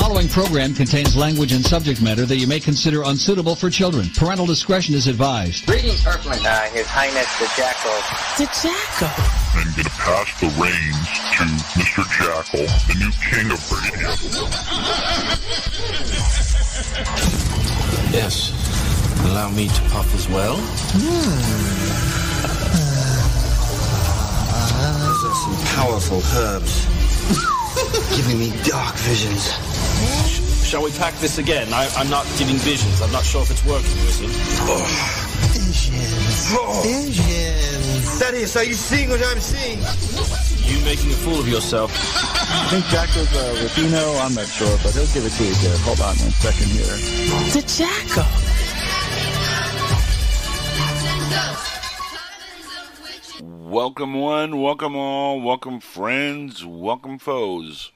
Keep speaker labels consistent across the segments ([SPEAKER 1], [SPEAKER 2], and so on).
[SPEAKER 1] following program contains language and subject matter that you may consider unsuitable for children. Parental discretion is advised.
[SPEAKER 2] Greetings, Earthling. Uh, His Highness the Jackal.
[SPEAKER 3] The Jackal.
[SPEAKER 4] I'm going to pass the reins to Mr. Jackal, the new king of radio.
[SPEAKER 5] Yes. Allow me to puff as well. Those are some powerful herbs. Giving me dark visions.
[SPEAKER 6] Shall we pack this again? I, I'm not getting visions. I'm not sure if it's working, Wizard.
[SPEAKER 5] Visions. Oh. Visions. That is, are you seeing what I'm seeing?
[SPEAKER 6] You making a fool of yourself.
[SPEAKER 7] I think Jackal's uh, Rufino. I'm not sure, but he'll give it to you good. Hold on one second here.
[SPEAKER 3] The Jackal.
[SPEAKER 8] Welcome one, welcome all, welcome friends, welcome foes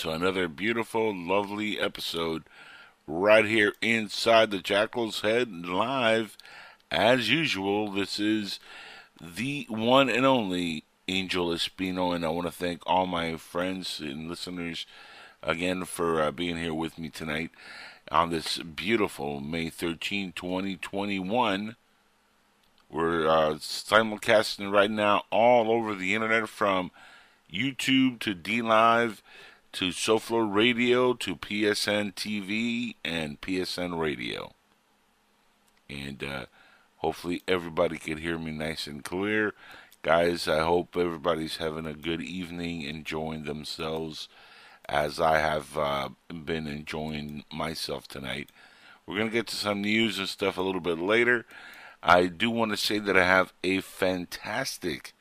[SPEAKER 8] to another beautiful, lovely episode right here inside the Jackal's Head live. As usual, this is the one and only Angel Espino, and I want to thank all my friends and listeners again for uh, being here with me tonight on this beautiful May 13, 2021. We're uh, simulcasting right now all over the internet from YouTube to D Live to SoFlo Radio to PSN TV and PSN Radio. And uh, hopefully everybody can hear me nice and clear. Guys, I hope everybody's having a good evening, enjoying themselves as I have uh, been enjoying myself tonight. We're going to get to some news and stuff a little bit later. I do want to say that I have a fantastic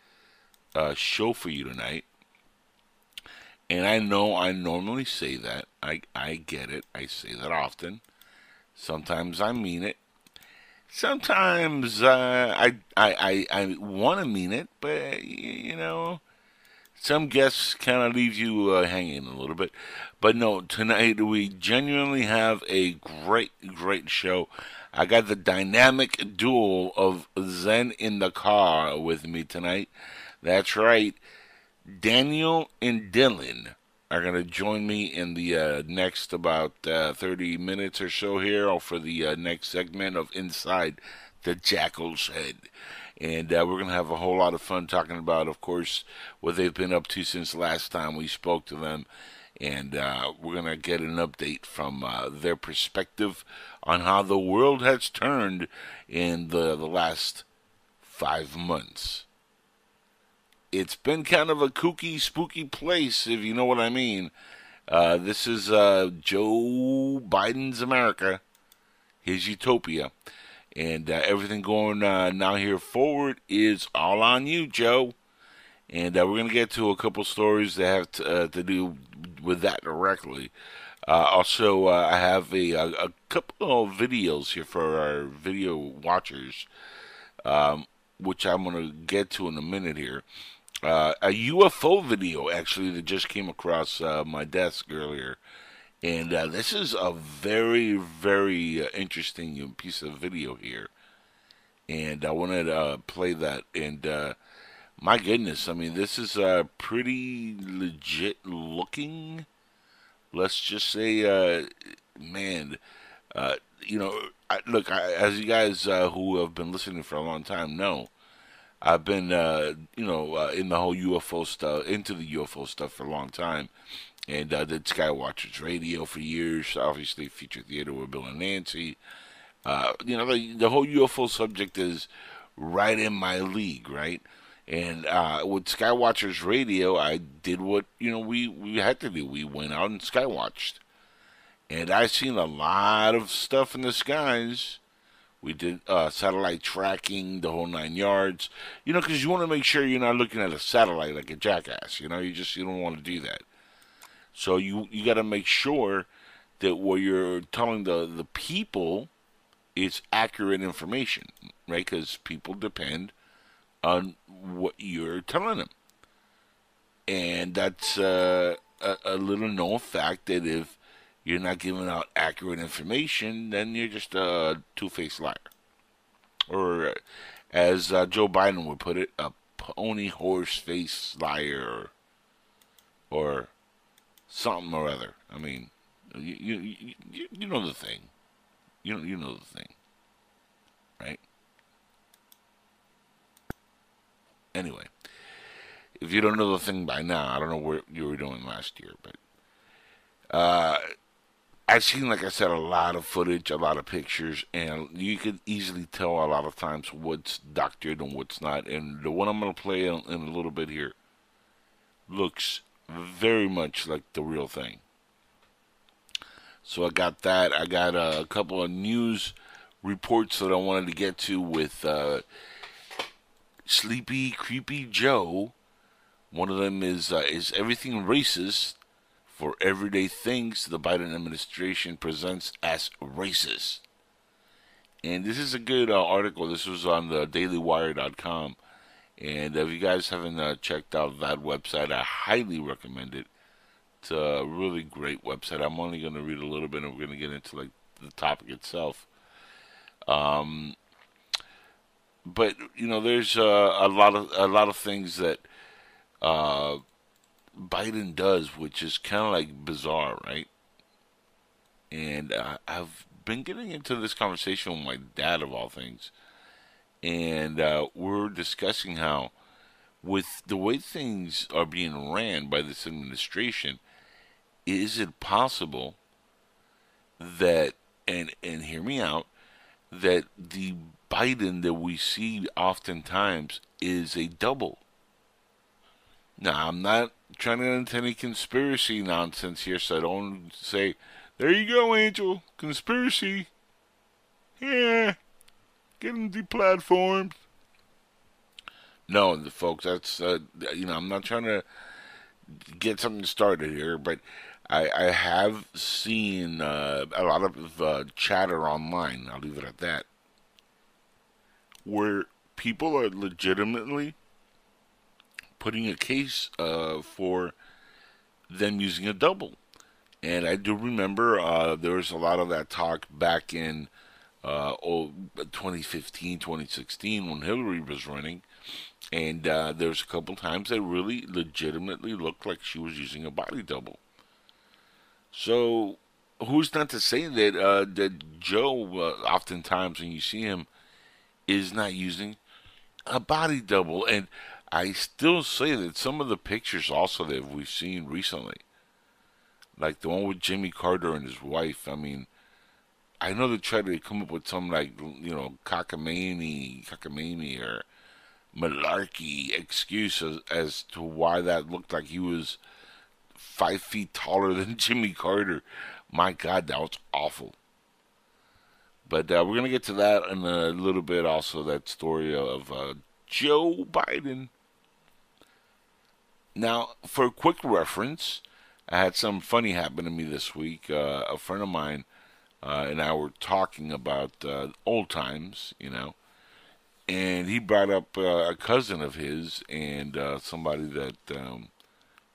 [SPEAKER 8] uh, show for you tonight. And I know I normally say that. I, I get it. I say that often. Sometimes I mean it. Sometimes uh, I I, I, I want to mean it, but you know, some guests kind of leave you uh, hanging a little bit. But no, tonight we genuinely have a great, great show. I got the dynamic duel of Zen in the car with me tonight. That's right. Daniel and Dylan are going to join me in the uh, next about uh, 30 minutes or so here or for the uh, next segment of Inside the Jackal's Head. And uh, we're going to have a whole lot of fun talking about, of course, what they've been up to since last time we spoke to them. And uh, we're going to get an update from uh, their perspective on how the world has turned in the, the last five months. It's been kind of a kooky, spooky place, if you know what I mean. Uh, this is uh, Joe Biden's America, his utopia. And uh, everything going uh, now here forward is all on you, Joe. And uh, we're going to get to a couple stories that have to, uh, to do with that directly. Also, I have a, a, a couple of videos here for our video watchers, um, which I'm going to get to in a minute here. Uh, a UFO video actually that just came across uh, my desk earlier, and uh, this is a very, very uh, interesting piece of video here. And I wanted to uh, play that. And uh, my goodness, I mean, this is uh, pretty legit looking. Let's just say, uh, man, uh, you know, I, look, I, as you guys uh, who have been listening for a long time know, I've been, uh, you know, uh, in the whole UFO stuff, into the UFO stuff for a long time, and uh, did Skywatchers Radio for years. Obviously, Feature Theater with Bill and Nancy. Uh, you know, the, the whole UFO subject is right in my league, right? And uh, with Skywatchers Radio, I did what you know we we had to do. We went out and skywatched, and I seen a lot of stuff in the skies. We did uh, satellite tracking, the whole nine yards. You know, because you want to make sure you're not looking at a satellite like a jackass. You know, you just you don't want to do that. So you you got to make sure that what you're telling the the people is accurate information, right? Because people depend on what you're telling them, and that's uh, a, a little known fact that if you're not giving out accurate information, then you're just a two-faced liar, or as uh, Joe Biden would put it, a pony horse face liar, or, or something or other. I mean, you you you, you know the thing. You know you know the thing, right? Anyway, if you don't know the thing by now, I don't know what you were doing last year, but uh, I've seen, like I said, a lot of footage, a lot of pictures, and you can easily tell a lot of times what's doctored and what's not. And the one I'm going to play in, in a little bit here looks very much like the real thing. So I got that. I got a couple of news reports that I wanted to get to with uh, Sleepy Creepy Joe. One of them is uh, is everything racist for everyday things the Biden administration presents as racist. And this is a good uh, article. This was on the DailyWire.com. And if you guys haven't uh, checked out that website, I highly recommend it. It's a really great website. I'm only going to read a little bit, and we're going to get into like the topic itself. Um, but you know, there's uh, a lot of a lot of things that uh, Biden does, which is kind of like bizarre, right? And uh, I've been getting into this conversation with my dad, of all things, and uh, we're discussing how, with the way things are being ran by this administration, is it possible that and and hear me out that the Biden that we see oftentimes is a double. Now, I'm not trying to get into any conspiracy nonsense here, so don't say, there you go, Angel, conspiracy. Yeah, getting deplatformed. No, folks, that's, uh, you know, I'm not trying to get something started here, but I, I have seen uh, a lot of uh, chatter online, I'll leave it at that, where people are legitimately putting a case uh, for them using a double. And I do remember uh, there was a lot of that talk back in uh, oh, 2015, 2016 when Hillary was running. And uh, there was a couple times that really legitimately looked like she was using a body double. So who's not to say that uh, that Joe, uh, oftentimes when you see him, is not using a body double? And I still say that some of the pictures also that we've seen recently, like the one with Jimmy Carter and his wife, I mean, I know they tried to come up with some like you know cockamamie, cockamamie or malarkey excuse as, as to why that looked like he was five feet taller than Jimmy Carter. My God, that was awful. But uh, we're gonna get to that in a little bit. Also, that story of uh, Joe Biden now, for a quick reference, I had some funny happen to me this week. Uh, a friend of mine uh, and I were talking about uh, old times, you know, and he brought up uh, a cousin of his and uh, somebody that um,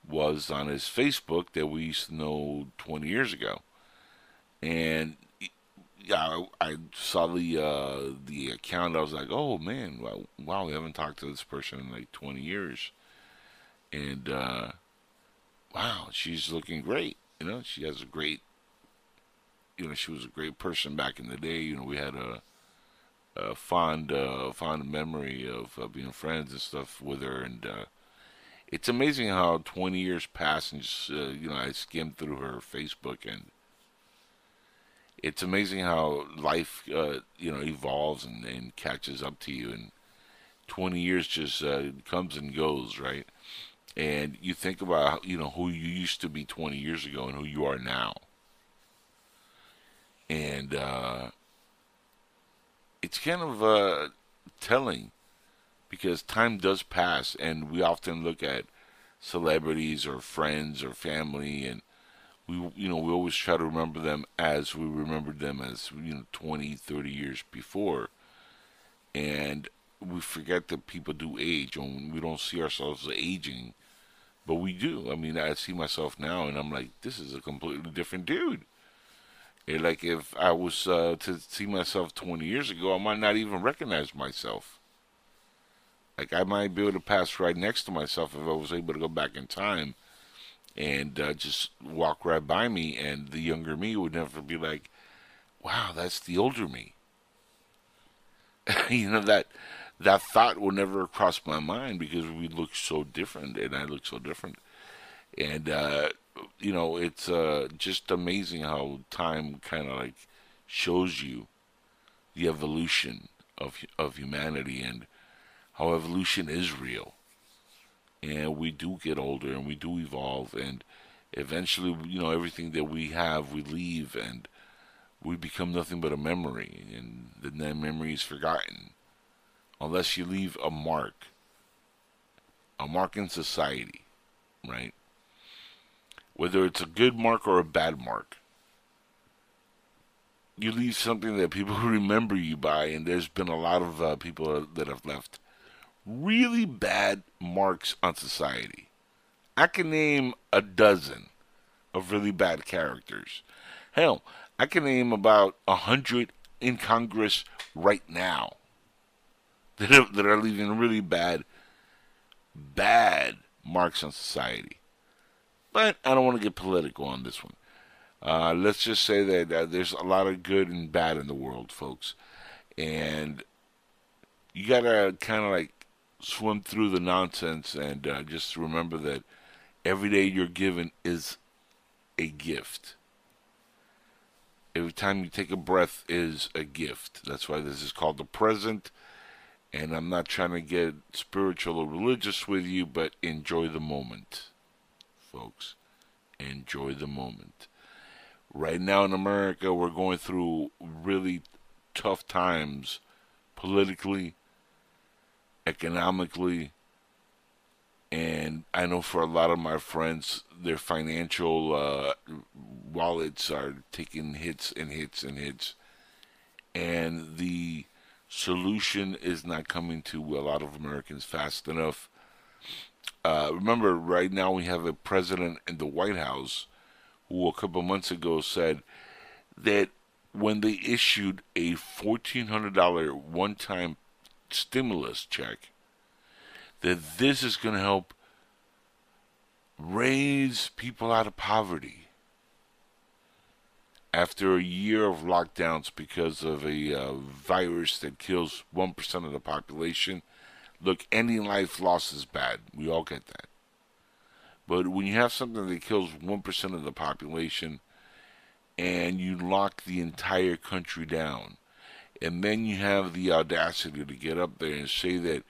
[SPEAKER 8] was on his Facebook that we used to know 20 years ago. And yeah, I, I saw the uh, the account. I was like, "Oh man, wow, we haven't talked to this person in like 20 years." And uh, wow, she's looking great. You know, she has a great, you know, she was a great person back in the day. You know, we had a, a fond, uh, fond memory of uh, being friends and stuff with her, and uh, it's amazing how 20 years pass, and just, uh, you know, I skimmed through her Facebook, and it's amazing how life, uh, you know, evolves and, and catches up to you, and 20 years just comes and goes, right? And you think about you know who you used to be 20 years ago and who you are now. And uh, it's kind of uh, telling because time does pass and we often look at celebrities or friends or family and we you know we always try to remember them as we remembered them as you know 20 30 years before. And we forget that people do age and we don't see ourselves aging but we do. I mean, I see myself now, and I'm like, this is a completely different dude. And like, if I was uh, to see myself 20 years ago, I might not even recognize myself. Like, I might be able to pass right next to myself if I was able to go back in time and uh, just walk right by me, and the younger me would never be like, "Wow, that's the older me." you know that that thought will never cross my mind because we look so different, and I look so different, and uh, you know it's uh, just amazing how time kind of like shows you the evolution of of humanity and how evolution is real. And we do get older and we do evolve and eventually you know everything that we have we leave and we become nothing but a memory and then that memory is forgotten unless you leave a mark a mark in society right whether it's a good mark or a bad mark you leave something that people remember you by and there's been a lot of uh, people that have left really bad marks on society. I can name a dozen of really bad characters. Hell, I can name about a hundred in Congress right now that are, that are leaving really bad, bad marks on society. But I don't want to get political on this one. Uh, let's just say that uh, there's a lot of good and bad in the world, folks, and you gotta kind of like swim through the nonsense and uh, just remember that every day you're given is a gift. Every time you take a breath is a gift. That's why this is called the present. And I'm not trying to get spiritual or religious with you, but enjoy the moment, folks. Enjoy the moment. Right now in America, we're going through really tough times politically, economically, and I know for a lot of my friends, their financial uh, wallets are taking hits and hits and hits, and the solution is not coming to a lot of Americans fast enough. Uh, remember, right now we have a president in the White House who a couple months ago said that when they issued a $1,400 one time stimulus check, that this is going to help raise people out of poverty after a year of lockdowns because of a uh, virus that kills 1% of the population. Look, ending life loss is bad. We all get that. But when you have something that kills 1% of the population and you lock the entire country down, and then you have the audacity to get up there and say that,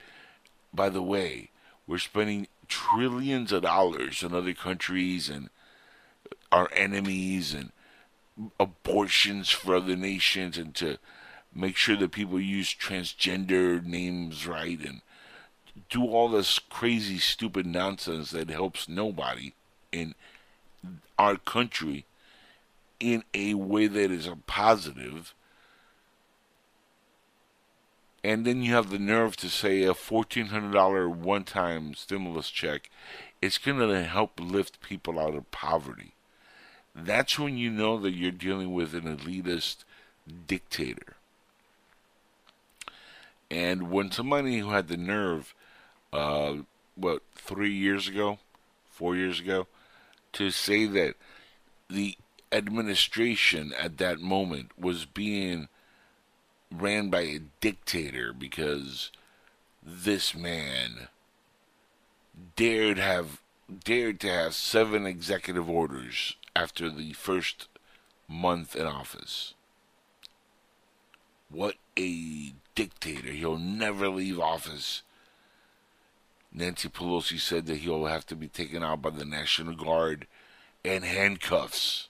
[SPEAKER 8] by the way, we're spending trillions of dollars in other countries and our enemies and abortions for other nations and to make sure that people use transgender names right and do all this crazy stupid nonsense that helps nobody in our country in a way that is a positive and then you have the nerve to say a $1,400 one time stimulus check it's going to help lift people out of poverty. That's when you know that you're dealing with an elitist dictator. And when somebody who had the nerve, uh, what, three years ago, four years ago, to say that the administration at that moment was being ran by a dictator because this man dared have dared to have seven executive orders after the first month in office. What a dictator. He'll never leave office. Nancy Pelosi said that he'll have to be taken out by the National Guard and handcuffs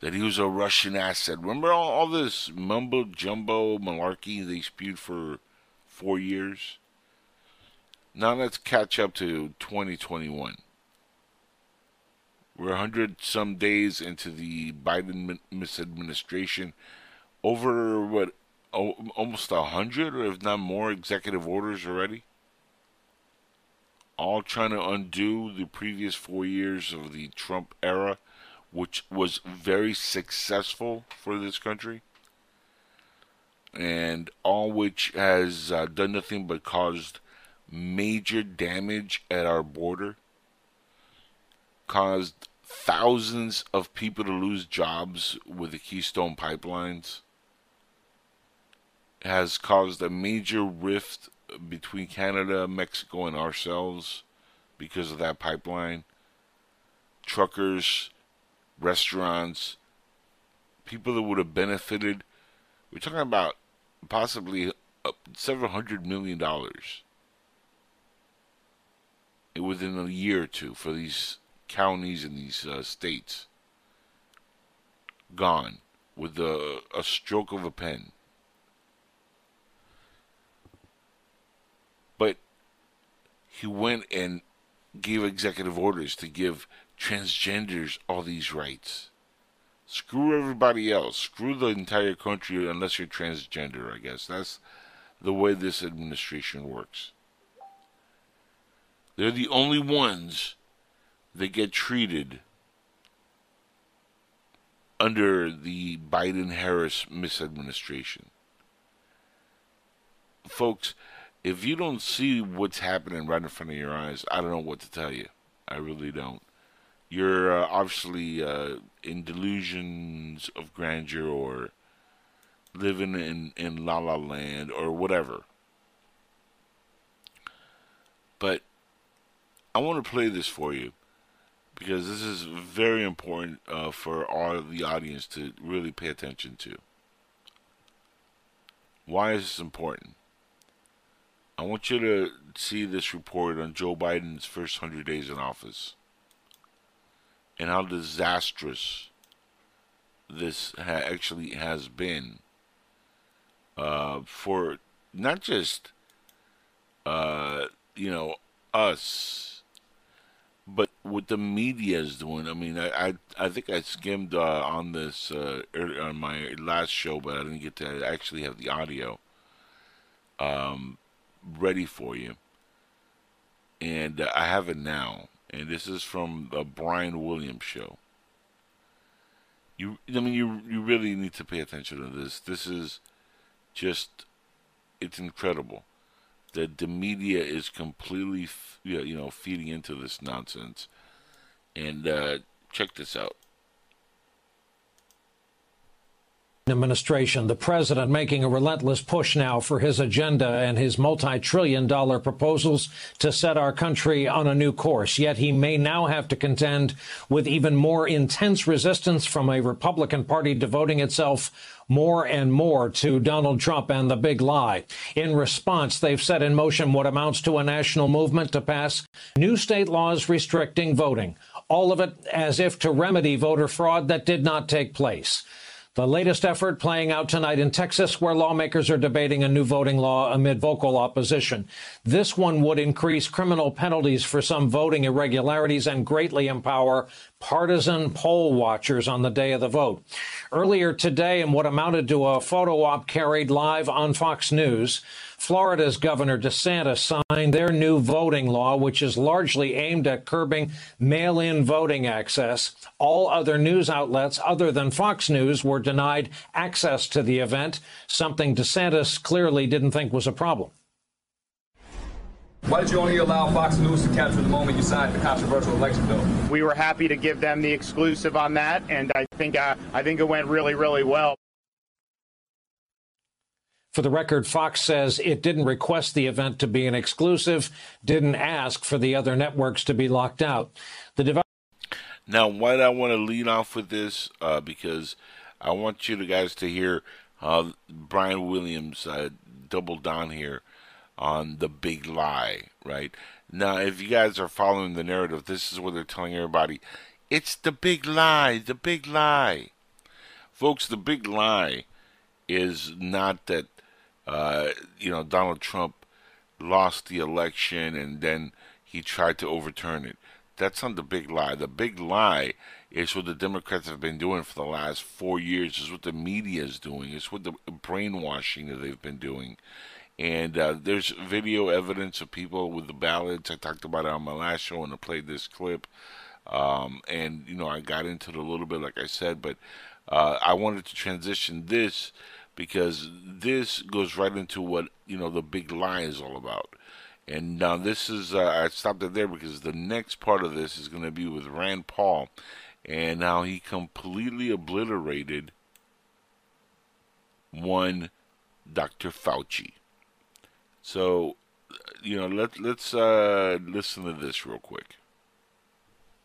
[SPEAKER 8] that he was a Russian asset. Remember all, all this mumbo jumbo malarkey they spewed for four years? Now let's catch up to 2021. We're 100 some days into the Biden misadministration. Over what, almost 100 or if not more executive orders already? All trying to undo the previous four years of the Trump era which was very successful for this country, and all which has uh, done nothing but caused major damage at our border. Caused thousands of people to lose jobs with the Keystone pipelines, has caused a major rift between Canada, Mexico, and ourselves because of that pipeline. Truckers, restaurants, people that would have benefited. We're talking about possibly uh, several hundred million dollars within a year or two for these counties and these uh, states gone with a, a stroke of a pen. But he went and gave executive orders to give transgenders all these rights. Screw everybody else. Screw the entire country unless you're transgender, I guess. That's the way this administration works. They're the only ones that get treated under the Biden Harris misadministration. Folks, if you don't see what's happening right in front of your eyes, I don't know what to tell you. I really don't. You're uh, obviously uh, in delusions of grandeur or living in, in la la land or whatever. But I want to play this for you because this is very important uh, for all the audience to really pay attention to. Why is this important? I want you to see this report on Joe Biden's first 100 days in office and how disastrous this ha- actually has been uh, for not just uh, you know us, but what the media is doing. I mean, I I, I think I skimmed uh, on this uh, on my last show, but I didn't get to actually have the audio um, ready for you, and uh, I have it now. And this is from the Brian Williams show. You, I mean, you you really need to pay attention to this. This is just it's incredible that the media is completely you know feeding into this nonsense. And uh, check this out
[SPEAKER 9] administration, the president making a relentless push now for his agenda and his multi-trillion dollar proposals to set our country on a new course. Yet he may now have to contend with even more intense resistance from a Republican Party devoting itself more and more to Donald Trump and the big lie. In response, they've set in motion what amounts to a national movement to pass new state laws restricting voting. All of it as if to remedy voter fraud that did not take place. The latest effort playing out tonight in Texas, where lawmakers are debating a new voting law amid vocal opposition. This one would increase criminal penalties for some voting irregularities and greatly empower partisan poll watchers on the day of the vote. Earlier today, in what amounted to a photo op carried live on Fox News, Florida's Governor DeSantis signed their new voting law, which is largely aimed at curbing mail in voting access. All other news outlets other than Fox News were denied access to the event, something DeSantis clearly didn't think was a problem.
[SPEAKER 10] Why did you only allow Fox News to capture the moment you signed the controversial election bill?
[SPEAKER 11] We were happy to give them the exclusive on that, and I think uh, I think it went really, really well.
[SPEAKER 9] For the record, Fox says it didn't request the event to be an exclusive, didn't ask for the other networks to be locked out. The
[SPEAKER 8] now, why do I want to lead off with this? Uh, because I want you guys to hear how Brian Williams uh, doubled down here on the big lie, right? Now, if you guys are following the narrative, this is what they're telling everybody. It's the big lie, the big lie. Folks, the big lie is not that uh, you know, Donald Trump lost the election and then he tried to overturn it. That's not the big lie. The big lie is what the Democrats have been doing for the last four years. Is what the media is doing. It's what the brainwashing that they've been doing. And uh, there's video evidence of people with the ballots. I talked about it on my last show and I played this clip. Um, and you know, I got into it a little bit, like I said, but uh, I wanted to transition this because this goes right into what you know the big lie is all about And now this is, uh, I stopped it there because the next part of this is going to be with Rand Paul and how he completely obliterated one Dr. Fauci. So, you know, let, let's uh, listen to this real quick.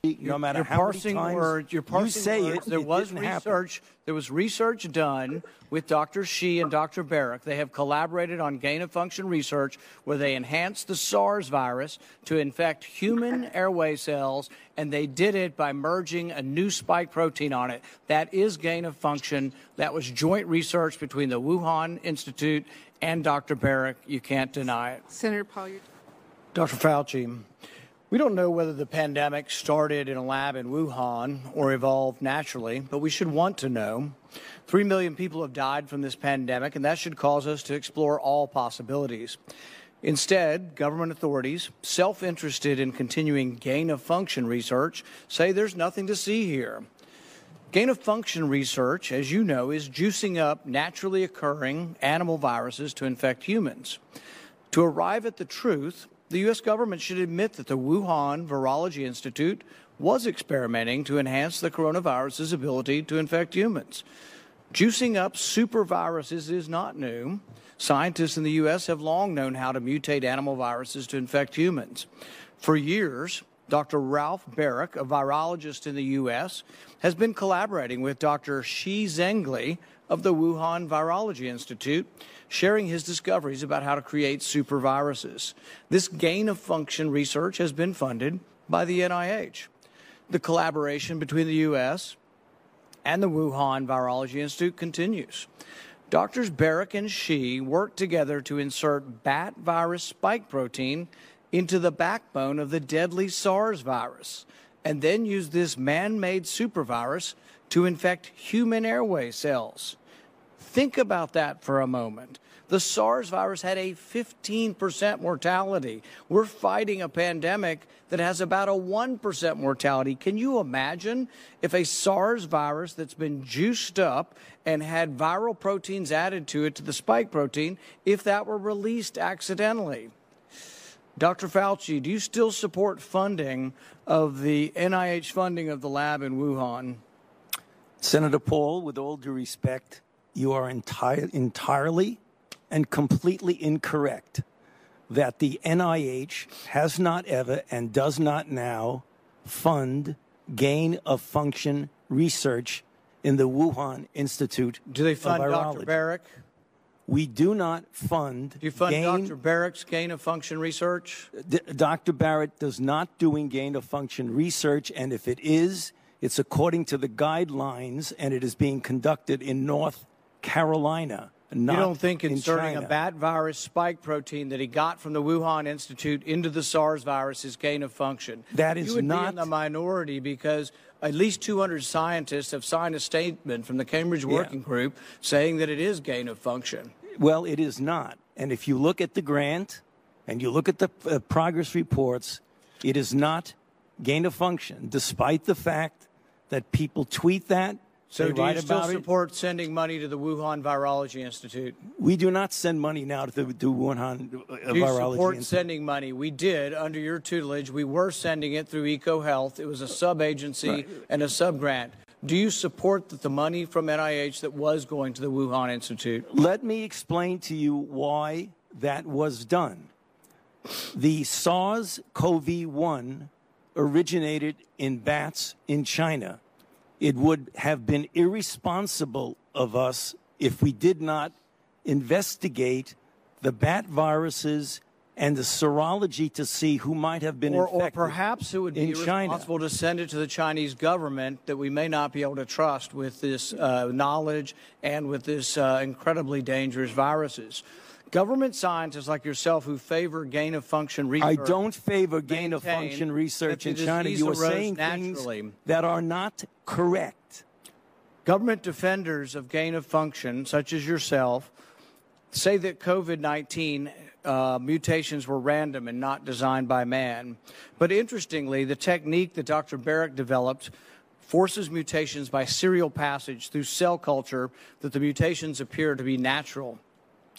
[SPEAKER 12] No matter
[SPEAKER 13] you're
[SPEAKER 12] how many times
[SPEAKER 13] words. You're parsing
[SPEAKER 12] you say
[SPEAKER 13] words.
[SPEAKER 12] it,
[SPEAKER 13] There
[SPEAKER 12] it
[SPEAKER 13] was
[SPEAKER 12] didn't happen.
[SPEAKER 13] research. There was research done with Dr. Shi and Dr. Barrick. They have collaborated on gain of function research where they enhanced the SARS virus to infect human airway cells, and they did it by merging a new spike protein on it. That is gain of function. That was joint research between the Wuhan Institute and Dr. Barrick. You can't deny it.
[SPEAKER 14] Senator Paul, you're
[SPEAKER 13] Dr. Fauci, we don't know whether the pandemic started in a lab in Wuhan or evolved naturally, but we should want to know. Three million people have died from this pandemic, and that should cause us to explore all possibilities. Instead, government authorities, self interested in continuing gain of function research, say there's nothing to see here. Gain of function research, as you know, is juicing up naturally occurring animal viruses to infect humans. To arrive at the truth, the U.S. government should admit that the Wuhan Virology Institute was experimenting to enhance the coronavirus's ability to infect humans. Juicing up superviruses is not new. Scientists in the U.S. have long known how to mutate animal viruses to infect humans. For years, Dr. Ralph Barrick, a virologist in the U.S., has been collaborating with Dr. Shi Zhengli of the Wuhan Virology Institute, sharing his discoveries about how to create superviruses. This gain of function research has been funded by the NIH. The collaboration between the U.S. and the Wuhan Virology Institute continues. Doctors Barrick and Shi worked together to insert bat virus spike protein into the backbone of the deadly SARS virus, and then use this man made supervirus to infect human airway cells. Think about that for a moment. The SARS virus had a 15% mortality. We're fighting a pandemic that has about a 1% mortality. Can you imagine if a SARS virus that's been juiced up and had viral proteins added to it, to the spike protein, if that were released accidentally? Dr. Fauci, do you still support funding of the NIH funding of the lab in Wuhan?
[SPEAKER 12] Senator Paul, with all due respect, you are entire, entirely and completely incorrect that the NIH has not ever and does not now fund gain of function research in the Wuhan Institute
[SPEAKER 13] Do they fund Dr. Barrick?
[SPEAKER 12] We do not fund.
[SPEAKER 13] Do you fund
[SPEAKER 12] gain,
[SPEAKER 13] Dr. Barrick's gain of function research?
[SPEAKER 12] D- Dr. Barrett does not doing gain of function research, and if it is, it's according to the guidelines, and it is being conducted in North Carolina. Not
[SPEAKER 13] you don't think
[SPEAKER 12] in
[SPEAKER 13] inserting
[SPEAKER 12] China.
[SPEAKER 13] a bat virus spike protein that he got from the Wuhan Institute into the SARS virus is gain of function?
[SPEAKER 12] That is
[SPEAKER 13] you would be
[SPEAKER 12] not-
[SPEAKER 13] in the minority because at least 200 scientists have signed a statement from the Cambridge Working Group saying that it is gain of function.
[SPEAKER 12] Well, it is not. And if you look at the grant and you look at the uh, progress reports, it is not gain of function, despite the fact that people tweet that.
[SPEAKER 13] So do you still
[SPEAKER 12] about it.
[SPEAKER 13] support sending money to the Wuhan Virology Institute?
[SPEAKER 12] We do not send money now to the to Wuhan uh,
[SPEAKER 13] Do you
[SPEAKER 12] Virology
[SPEAKER 13] support
[SPEAKER 12] Institute.
[SPEAKER 13] sending money? We did under your tutelage. We were sending it through EcoHealth. It was a sub agency
[SPEAKER 12] Right.
[SPEAKER 13] and a sub grant. Do you support that the money from NIH that was going to the Wuhan Institute?
[SPEAKER 12] Let me explain to you why that was done. The SARS CoV 1 originated in bats in China. It would have been irresponsible of us if we did not investigate the bat viruses and the serology to see who might have been
[SPEAKER 13] Or, or perhaps it would be responsible to send it to the Chinese government that we may not be able to trust with this uh, knowledge and with this uh, incredibly dangerous viruses. Government scientists like yourself who favor gain of function research.
[SPEAKER 12] I don't favor gain of function research in China. You are saying
[SPEAKER 13] naturally.
[SPEAKER 12] things that are not correct.
[SPEAKER 13] Government defenders of gain of function, such as yourself, say that COVID 19 uh, mutations were random and not designed by man. But interestingly, the technique that Dr. Barrick developed forces mutations by serial passage through cell culture that the mutations appear to be natural.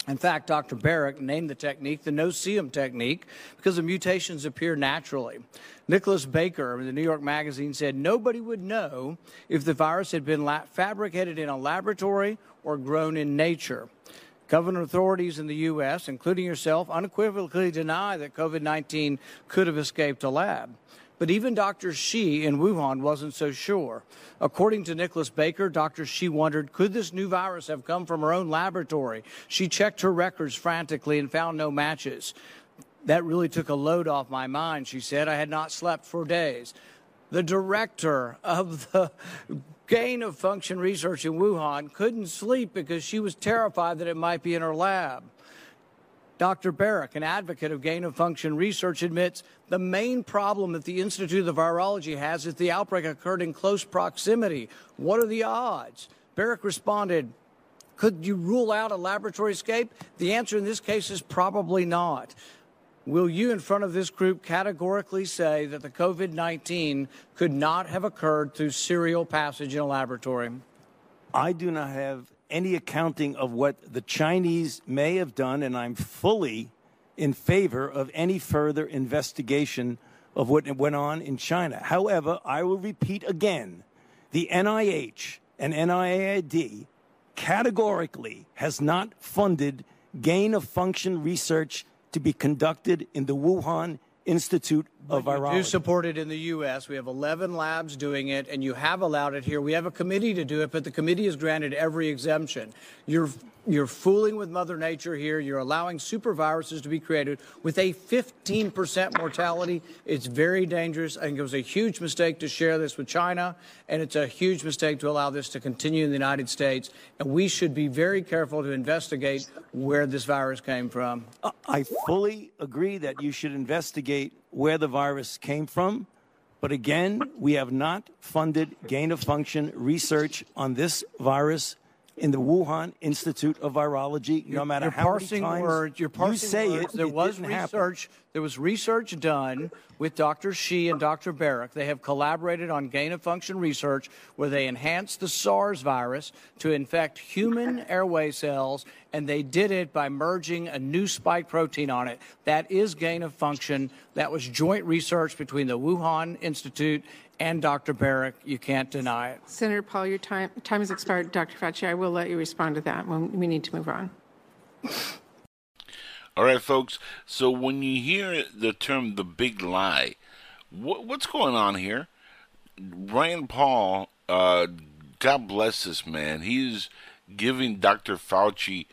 [SPEAKER 13] In fact, Dr. Barrick named the technique the no-seum technique because the mutations appear naturally. Nicholas Baker in the New York Magazine said nobody would know if the virus had been fabricated in a laboratory or grown in nature. Government authorities in the U.S., including yourself, unequivocally deny that COVID 19 could have escaped a lab. But even Dr. Shi in Wuhan wasn't so sure. According to Nicholas Baker, Dr. Shi wondered could this new virus have come from her own laboratory? She checked her records frantically and found no matches. That really took a load off my mind, she said. I had not slept for days. The director of the gain of function research in Wuhan couldn't sleep because she was terrified that it might be in her lab. Dr. Barrick, an advocate of gain of function research, admits the main problem that the Institute of Virology has is the outbreak occurred in close proximity. What are the odds? Barrick responded, Could you rule out a laboratory escape? The answer in this case is probably not. Will you, in front of this group, categorically say that the COVID 19 could not have occurred through serial passage in a laboratory?
[SPEAKER 12] I do not have any accounting of what the Chinese may have done, and I'm fully in favor of any further investigation of what went on in China. However, I will repeat again the NIH and NIAID categorically has not funded gain of function research to be conducted in the Wuhan Institute of
[SPEAKER 13] But you do support it in the U.S. We have 11 labs doing it, and you have allowed it here. We have a committee to do it, but the committee has granted every exemption. You're you're fooling with Mother Nature here. You're allowing super viruses to be created with a 15% mortality. It's very dangerous. I think it was a huge mistake to share this with China, and it's a huge mistake to allow this to continue in the United States. And we should be very careful to investigate where this virus came from.
[SPEAKER 12] I fully agree that you should investigate where the virus came from. But again, we have not funded gain of function research on this virus in the Wuhan Institute of Virology, no matter
[SPEAKER 13] you're
[SPEAKER 12] how
[SPEAKER 13] parsing
[SPEAKER 12] many times
[SPEAKER 13] words. You're parsing
[SPEAKER 12] you say
[SPEAKER 13] words.
[SPEAKER 12] it.
[SPEAKER 13] There
[SPEAKER 12] it
[SPEAKER 13] was
[SPEAKER 12] didn't happen.
[SPEAKER 13] There was research done with Dr. Shi and Dr. Barrick. They have collaborated on gain of function research where they enhanced the SARS virus to infect human airway cells, and they did it by merging a new spike protein on it. That is gain of function. That was joint research between the Wuhan Institute and Dr. Barrick. You can't deny it.
[SPEAKER 14] Senator Paul, your time, time has expired. Dr. Fauci, I will let you respond to that when we need to move on.
[SPEAKER 8] All right, folks. So when you hear the term "the big lie," what, what's going on here? Rand Paul, uh, God bless this man. He's giving Dr. Fauci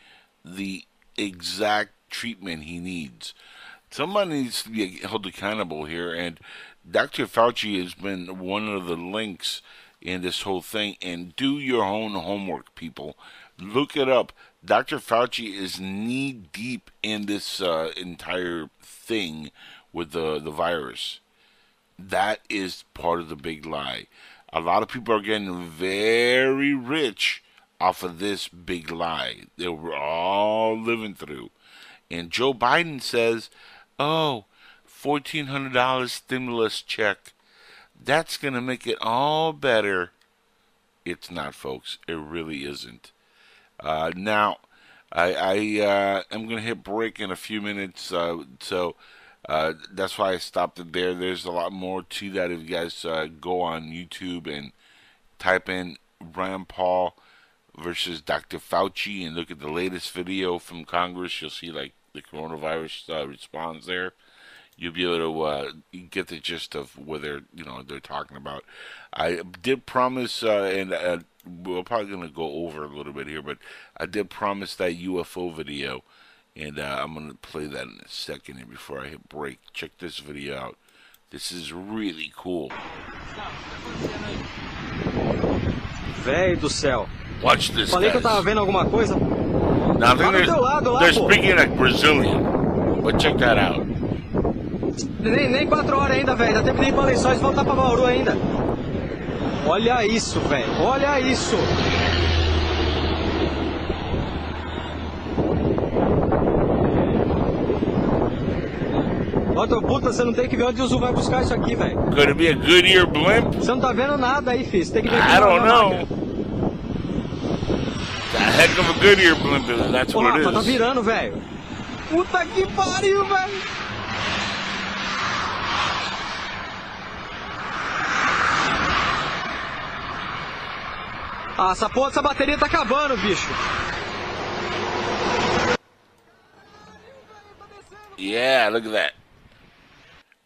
[SPEAKER 8] the exact treatment he needs. Somebody needs to be held accountable here, and Dr. Fauci has been one of the links in this whole thing. And do your own homework, people. Look it up. Dr. Fauci is knee deep in this uh, entire thing with the the virus. That is part of the big lie. A lot of people are getting very rich off of this big lie that we're all living through. And Joe Biden says, "Oh, fourteen hundred dollars stimulus check. That's gonna make it all better." It's not, folks. It really isn't. Uh, now, I, I uh, am going to hit break in a few minutes, uh, so uh, that's why I stopped it there. There's a lot more to that if you guys uh, go on YouTube and type in Rand Paul versus Dr. Fauci and look at the latest video from Congress. You'll see like the coronavirus uh, response there. You'll be able to uh, get the gist of what they're you know they're talking about. I did promise, uh, and uh, we're probably going to go over a little bit here, but I did promise that UFO video, and uh, I'm going to play that in a second here before I hit break. Check this video out. This is really cool.
[SPEAKER 15] Véi do céu.
[SPEAKER 8] Watch this,
[SPEAKER 15] Falei que eu tava vendo alguma coisa.
[SPEAKER 8] Now, I
[SPEAKER 15] Lá
[SPEAKER 8] think
[SPEAKER 15] do
[SPEAKER 8] they're,
[SPEAKER 15] teu lado, lá,
[SPEAKER 8] they're speaking like Brazilian, but check that out.
[SPEAKER 15] Nem, nem quatro horas ainda, velho. Dá tempo de ir pra Lençóis e voltar pra Bauru ainda. Olha isso, velho. Olha isso. Ó, puta, você não tem que ver onde o Zul vai buscar isso aqui, velho.
[SPEAKER 8] Could it be a Goodyear blimp?
[SPEAKER 15] Você não tá vendo nada aí, filho. Você tem que ver
[SPEAKER 8] I don't know. a heck of a Goodyear blimp, that's
[SPEAKER 15] Ô,
[SPEAKER 8] what it
[SPEAKER 15] tá
[SPEAKER 8] is.
[SPEAKER 15] virando, velho. Puta que pariu, velho. Ah, essa porra dessa bateria tá acabando, bicho.
[SPEAKER 8] Yeah, look at that.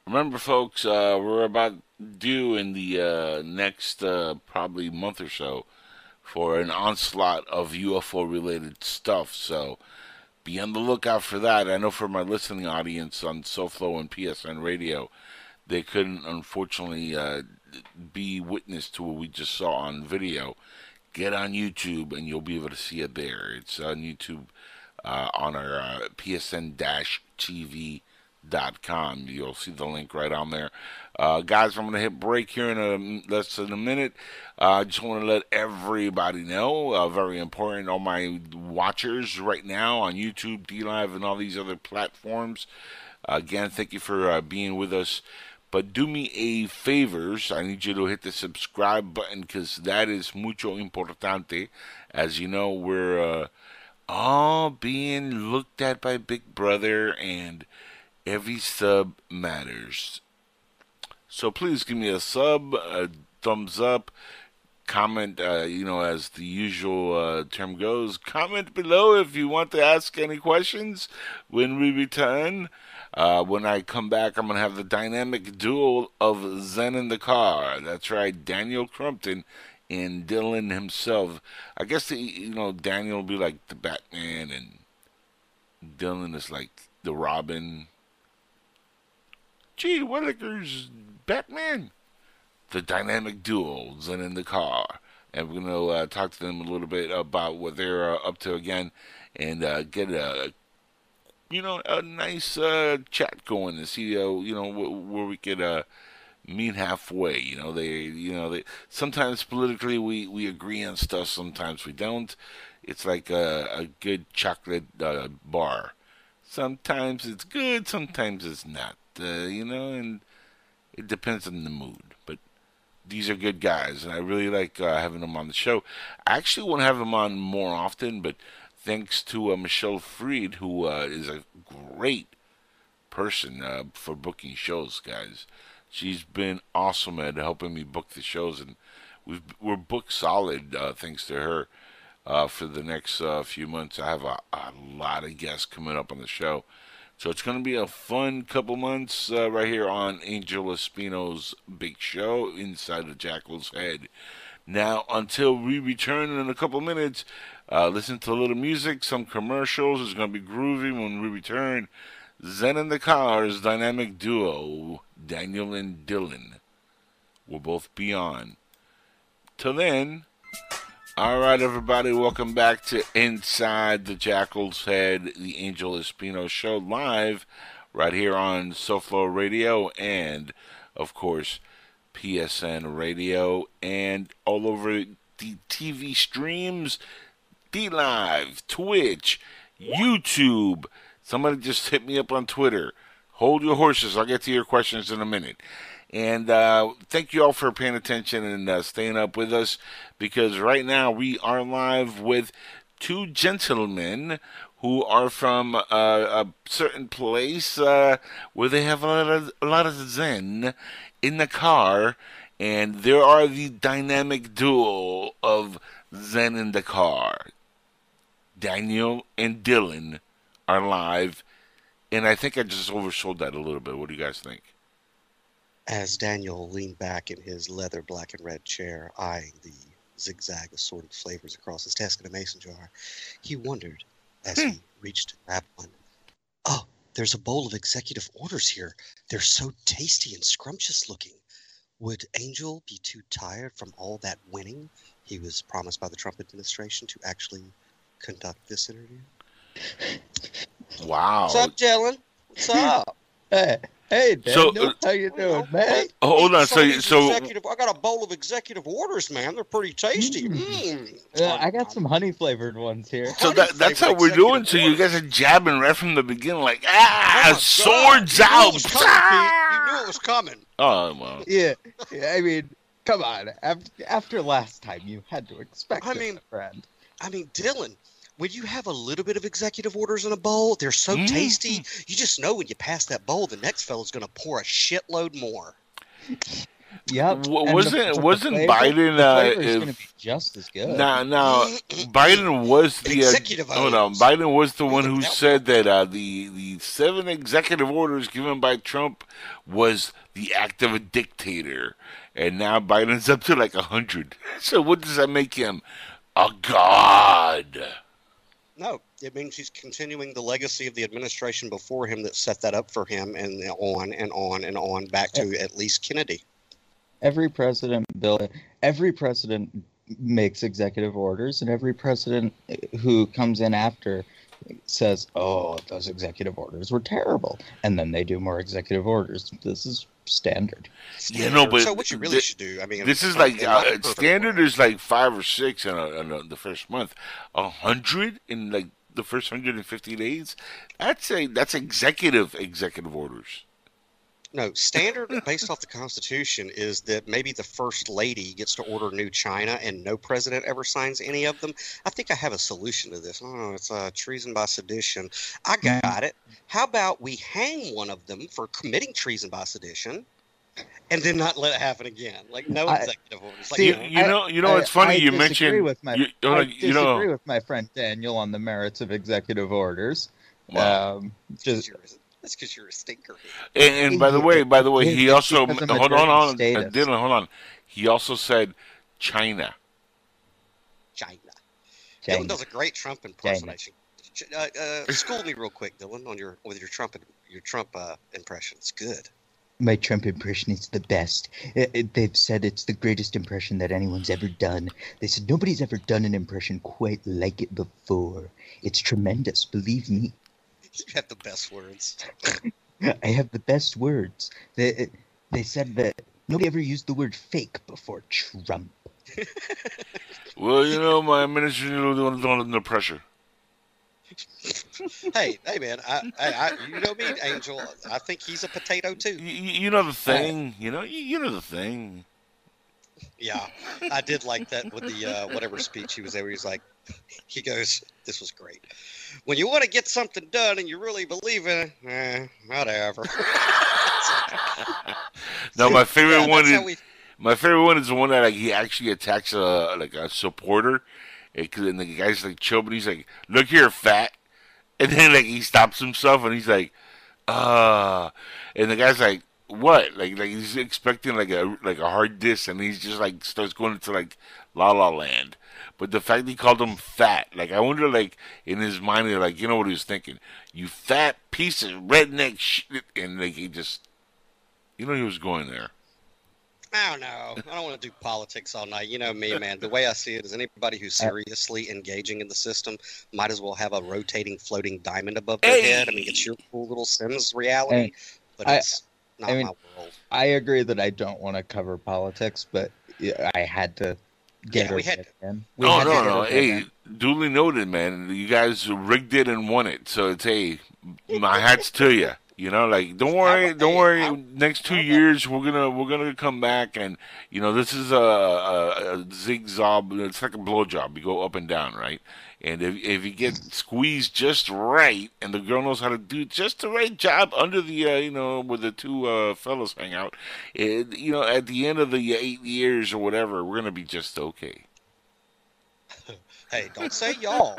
[SPEAKER 8] Remember, folks, uh, we're about due in the uh, next uh, probably month or so for an onslaught of UFO related stuff. So be on the lookout for that. I know for my listening audience on SoFlo and PSN Radio, they couldn't unfortunately uh, be witness to what we just saw on video. Get on YouTube and you'll be able to see it there. It's on YouTube uh, on our uh, PSN-TV.com. You'll see the link right on there. Uh, guys, I'm going to hit break here in a, less than a minute. I just want to let everybody know, uh, very important, all my watchers right now on YouTube, DLive, and all these other platforms. again, thank you for uh, being with us. But do me a favors. I need you to hit the subscribe button because that is mucho importante. As you know, we're uh, all being looked at by Big Brother, and every sub matters. So please give me a sub, a thumbs up, comment. Uh, you know, as the usual uh, term goes, comment below if you want to ask any questions when we return. Uh, when I come back, I'm going to have the dynamic duel of Zen in the car. That's right, Daniel Crumpton and Dylan himself. I guess, the, you know, Daniel will be like the Batman and Dylan is like the Robin. Gee, Willikers, Batman. The dynamic duel, Zen in the car. And we're going to uh, talk to them a little bit about what they're uh, up to again and uh, get a you know, a nice uh, chat going to see, uh, you know, wh- where we could uh, meet halfway. You know, they, you know, they sometimes politically we we agree on stuff, sometimes we don't. It's like a, a good chocolate uh, bar. Sometimes it's good, sometimes it's not. Uh, you know, and it depends on the mood. But these are good guys, and I really like uh, having them on the show. I actually want to have them on more often, but thanks to uh, Michelle Freed, who uh, is a great person uh, for booking shows, guys. She's been awesome at helping me book the shows, and we've, we're booked solid uh, thanks to her uh, for the next uh, few months. I have a, a lot of guests coming up on the show. So it's going to be a fun couple months right here on Angel Espino's big show inside the Jackal's Head. Now, until we return in a couple minutes, uh, listen to a little music, some commercials. It's going to be groovy when we return. Zen and the Cars dynamic duo, Daniel and Dylan, will both be on. Till then, all right, everybody, welcome back to Inside the Jackal's Head, the Angel Espino Show, live right here on SoFlo Radio and, of course, PSN Radio and all over the TV streams, D Live, Twitch, YouTube. Somebody just hit me up on Twitter. Hold your horses. I'll get to your questions in a minute. And uh, thank you all for paying attention and uh, staying up with us because right now we are live with two gentlemen who are from uh, a certain place uh, where they have a lot of a lot of zen in the car, and there are the dynamic duo of Zen in the car. Daniel and Dylan are live, and I think I just oversold that a little bit. What do you guys think?
[SPEAKER 16] As Daniel leaned back in his leather black and red chair, eyeing the zigzag assorted flavors across his desk in a mason jar, he wondered as he hmm. reached to grab one. Oh, there's a bowl of executive orders here. They're so tasty and scrumptious looking. Would Angel be too tired from all that winning he was promised by the Trump administration to actually conduct this interview?
[SPEAKER 8] Wow.
[SPEAKER 16] What's up, Jalen? What's up?
[SPEAKER 17] hey, hey,
[SPEAKER 8] So, uh,
[SPEAKER 17] how you doing, man?
[SPEAKER 8] Oh, hold on. So, so
[SPEAKER 16] executive, I got a bowl of executive orders, man. They're pretty tasty. Mm.
[SPEAKER 17] Uh, I got some honey flavored ones here.
[SPEAKER 8] So that, that's how we're doing. So you guys are jabbing right from the beginning, like ah, swords out.
[SPEAKER 16] You knew it was coming, You knew it was coming.
[SPEAKER 8] Oh well.
[SPEAKER 17] Yeah, yeah, I mean, come on. After, after last time, you had to expect
[SPEAKER 16] I
[SPEAKER 17] it,
[SPEAKER 16] mean-
[SPEAKER 17] friend.
[SPEAKER 18] I mean, Dylan, when you have a little bit of executive orders in a bowl, they're so
[SPEAKER 8] Mm.
[SPEAKER 18] tasty. You just know when you pass that bowl, the next fellow's going to pour a shitload more.
[SPEAKER 17] Yep.
[SPEAKER 8] W- wasn't
[SPEAKER 17] but the
[SPEAKER 8] wasn't
[SPEAKER 17] flavor-
[SPEAKER 8] Biden?
[SPEAKER 17] the
[SPEAKER 8] Uh,
[SPEAKER 17] is
[SPEAKER 8] if-
[SPEAKER 17] going to be just as good.
[SPEAKER 8] Now, now, Biden was the uh,
[SPEAKER 18] Executive
[SPEAKER 8] hold on.
[SPEAKER 18] orders.
[SPEAKER 8] Biden was the one who said that uh, the the seven executive orders given by Trump was the act of a dictator, and now Biden's up to like a hundred. So what does that make him? A god?
[SPEAKER 18] No, it means he's continuing the legacy of the administration before him that set that up for him, and on and on and on back to at least Kennedy.
[SPEAKER 17] Every president bill, every president makes executive orders, and every president who comes in after says, "Oh, those executive orders were terrible," and then they do more executive orders. This is standard.
[SPEAKER 8] Yeah, no, but
[SPEAKER 18] so what you really
[SPEAKER 8] thi-
[SPEAKER 18] should do, I mean,
[SPEAKER 8] this is like uh, standard is like five or six in, a, in a, the first month. A hundred in like the first hundred and fifty days. That's a that's executive executive orders.
[SPEAKER 18] No, standard based off the Constitution is that maybe the first lady gets to order new china and no president ever signs any of them. I think I have a solution to this. Oh, it's uh, treason by sedition. I got it. How about we hang one of them for committing treason by sedition? And then not let it happen again, like no
[SPEAKER 17] I-
[SPEAKER 18] executive orders. Like,
[SPEAKER 17] See,
[SPEAKER 8] You, you know, you know,
[SPEAKER 17] I-
[SPEAKER 8] it's funny
[SPEAKER 17] I
[SPEAKER 8] you mentioned.
[SPEAKER 17] With my,
[SPEAKER 8] you, hold
[SPEAKER 17] I
[SPEAKER 8] on,
[SPEAKER 17] disagree
[SPEAKER 8] you know,
[SPEAKER 17] with my friend Daniel on the merits of executive orders.
[SPEAKER 8] Wow.
[SPEAKER 17] Um, just
[SPEAKER 18] that's because you're a stinker.
[SPEAKER 8] And, and by the way, by the way,
[SPEAKER 17] It-
[SPEAKER 8] he also hold on, hold on, uh,
[SPEAKER 17] status.
[SPEAKER 8] Dylan, hold on. He also said China.
[SPEAKER 18] China.
[SPEAKER 17] China.
[SPEAKER 18] Dylan does a great Trump impersonation. Ch- Uh, uh, school me real quick, Dylan, on your with your Trump your Trump uh, impression. It's good.
[SPEAKER 19] My Trump impression is the best. It- it- they've said it's the greatest impression that anyone's ever done. They said nobody's ever done an impression quite like it before. It's tremendous, believe me.
[SPEAKER 18] You have the best words.
[SPEAKER 19] I have the best words. They, they said that nobody ever used the word fake before Trump.
[SPEAKER 8] Well, you know, my administration is under pressure.
[SPEAKER 18] hey, hey, man, I, I, I, you know me, Angel. I think he's a potato too.
[SPEAKER 8] You, you know the thing. You know, you, you know the thing.
[SPEAKER 18] Yeah, I did like that with the uh, whatever speech he was there. He was like, he goes, "This was great." When you want to get something done and you really believe in it, eh, whatever.
[SPEAKER 8] No, my favorite
[SPEAKER 18] Yeah,
[SPEAKER 8] one is
[SPEAKER 18] we-
[SPEAKER 8] my favorite one is the one that like he actually attacks a like a supporter, and, 'cause- and the guy's like chill, but he's like, "Look here, fat," and then like he stops himself and he's like, "Uh," and the guy's like, "What?" Like like he's expecting like a like a hard diss, and he's just like starts going into like La La Land. But the fact he called him fat, like I wonder, like in his mind, like you know what he was thinking, you fat piece of redneck shit, and like he just, you know, he was going there.
[SPEAKER 18] I don't know. I don't want to do politics all night. You know me, man. The way I see it is anybody who's seriously engaging in the system might as well have a rotating, floating diamond above their head. I mean, it's your cool little Sims reality,
[SPEAKER 17] And
[SPEAKER 18] but
[SPEAKER 17] I-
[SPEAKER 18] it's not
[SPEAKER 17] I mean,
[SPEAKER 18] my world.
[SPEAKER 17] I agree that I don't want to cover politics, but I had to get
[SPEAKER 18] Yeah, we
[SPEAKER 17] it
[SPEAKER 18] had-
[SPEAKER 17] in.
[SPEAKER 8] no,
[SPEAKER 17] had
[SPEAKER 8] no, no. Hey, duly noted, man. You guys rigged it and won it. So it's hey, my hats to you. You know, like don't worry, don't worry. Next two years, we're gonna we're gonna come back, and you know this is a, a, a zigzag. It's like a blowjob. You go up and down, right? And if if you get squeezed just right, and the girl knows how to do just the right job under the uh, you know where the two uh, fellows hang out, it, you know at the end of the eight years or whatever, we're gonna be just okay.
[SPEAKER 18] Hey, don't say y'all.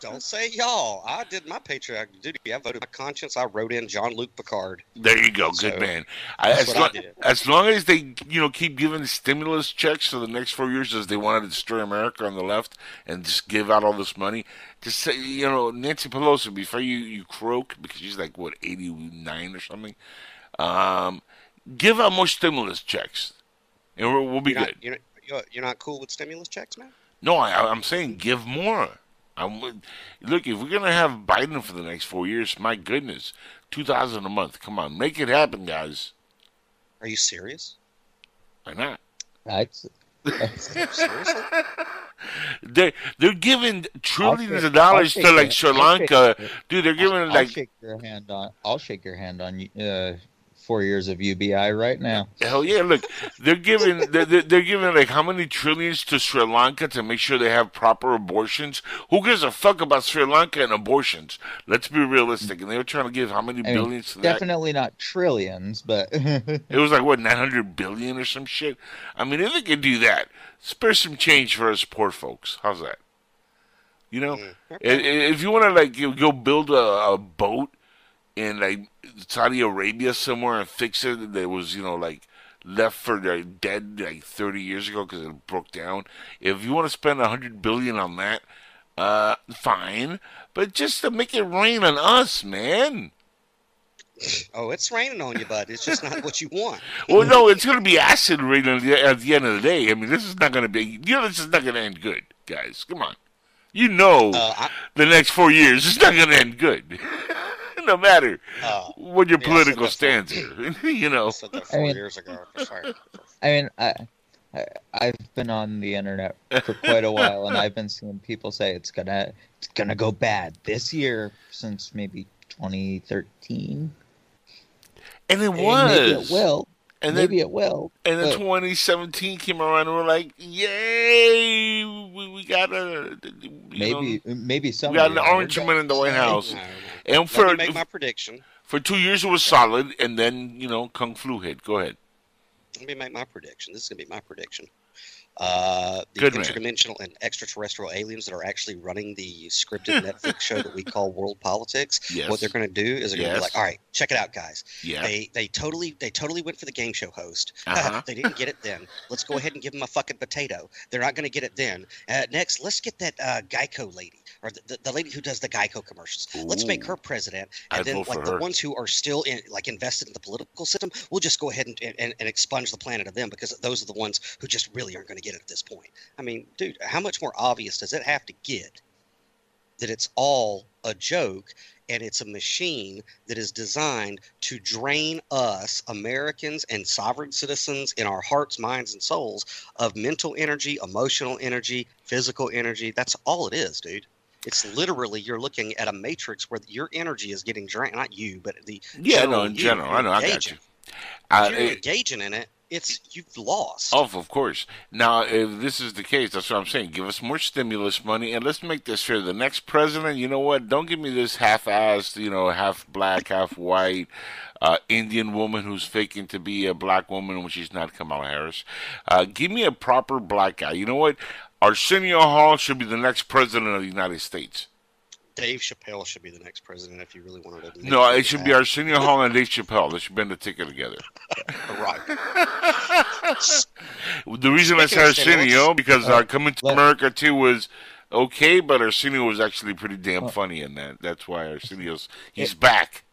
[SPEAKER 18] don't say y'all. I did my patriotic duty. I voted my conscience. I wrote in Jean-Luc Picard.
[SPEAKER 8] There you go, good man.
[SPEAKER 18] That's
[SPEAKER 8] as,
[SPEAKER 18] what I
[SPEAKER 8] long,
[SPEAKER 18] did.
[SPEAKER 8] as long as they, you know, keep giving stimulus checks for the next four years, as they wanted to destroy America on the left and just give out all this money, just say, you know, Nancy Pelosi, before you you croak because she's like what eighty nine or something, um, give out more stimulus checks, and we're, we'll be
[SPEAKER 18] You're
[SPEAKER 8] good.
[SPEAKER 18] not, you're, you're, you're not cool with stimulus checks, man?
[SPEAKER 8] No, I, I'm saying give more. I'm, look, if we're gonna have Biden for the next four years, my goodness, two thousand a month. Come on, make it happen, guys.
[SPEAKER 18] Are you serious?
[SPEAKER 8] Why not?
[SPEAKER 17] That's,
[SPEAKER 18] Seriously?
[SPEAKER 8] They they're giving trillions
[SPEAKER 17] shake-
[SPEAKER 8] of dollars to like Sri Lanka, dude. They're giving
[SPEAKER 17] I'll
[SPEAKER 8] like
[SPEAKER 17] shake your hand on. I'll shake your hand on you uh, four years of UBI right now.
[SPEAKER 8] Hell yeah! Look, they're giving they're, they're they're giving like how many trillions to Sri Lanka to make sure they have proper abortions. Who gives a fuck about Sri Lanka and abortions? Let's be realistic. And they were trying to give how many
[SPEAKER 17] I mean,
[SPEAKER 8] billions to that?
[SPEAKER 17] definitely not trillions, but
[SPEAKER 8] It was like what nine hundred billion or some shit. I mean, if they could do that, spare some change for us poor folks. How's that? You know, I- i- if you want to like go build a, a boat in like Saudi Arabia somewhere and fix it that was you know like left for like, dead like thirty years ago because it broke down. If you want to spend a hundred billion on that, uh, fine, but just to make it rain on us, man.
[SPEAKER 18] Oh, it's raining on you, bud. It's just not what you want.
[SPEAKER 8] Well, no, it's going to be acid rain at the, at the end of the day. I mean, this is not going to be. You know, this is not going to end good, guys. Come on, you know,
[SPEAKER 18] Uh,
[SPEAKER 8] the next four years it's not going to end good, no matter
[SPEAKER 18] Uh,
[SPEAKER 8] what your
[SPEAKER 18] yeah,
[SPEAKER 8] political
[SPEAKER 18] that
[SPEAKER 8] stance is. you know,
[SPEAKER 18] I said that
[SPEAKER 17] I
[SPEAKER 18] four
[SPEAKER 17] mean-
[SPEAKER 18] years ago. for.
[SPEAKER 17] I mean, I, I I've been on the internet for quite a while, and I've been seeing people say it's gonna it's gonna go bad this year since maybe 2013.
[SPEAKER 8] and it
[SPEAKER 17] And
[SPEAKER 8] was.
[SPEAKER 17] Maybe it will.
[SPEAKER 8] And then-
[SPEAKER 17] maybe it will.
[SPEAKER 8] And then
[SPEAKER 17] but-
[SPEAKER 8] 2017 came around, and we're like, "Yay, we, we got a you
[SPEAKER 17] maybe
[SPEAKER 8] know,
[SPEAKER 17] maybe
[SPEAKER 8] we
[SPEAKER 17] some.
[SPEAKER 8] got an orange man in the White House." And
[SPEAKER 18] Let
[SPEAKER 8] for
[SPEAKER 18] me make my prediction.
[SPEAKER 8] for two years it was solid, and then you know, Kung Flu hit. Go ahead.
[SPEAKER 18] Let me make my prediction. This is gonna be my prediction. Uh, the
[SPEAKER 8] Good man.
[SPEAKER 18] interdimensional and extraterrestrial aliens that are actually running the scripted Netflix show that we call World Politics.
[SPEAKER 8] Yes.
[SPEAKER 18] What they're going to do is they're going to be like, "All right, check it out, guys.
[SPEAKER 8] Yeah.
[SPEAKER 18] They they totally they totally went for the game show host.
[SPEAKER 8] Uh-huh.
[SPEAKER 18] they didn't get it then. Let's go ahead and give them a fucking potato. They're not going to get it then. Uh, next, let's get that uh, Geico lady or the, the, lady who does the Geico commercials. Let's make her president, and
[SPEAKER 8] I'd
[SPEAKER 18] then like the
[SPEAKER 8] her.
[SPEAKER 18] ones who are still in like invested in the political system, we'll just go ahead and, and, and expunge the planet of them because those are the ones who just really aren't going to get it at this point. I mean, dude, how much more obvious does it have to get that it's all a joke and it's a machine that is designed to drain us Americans and sovereign citizens in our hearts, minds, and souls of mental energy, emotional energy, physical energy. That's all it is, dude. It's literally you're looking at a matrix where your energy is getting drained. Not you, but the
[SPEAKER 8] Yeah, no,
[SPEAKER 18] general
[SPEAKER 8] in general, I know, I got you.
[SPEAKER 18] If you're
[SPEAKER 8] it-
[SPEAKER 18] engaging in it, it's you've lost.
[SPEAKER 8] Oh, of course. Now, if this is the case, that's what I'm saying. Give us more stimulus money, and let's make this fair. The next president, you know what? Don't give me this half-assed, you know, half black, half white, uh, Indian woman who's faking to be a black woman when she's not Kamala Harris. Uh, give me a proper black guy. You know what? Arsenio Hall should be the next president of the United States.
[SPEAKER 18] Dave Chappelle should be the next president if you really wanted to.
[SPEAKER 8] No, it should be
[SPEAKER 18] that.
[SPEAKER 8] Arsenio Hall and Dave Chappelle. They should bend the ticket together.
[SPEAKER 18] right.
[SPEAKER 8] The reason I said
[SPEAKER 18] Speaking
[SPEAKER 8] Arsenio
[SPEAKER 18] stimulus-
[SPEAKER 8] because uh,
[SPEAKER 17] Uh,
[SPEAKER 8] Coming to
[SPEAKER 17] let-
[SPEAKER 8] America too was okay, but Arsenio was actually pretty damn funny in that. That's why Arsenio's he's back.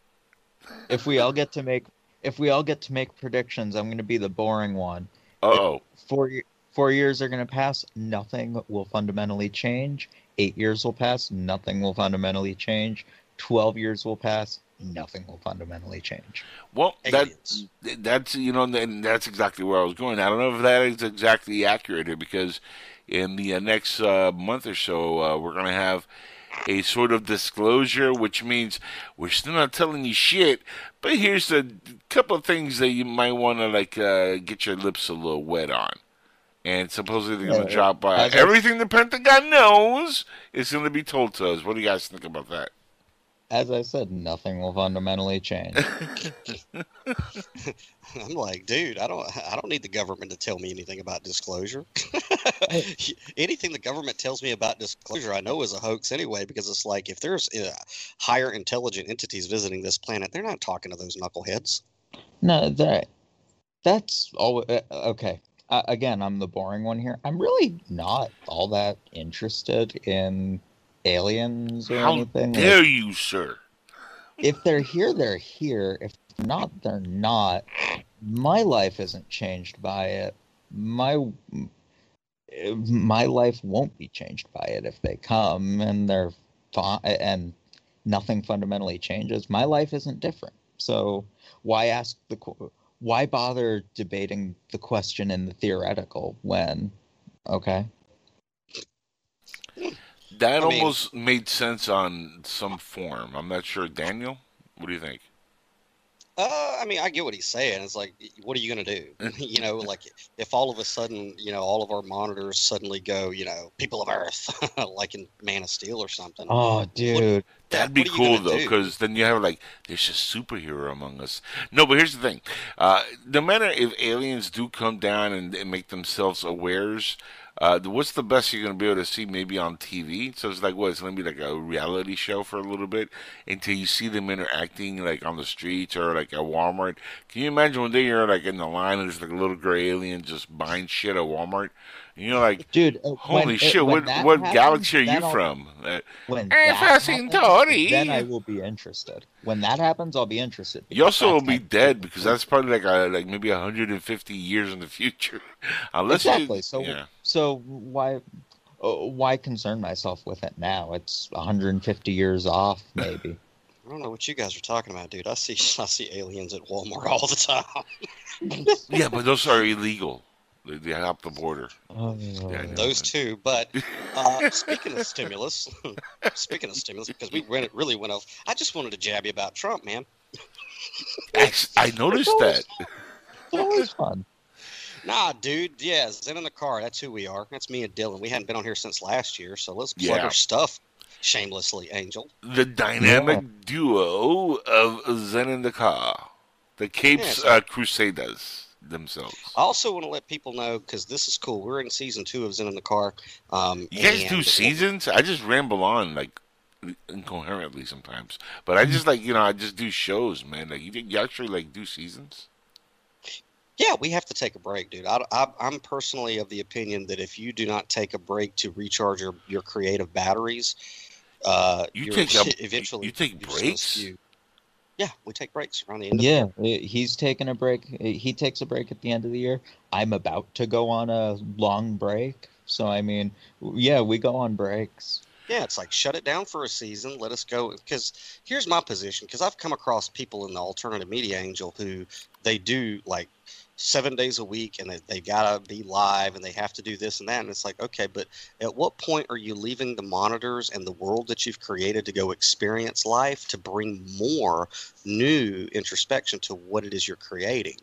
[SPEAKER 17] if we all get to make if we all get to make predictions, I'm going to be the boring one.
[SPEAKER 8] Uh oh.
[SPEAKER 17] Four four years are going to pass. Nothing will fundamentally change. Eight years will pass. Nothing will fundamentally change. Twelve years will pass. Nothing will fundamentally change.
[SPEAKER 8] Well, that that's you know, and that's exactly where I was going. I don't know if that is exactly accurate here because in the uh, next uh, month or so, uh, we're gonna have a sort of disclosure, which means we're still not telling you shit, but here's a couple of things that you might want to like uh, get your lips a little wet on. And supposedly they're gonna
[SPEAKER 17] Yeah,
[SPEAKER 8] drop by.
[SPEAKER 17] as I-
[SPEAKER 8] everything the Pentagon knows is gonna be told to us. What do you guys think about that?
[SPEAKER 17] As I said, nothing will fundamentally change.
[SPEAKER 18] I'm like, dude, I don't, I don't need the government to tell me anything about disclosure. anything the government tells me about disclosure, I know is a hoax anyway, because it's like if there's uh, higher intelligent entities visiting this planet, they're not talking to those knuckleheads.
[SPEAKER 17] No, that that's all. Uh, okay, uh, again, I'm the boring one here. I'm really not all that interested in aliens or
[SPEAKER 8] How
[SPEAKER 17] anything. like-
[SPEAKER 8] dare you, sir?
[SPEAKER 17] if they're here, they're here. If not, they're not. My life isn't changed by it. My my life won't be changed by it if they come and they're fine and nothing fundamentally changes. My life isn't different. So why ask the why bother debating the question in the theoretical when okay
[SPEAKER 8] That
[SPEAKER 17] I mean-
[SPEAKER 8] almost made sense on some form. I'm not sure. Daniel, what do you think?
[SPEAKER 18] Uh, I mean, I get what he's saying. It's like, what are you going to do? you know, like if all of a sudden, you know, all of our monitors suddenly go, you know, people of Earth, like in Man of Steel or something.
[SPEAKER 17] Oh, dude.
[SPEAKER 8] That'd be
[SPEAKER 18] what are you
[SPEAKER 8] cool though, because then you have like there's a superhero among us. No, but here's the thing: uh, no matter if aliens do come down and, and make themselves awares, uh, what's the best you're gonna be able to see maybe on TV? So it's like what? It's gonna be like a reality show for a little bit until you see them interacting like on the streets or like at Walmart. Can you imagine when they are like in the line and there's like a little gray alien just buying shit at Walmart? And you're like,
[SPEAKER 17] Dude, uh,
[SPEAKER 8] holy
[SPEAKER 17] when-
[SPEAKER 8] shit!
[SPEAKER 17] when
[SPEAKER 8] What what
[SPEAKER 17] happens,
[SPEAKER 8] galaxy are you
[SPEAKER 17] I'll-
[SPEAKER 8] from? Uh,
[SPEAKER 17] When that
[SPEAKER 8] fucking
[SPEAKER 17] happens, then I will be interested. When that happens, I'll be interested.
[SPEAKER 8] You also will be dead because that's probably like a, like maybe 150 years in the future, unless
[SPEAKER 17] exactly.
[SPEAKER 8] you,
[SPEAKER 17] So,
[SPEAKER 8] yeah.
[SPEAKER 17] so why, uh, why concern myself with it now? It's 150 years off, maybe.
[SPEAKER 18] I don't know what you guys are talking about, dude. I see I see aliens at Walmart all the time.
[SPEAKER 8] yeah, but those are illegal. They, they hop the border.
[SPEAKER 17] Oh,
[SPEAKER 8] Yeah,
[SPEAKER 18] Those
[SPEAKER 8] man.
[SPEAKER 18] two. But uh, speaking of stimulus, speaking of stimulus, because we went, really went off. I just wanted to jab you about Trump, man.
[SPEAKER 8] I noticed that.
[SPEAKER 17] It's always fun.
[SPEAKER 18] Nah, dude. Yeah, Zen in the car. That's who we are. That's me and Dylan. We hadn't been on here since last year, so let's plug
[SPEAKER 8] Yeah.
[SPEAKER 18] our stuff shamelessly, Angel.
[SPEAKER 8] The dynamic duo of Zen and the Car, the Capes
[SPEAKER 18] Yes.
[SPEAKER 8] uh, Crusaders themselves.
[SPEAKER 18] I also want to let people know because this is cool. We're in season two of Zen in the car. Um,
[SPEAKER 8] You guys do seasons? I just ramble on like incoherently sometimes, but I just like you know I just do shows, man. Like you, you actually like do seasons.
[SPEAKER 18] Yeah, we have to take a break, dude. I, I, I'm personally of the opinion that if you do not take a break to recharge your, your creative batteries, uh,
[SPEAKER 8] You take a-
[SPEAKER 18] eventually
[SPEAKER 8] you take breaks?
[SPEAKER 18] Yeah, we take breaks around the end.
[SPEAKER 17] Yeah,
[SPEAKER 18] the
[SPEAKER 17] he's taking a break. He takes a break at the end of the year. I'm about to go on a long break. So, I mean, yeah, we go on breaks.
[SPEAKER 18] Yeah, it's like shut it down for a season. Let us go. Because here's my position. Because I've come across people in the alternative media angel who they do like seven days a week and they, they gotta be live and they have to do this and that. And it's like, okay, but at what point are you leaving the monitors and the world that you've created to go experience life to bring more new introspection to what it is you're creating?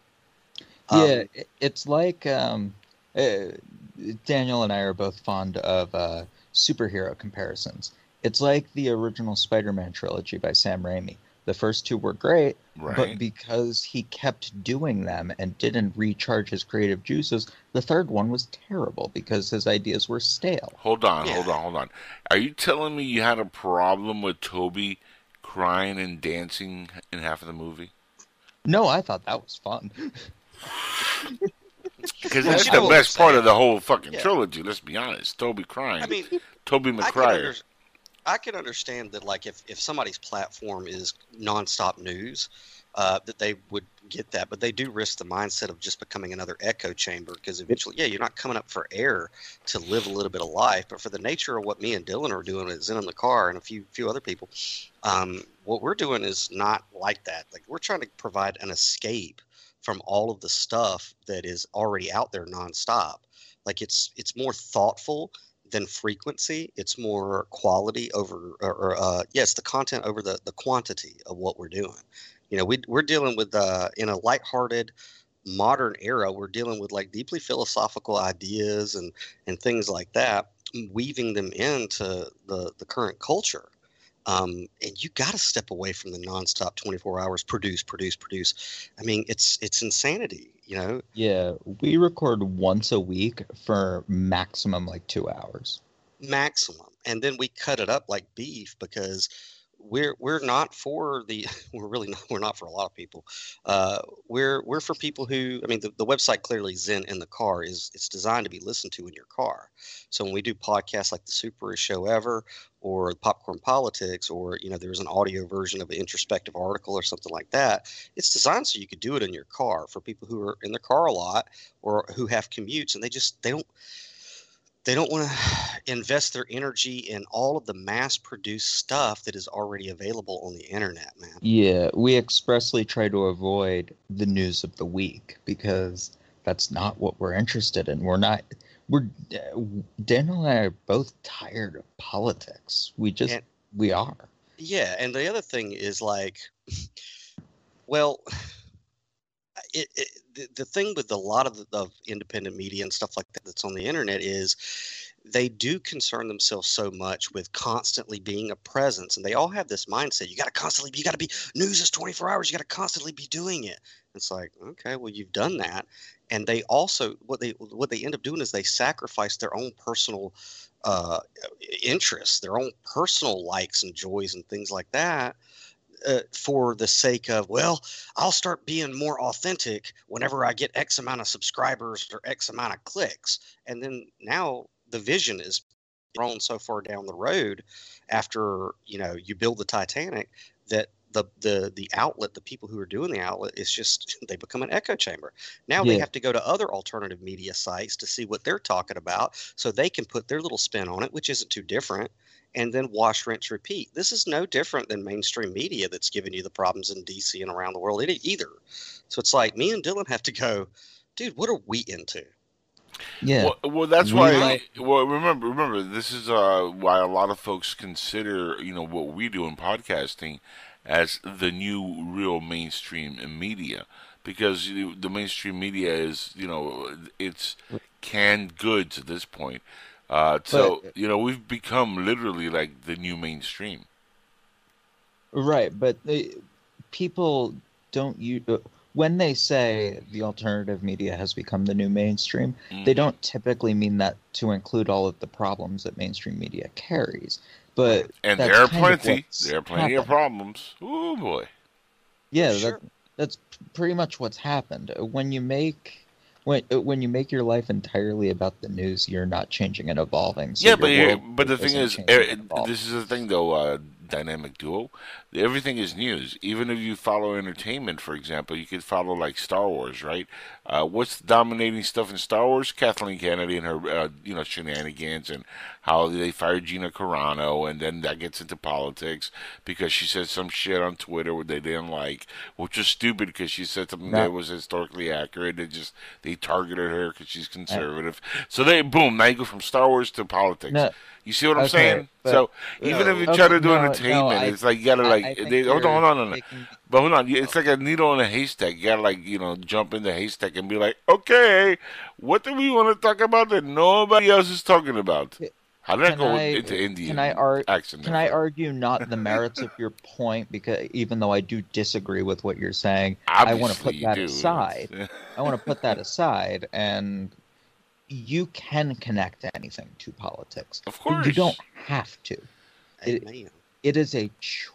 [SPEAKER 18] Um,
[SPEAKER 17] yeah, i- it's like um, uh, Daniel and I are both fond of uh, superhero comparisons. It's like the original Spider-Man trilogy by Sam Raimi. The first two were great,
[SPEAKER 8] Right.
[SPEAKER 17] but because he kept doing them and didn't recharge his creative juices, the third one was terrible because his ideas were stale.
[SPEAKER 8] Hold on,
[SPEAKER 18] Yeah.
[SPEAKER 8] hold on, hold on. Are you telling me you had a problem with Tobey crying and dancing in half of the movie?
[SPEAKER 17] No, I thought that was fun.
[SPEAKER 8] Because
[SPEAKER 18] Well,
[SPEAKER 8] that's the best part of the whole fucking
[SPEAKER 18] Yeah.
[SPEAKER 8] trilogy. Let's be honest. Tobey crying.
[SPEAKER 18] I mean,
[SPEAKER 8] Tobey
[SPEAKER 18] I
[SPEAKER 8] McCryer.
[SPEAKER 18] I can understand that, like, if, if somebody's platform is nonstop news, uh, that they would get that, but they do risk the mindset of just becoming another echo chamber because eventually, yeah, you're not coming up for air to live a little bit of life, but for the nature of what me and Dylan are doing Zen in the car and a few few other people, um, what we're doing is not like that. Like, we're trying to provide an escape from all of the stuff that is already out there nonstop. Like, it's it's more thoughtful than frequency. It's more quality over, or, or uh, yes, the content over the, the quantity of what we're doing. You know, we, we're dealing with, uh, in a lighthearted, modern era, we're dealing with like deeply philosophical ideas and, and things like that, weaving them into the, the current culture. Um, and you got to step away from the nonstop 24 hours produce, produce, produce. I mean, it's it's insanity, you know.
[SPEAKER 17] Yeah, we record once a week for maximum like two hours.
[SPEAKER 18] maximum and then we cut it up like beef because we're we're not for the we're really not we're not for a lot of people. Uh we're we're for people who i mean the, the website clearly zen in the car is it's designed to be listened to in your car. So when we do podcasts like the superest show ever or popcorn politics or you know there's an audio version of an introspective article or something like that it's designed so you could do it in your car for people who are in their car a lot or who have commutes and they just they don't they don't want to invest their energy in all of the mass produced stuff that is already available on the internet, man.
[SPEAKER 17] Yeah, we expressly try to avoid the news of the week because that's not what we're interested in. We're not. We're uh, Daniel and I are both tired of politics. We just
[SPEAKER 18] And-
[SPEAKER 17] we are.
[SPEAKER 18] Yeah, and the other thing is like Well, it, it, the, the thing with a lot of, the, of independent media and stuff like that that's on the internet is they do concern themselves so much with constantly being a presence and they all have this mindset you got to constantly you got to be news is 24 hours you got to constantly be doing it. It's like okay well you've done that. And they also what they what they end up doing is they sacrifice their own personal uh, interests their own personal likes and joys and things like that uh, for the sake of well i'll start being more authentic whenever i get x amount of subscribers or x amount of clicks. And then now the vision is thrown so far down the road after you know you build the titanic that the the the outlet the people who are doing the outlet is just they become an echo chamber. Now they have to go to other alternative media sites to see what they're talking about so they can put their little spin on it which isn't too different and then wash rinse repeat this is no different than mainstream media that's giving you the problems in dc and around the world either so it's like me and dylan have to go dude what are we into
[SPEAKER 17] Yeah.
[SPEAKER 8] Well, well that's
[SPEAKER 17] We
[SPEAKER 8] why.
[SPEAKER 17] like-
[SPEAKER 8] well, remember, remember, this is uh, why a lot of folks consider you know what we do in podcasting as the new real mainstream media because the mainstream media is you know it's canned goods at this point. Uh, so you know we've become literally like the new mainstream.
[SPEAKER 17] Right, but they, people don't you when they say the alternative media has become the new mainstream.
[SPEAKER 8] Mm.
[SPEAKER 17] They don't typically mean that to include all of the problems that mainstream media carries. But
[SPEAKER 8] And there are plenty. There are plenty of problems. Oh boy.
[SPEAKER 17] Yeah, that, that's pretty much what's happened. Uh, When you make when uh, when you make your life entirely about the news, you're not changing and evolving. So
[SPEAKER 8] yeah, but but the thing is, er, this is the thing though. Uh, dynamic duo, everything is news. Even if you follow entertainment, for example, you could follow like Star Wars, right? Uh, what's the dominating stuff in Star Wars? Kathleen Kennedy and her, uh, you know, shenanigans and how they fired Gina Carano, and then that gets into politics because she said some shit on Twitter what they didn't like, which was stupid because she said something
[SPEAKER 17] No.
[SPEAKER 8] that was historically accurate. They just they targeted her because she's conservative. So they boom, now you go from Star Wars to politics.
[SPEAKER 17] No.
[SPEAKER 8] You see what I'm
[SPEAKER 17] Okay,
[SPEAKER 8] saying?
[SPEAKER 17] but-
[SPEAKER 8] so even if you
[SPEAKER 17] Okay,
[SPEAKER 8] try to do entertainment,
[SPEAKER 17] I-
[SPEAKER 8] it's like you gotta
[SPEAKER 17] I-
[SPEAKER 8] like they, hold on, hold on, hold on. But hold on, it's like a needle in a haystack. You gotta like you know jump in the haystack and be like, okay, what do we want to talk about that nobody else is talking about? How did I
[SPEAKER 17] Can
[SPEAKER 8] go
[SPEAKER 17] I-
[SPEAKER 8] into Indian
[SPEAKER 17] Can I, ar-
[SPEAKER 8] accent?
[SPEAKER 17] can I argue not the merits of your point? Because even though I do disagree with what you're saying, I want to put that
[SPEAKER 8] do.
[SPEAKER 17] aside. I want to put that aside, and you can connect anything to politics.
[SPEAKER 8] Of
[SPEAKER 17] but You don't have to. It, it is a choice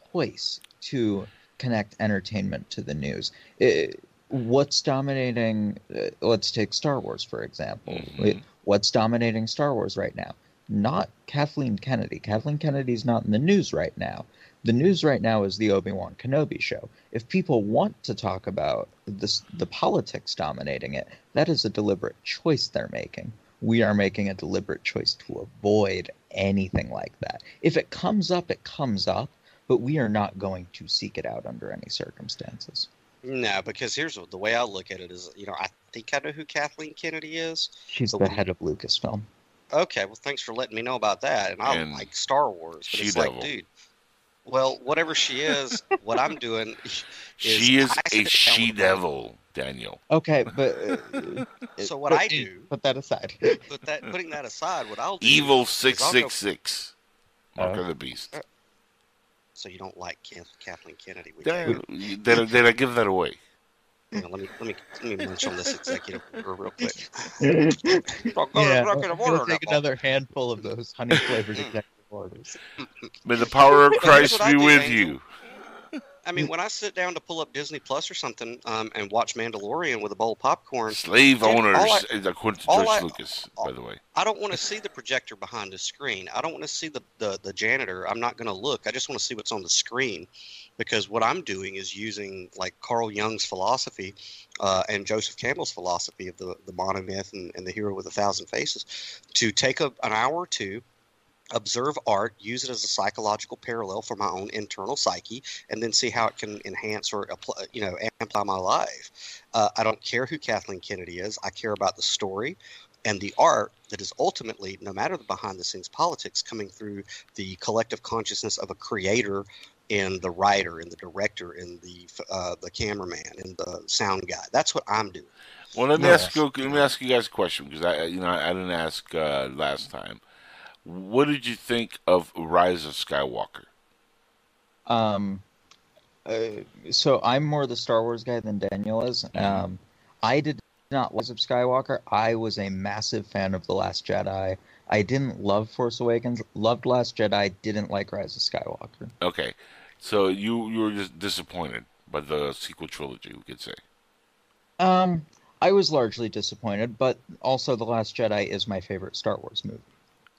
[SPEAKER 17] to connect entertainment to the news. It- what's dominating? Uh, let's take Star Wars for example.
[SPEAKER 8] Mm-hmm.
[SPEAKER 17] What's dominating Star Wars right now? Not Kathleen Kennedy. Kathleen Kennedy's not in the news right now. The news right now is the Obi Wan Kenobi show. If people want to talk about this, the politics dominating it, that is a deliberate choice they're making. We are making a deliberate choice to avoid anything like that. If it comes up, it comes up, but we are not going to seek it out under any circumstances.
[SPEAKER 18] No, because here's what- the way I look at it is, you know, I think I know who Kathleen Kennedy is.
[SPEAKER 17] She's
[SPEAKER 18] but
[SPEAKER 17] the head of Lucasfilm.
[SPEAKER 18] Okay, well, thanks for letting me know about that. And I
[SPEAKER 8] And
[SPEAKER 18] like Star Wars, but it's like, dude, well, whatever she is, what I'm doing is
[SPEAKER 8] She is a she devil, Daniel.
[SPEAKER 17] Okay, but uh,
[SPEAKER 18] So what
[SPEAKER 17] put-
[SPEAKER 18] I do,
[SPEAKER 17] put that aside.
[SPEAKER 18] put that, putting that aside, what I'll do,
[SPEAKER 8] Evil
[SPEAKER 18] is
[SPEAKER 8] six
[SPEAKER 18] I'll go-
[SPEAKER 8] six six. Mark
[SPEAKER 17] Uh,
[SPEAKER 8] of the Beast.
[SPEAKER 18] So you don't like Kathleen Kennedy? would you?
[SPEAKER 8] Did, did, did I give that away?
[SPEAKER 18] Hang on, let me let me let me munch on this executive order real quick.
[SPEAKER 17] yeah,
[SPEAKER 18] Executive
[SPEAKER 17] I'm
[SPEAKER 18] order
[SPEAKER 17] take
[SPEAKER 18] now.
[SPEAKER 17] another handful of those honey flavored executive orders.
[SPEAKER 8] May the power of Christ be with
[SPEAKER 18] Angel.
[SPEAKER 8] you.
[SPEAKER 18] I mean, when I sit down to pull up Disney Plus or something um, and watch Mandalorian with a bowl of popcorn,
[SPEAKER 8] Slave
[SPEAKER 18] dude,
[SPEAKER 8] owners,
[SPEAKER 18] I-
[SPEAKER 8] according to George
[SPEAKER 18] I-
[SPEAKER 8] Lucas, by the way.
[SPEAKER 18] I don't want to see the projector behind the screen. I don't want to see the, the, the janitor. I'm not going to look. I just want to see what's on the screen because what I'm doing is using like Carl Jung's philosophy uh, and Joseph Campbell's philosophy of the, the monomyth and, and the hero with a thousand faces to take a, an hour or two, observe art, use it as a psychological parallel for my own internal psyche, and then see how it can enhance or apply, you know amplify my life. Uh, I don't care who Kathleen Kennedy is. I care about the story. and the art that is ultimately, no matter the behind the scenes politics, coming through the collective consciousness of a creator and the writer and the director and the uh, the cameraman and the sound guy. That's what I'm doing.
[SPEAKER 8] Well, let me
[SPEAKER 18] No.
[SPEAKER 8] ask you. Let me ask you guys a question because I, you know, I, I didn't ask uh, last time. What did you think of Rise of Skywalker?
[SPEAKER 17] Um, uh, so I'm more the Star Wars guy than Daniel is. Um, I did not Rise of Skywalker. I was a massive fan of The Last Jedi. I didn't love Force Awakens. Loved Last Jedi. Didn't like Rise of Skywalker.
[SPEAKER 8] Okay, so you you were just disappointed by the sequel trilogy, we could say.
[SPEAKER 17] Um, I was largely disappointed, but also The Last Jedi is my favorite Star Wars movie.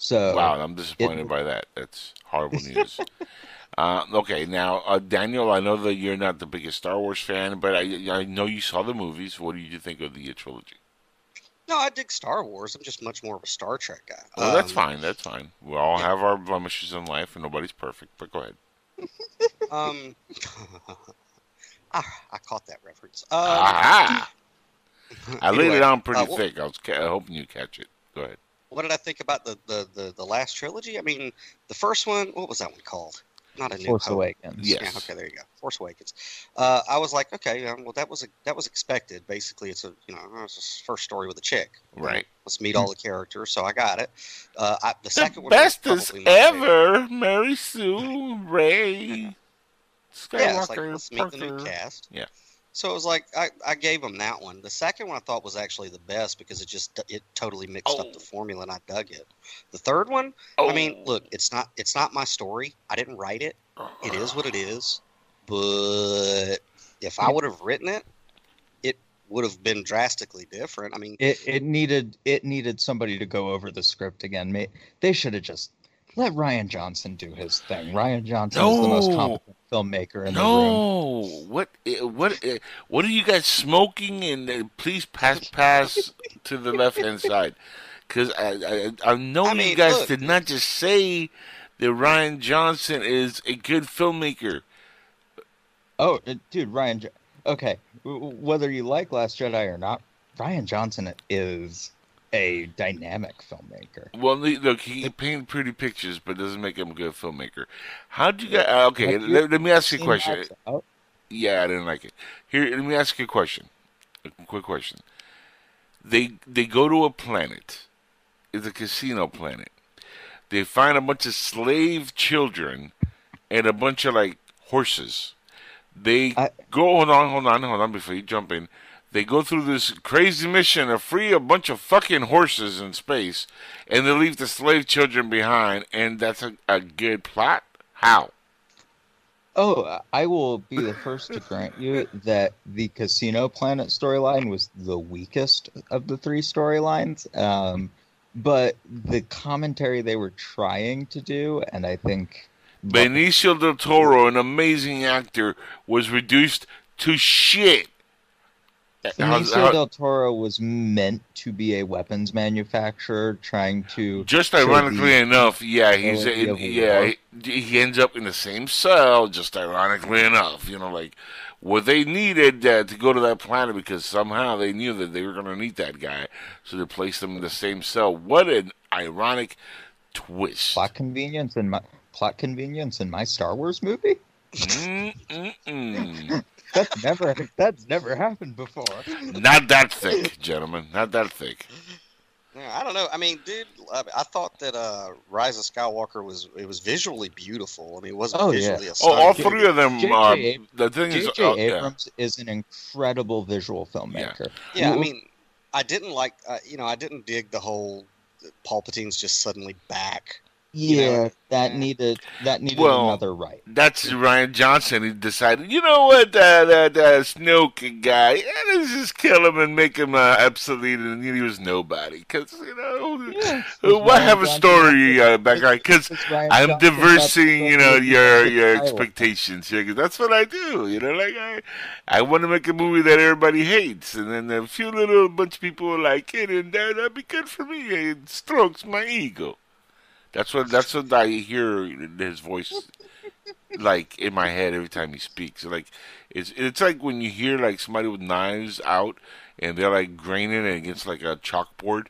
[SPEAKER 17] So
[SPEAKER 8] wow, I'm disappointed
[SPEAKER 17] it-
[SPEAKER 8] by that. That's horrible news. uh, okay, now uh, Daniel, I know that you're not the biggest Star Wars fan, but I I know you saw the movies. What did you think of the trilogy?
[SPEAKER 18] No, I dig Star Wars. I'm just much more of a Star Trek guy.
[SPEAKER 8] Well, that's
[SPEAKER 18] Um,
[SPEAKER 8] fine. That's fine. We all have our blemishes in life, and nobody's perfect. But go ahead.
[SPEAKER 18] Um, ah, I caught that reference. Um,
[SPEAKER 8] Ah! I laid
[SPEAKER 18] anyway,
[SPEAKER 8] it on pretty
[SPEAKER 18] uh, well-
[SPEAKER 8] thick. I was ca- hoping you catch it. Go ahead.
[SPEAKER 18] What did I think about the, the, the, the last trilogy? I mean, the first one, what was that one called? Not a New
[SPEAKER 17] Force
[SPEAKER 18] Hope.
[SPEAKER 17] Awakens.
[SPEAKER 18] Yeah, okay, there you go. Force Awakens. Uh, I was like, okay, um, well, that was a, that was expected. Basically, it's a you know, it's a first story with a chick. You
[SPEAKER 8] Right.
[SPEAKER 18] Let's meet all the characters. So I got it. Uh, I, the
[SPEAKER 8] The
[SPEAKER 18] second one, was
[SPEAKER 8] bestest
[SPEAKER 18] probably favorite.
[SPEAKER 8] ever, Mary Sue, Rey, Skywalker,
[SPEAKER 18] Yeah, it's like let's meet the new cast.
[SPEAKER 8] Yeah.
[SPEAKER 18] So it was like I, I gave them that one. The second one I thought was actually the best because it just it totally mixed up the oh. formula and I dug it. The third one, I mean,
[SPEAKER 8] Oh.
[SPEAKER 18] look, it's not it's not my story. I didn't write it. It is what it uh-huh. is. But if I would have written it, it would have been drastically different. I mean,
[SPEAKER 17] It it needed it needed somebody to go over the script again. They should have just let Rian Johnson do his thing. Rian Johnson is the most competent filmmaker in the room.
[SPEAKER 8] No, what, eh, what, eh, what are you guys smoking? And uh, please pass, pass to the left hand side, because I, I, I know
[SPEAKER 18] I
[SPEAKER 8] you
[SPEAKER 18] mean,
[SPEAKER 8] guys
[SPEAKER 18] look.
[SPEAKER 8] did not just say that Rian Johnson is a good filmmaker.
[SPEAKER 17] Oh, dude, Rian. Okay, whether you like Last Jedi or not, Rian Johnson is a dynamic filmmaker.
[SPEAKER 8] Well, look, he can paint pretty pictures, but doesn't make him a good filmmaker. How do you uh, Okay,
[SPEAKER 17] you
[SPEAKER 8] let, let me ask you a question.
[SPEAKER 17] Out?
[SPEAKER 8] Yeah, I didn't like it. Here, let me ask you a question. A quick question. They they go to a planet. It's a casino planet. They find a bunch of slave children and a bunch of like horses. They go hold on, hold on, hold on before you jump in. They go through this crazy mission to free a bunch of fucking horses in space, and they leave the slave children behind. And that's a, a good plot. How?
[SPEAKER 17] Oh, I will be the first to grant you that the Casino Planet storyline was the weakest of the three storylines. Um, but the commentary they were trying to do, and I think
[SPEAKER 8] Benicio del Toro, an amazing actor, was reduced to shit.
[SPEAKER 17] Benicio del Toro was meant to be a weapons manufacturer, trying to
[SPEAKER 8] just ironically
[SPEAKER 17] the
[SPEAKER 8] enough, yeah, he's yeah, he, he ends up in the same cell. Just ironically enough, you know, like what they needed uh, to go to that planet because somehow they knew that they were going to need that guy, so they placed him in the same cell. What an ironic twist!
[SPEAKER 17] plot convenience in my plot convenience in my Star Wars movie. That's never that's never happened before.
[SPEAKER 8] Not that thick, gentlemen. Not that thick.
[SPEAKER 18] Yeah, I don't know. I mean, dude, I, I thought that uh, Rise of Skywalker was it was visually beautiful. I mean, it wasn't
[SPEAKER 17] Oh yeah.
[SPEAKER 18] visually a
[SPEAKER 8] Oh, all three of them.
[SPEAKER 17] J.J.
[SPEAKER 8] Uh,
[SPEAKER 17] Ab-
[SPEAKER 8] the thing is,
[SPEAKER 17] J.J.
[SPEAKER 8] uh, yeah.
[SPEAKER 17] Abrams is an incredible visual filmmaker.
[SPEAKER 18] Yeah, I mean, I didn't like, uh, you know, I didn't dig the whole Palpatine's just suddenly back.
[SPEAKER 17] Yeah, that needed that needed
[SPEAKER 8] Well,
[SPEAKER 17] another right.
[SPEAKER 8] That's Rian Johnson. He decided, you know what, that that that Snoke guy, yeah, let's just kill him and make him uh, obsolete, and he was nobody. Because you know, uh, why
[SPEAKER 17] Ryan
[SPEAKER 8] have a
[SPEAKER 17] Johnson
[SPEAKER 8] story uh, back guy? Because I'm
[SPEAKER 17] Johnson
[SPEAKER 8] diversing, you know, your your expectations here. 'cause that's what I do. You know, like I I want to make a movie that everybody hates, and then a few little bunch of people like it, and that that'd be good for me. It strokes my ego. That's what that's what I hear in his voice like in my head every time he speaks. Like it's it's like when you hear like somebody with knives out and they're like graining it against like a chalkboard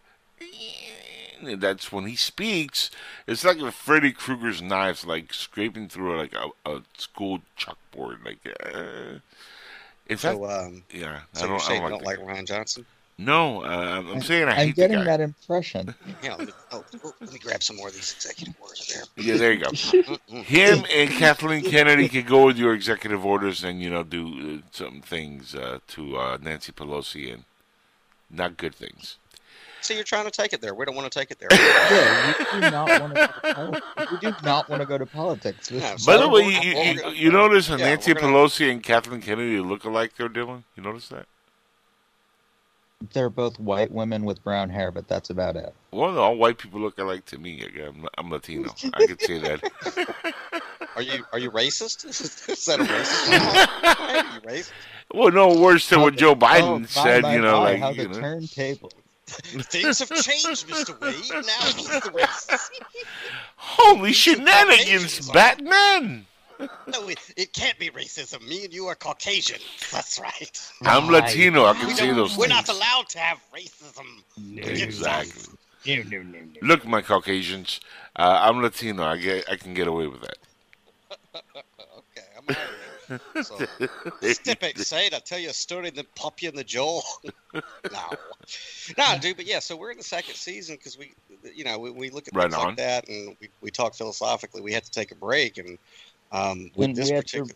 [SPEAKER 8] that's when he speaks. It's like if Freddy Krueger's knives like scraping through like a, a school chalkboard. Like, uh, in fact,
[SPEAKER 18] So, um,
[SPEAKER 8] yeah,
[SPEAKER 18] so
[SPEAKER 8] I
[SPEAKER 18] you're
[SPEAKER 8] don't, I don't like.
[SPEAKER 18] don't like Rian Johnson?
[SPEAKER 8] No, uh, I'm saying I
[SPEAKER 17] I'm
[SPEAKER 8] hate
[SPEAKER 17] getting
[SPEAKER 8] the guy.
[SPEAKER 17] that impression.
[SPEAKER 18] Yeah. Let me, oh, oh, let me grab some more of these executive orders there.
[SPEAKER 8] Yeah, there you go. Him and Kathleen Kennedy could go with your executive orders and you know do uh, some things uh, to uh, Nancy Pelosi and not good things.
[SPEAKER 18] So you're trying to take it there. We don't want to take it there.
[SPEAKER 17] Yeah, we do not want to go to politics. We do not want to go to politics. This
[SPEAKER 18] Yeah,
[SPEAKER 17] is
[SPEAKER 8] By the way, you, you, you, you notice that
[SPEAKER 18] yeah,
[SPEAKER 8] Nancy
[SPEAKER 18] gonna-
[SPEAKER 8] Pelosi and Kathleen Kennedy look alike, though, Dylan? You notice that?
[SPEAKER 17] They're both white women with brown hair, but that's about it.
[SPEAKER 8] Well, all white people look alike to me. I'm, I'm Latino. I could say that.
[SPEAKER 18] Are you are you racist? Is that a racist? Are you racist?
[SPEAKER 8] Well, no worse than what Joe
[SPEAKER 17] Oh,
[SPEAKER 8] Biden
[SPEAKER 17] my,
[SPEAKER 8] said.
[SPEAKER 17] my,
[SPEAKER 8] you know,
[SPEAKER 17] my,
[SPEAKER 8] like
[SPEAKER 17] how
[SPEAKER 8] you
[SPEAKER 17] the
[SPEAKER 8] know.
[SPEAKER 18] Oh,
[SPEAKER 17] turntable.
[SPEAKER 18] Things have changed, Mr. Wade. Now he's the racist.
[SPEAKER 8] Holy shenanigans, Batman!
[SPEAKER 18] No, it, it can't be racism. Me and you are Caucasian. That's right.
[SPEAKER 8] I'm Latino. I can
[SPEAKER 18] We
[SPEAKER 8] say
[SPEAKER 18] don't-
[SPEAKER 8] those
[SPEAKER 18] We're
[SPEAKER 8] things.
[SPEAKER 18] not allowed to have racism.
[SPEAKER 8] Exactly.
[SPEAKER 18] No, no, no, no.
[SPEAKER 8] Look, my Caucasians, uh, I'm Latino. I get, I can get away with that.
[SPEAKER 18] okay, I'm out. So, step outside. I'll tell you a story, then pop you in the jaw. no, no, dude. But yeah, so we're in the second season because we, you know, we, we look at
[SPEAKER 8] Right
[SPEAKER 18] things
[SPEAKER 8] on.
[SPEAKER 18] like that and we, we talk philosophically. We had to take a break, and um, with
[SPEAKER 17] And
[SPEAKER 18] this
[SPEAKER 17] we had
[SPEAKER 18] particular,
[SPEAKER 17] to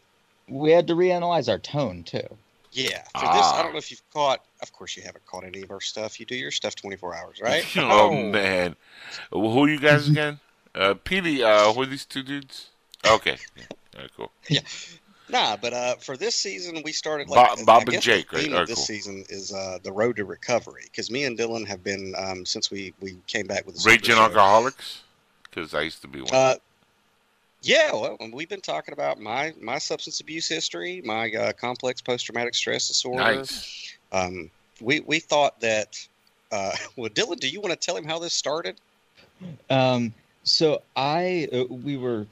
[SPEAKER 17] we had to reanalyze our tone too.
[SPEAKER 18] yeah, for this, I
[SPEAKER 8] Ah.
[SPEAKER 18] don't know if you've caught. Of course, you haven't caught any of our stuff. You do your stuff 24 hours, right?
[SPEAKER 8] oh, man, Well, who are you guys again? Uh, Petey. Uh, who are these two dudes? Okay, yeah, all right, cool.
[SPEAKER 18] Nah, but uh, for this season, we started like
[SPEAKER 8] Bob
[SPEAKER 18] I
[SPEAKER 8] and Jake,
[SPEAKER 18] The theme
[SPEAKER 8] Alright,
[SPEAKER 18] of this
[SPEAKER 8] cool.
[SPEAKER 18] season is uh, the road to recovery because me and Dylan have been um, since we we came back with the
[SPEAKER 8] Raging alcoholics, because I used to be one.
[SPEAKER 18] Uh, yeah, well, we've been talking about my my substance abuse history, my uh, complex post traumatic stress disorder.
[SPEAKER 8] nice.
[SPEAKER 18] Um, we we thought that. Uh, well, Dylan, do you want to tell him how this started?
[SPEAKER 17] Um, so I uh, we were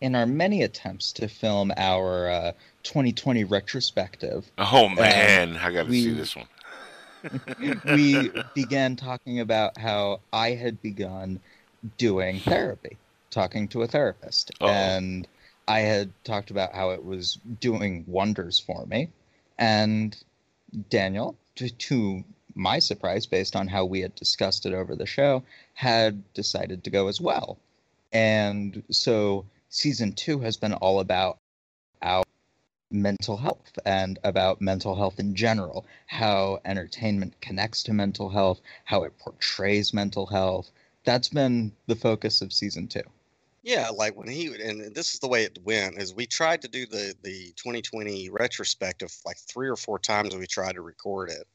[SPEAKER 17] in our many attempts to film our uh, 2020 retrospective.
[SPEAKER 8] Oh man, I got to see this one.
[SPEAKER 17] we began talking about how I had begun doing therapy, talking to a therapist,
[SPEAKER 8] Uh-oh.
[SPEAKER 17] and I had talked about how it was doing wonders for me. And Daniel, to, to my surprise, based on how we had discussed it over the show, had decided to go as well. And so season two has been all about our mental health and about mental health in general, how entertainment connects to mental health, how it portrays mental health. That's been the focus of season two.
[SPEAKER 18] Yeah, like when he and this is the way it went is we tried to do the the 2020 retrospective like three or four times we tried to record it,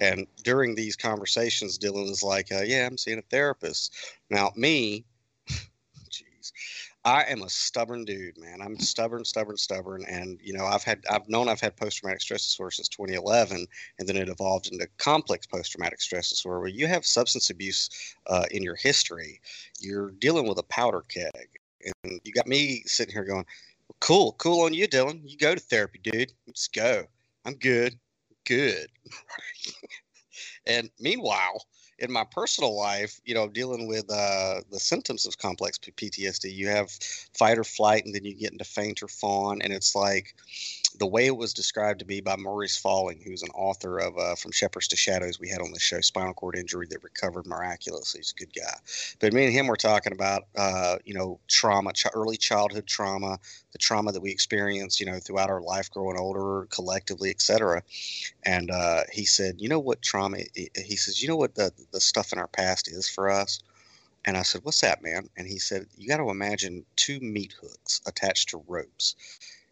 [SPEAKER 18] and during these conversations, Dylan was like, uh, "Yeah, I'm seeing a therapist." Now, me, jeez, I am a stubborn dude, man. I'm stubborn, stubborn, stubborn, and you know, I've had I've known I've had post traumatic stress disorder since 2011, and then it evolved into complex post traumatic stress disorder, where you have substance abuse uh, in your history you're dealing with a powder keg. And you got me sitting here going, cool, cool on you, Dylan. You go to therapy, dude. Let's go. I'm good. Good. and meanwhile, in my personal life, you know, dealing with uh, the symptoms of complex PTSD, you have fight or flight, and then you get into faint or fawn. And it's like the way it was described to me by Maurice Falling, who's an author of uh, From Shepherds to Shadows, we had on the show, spinal cord injury that recovered miraculously. He's a good guy. But me and him were talking about, uh, you know, trauma, ch- early childhood trauma, the trauma that we experience, you know, throughout our life growing older, collectively, et cetera. And uh, he said, you know what trauma, he says, you know what the, the stuff in our past is for us? And I said, what's that, man? And he said, you got to imagine two meat hooks attached to ropes.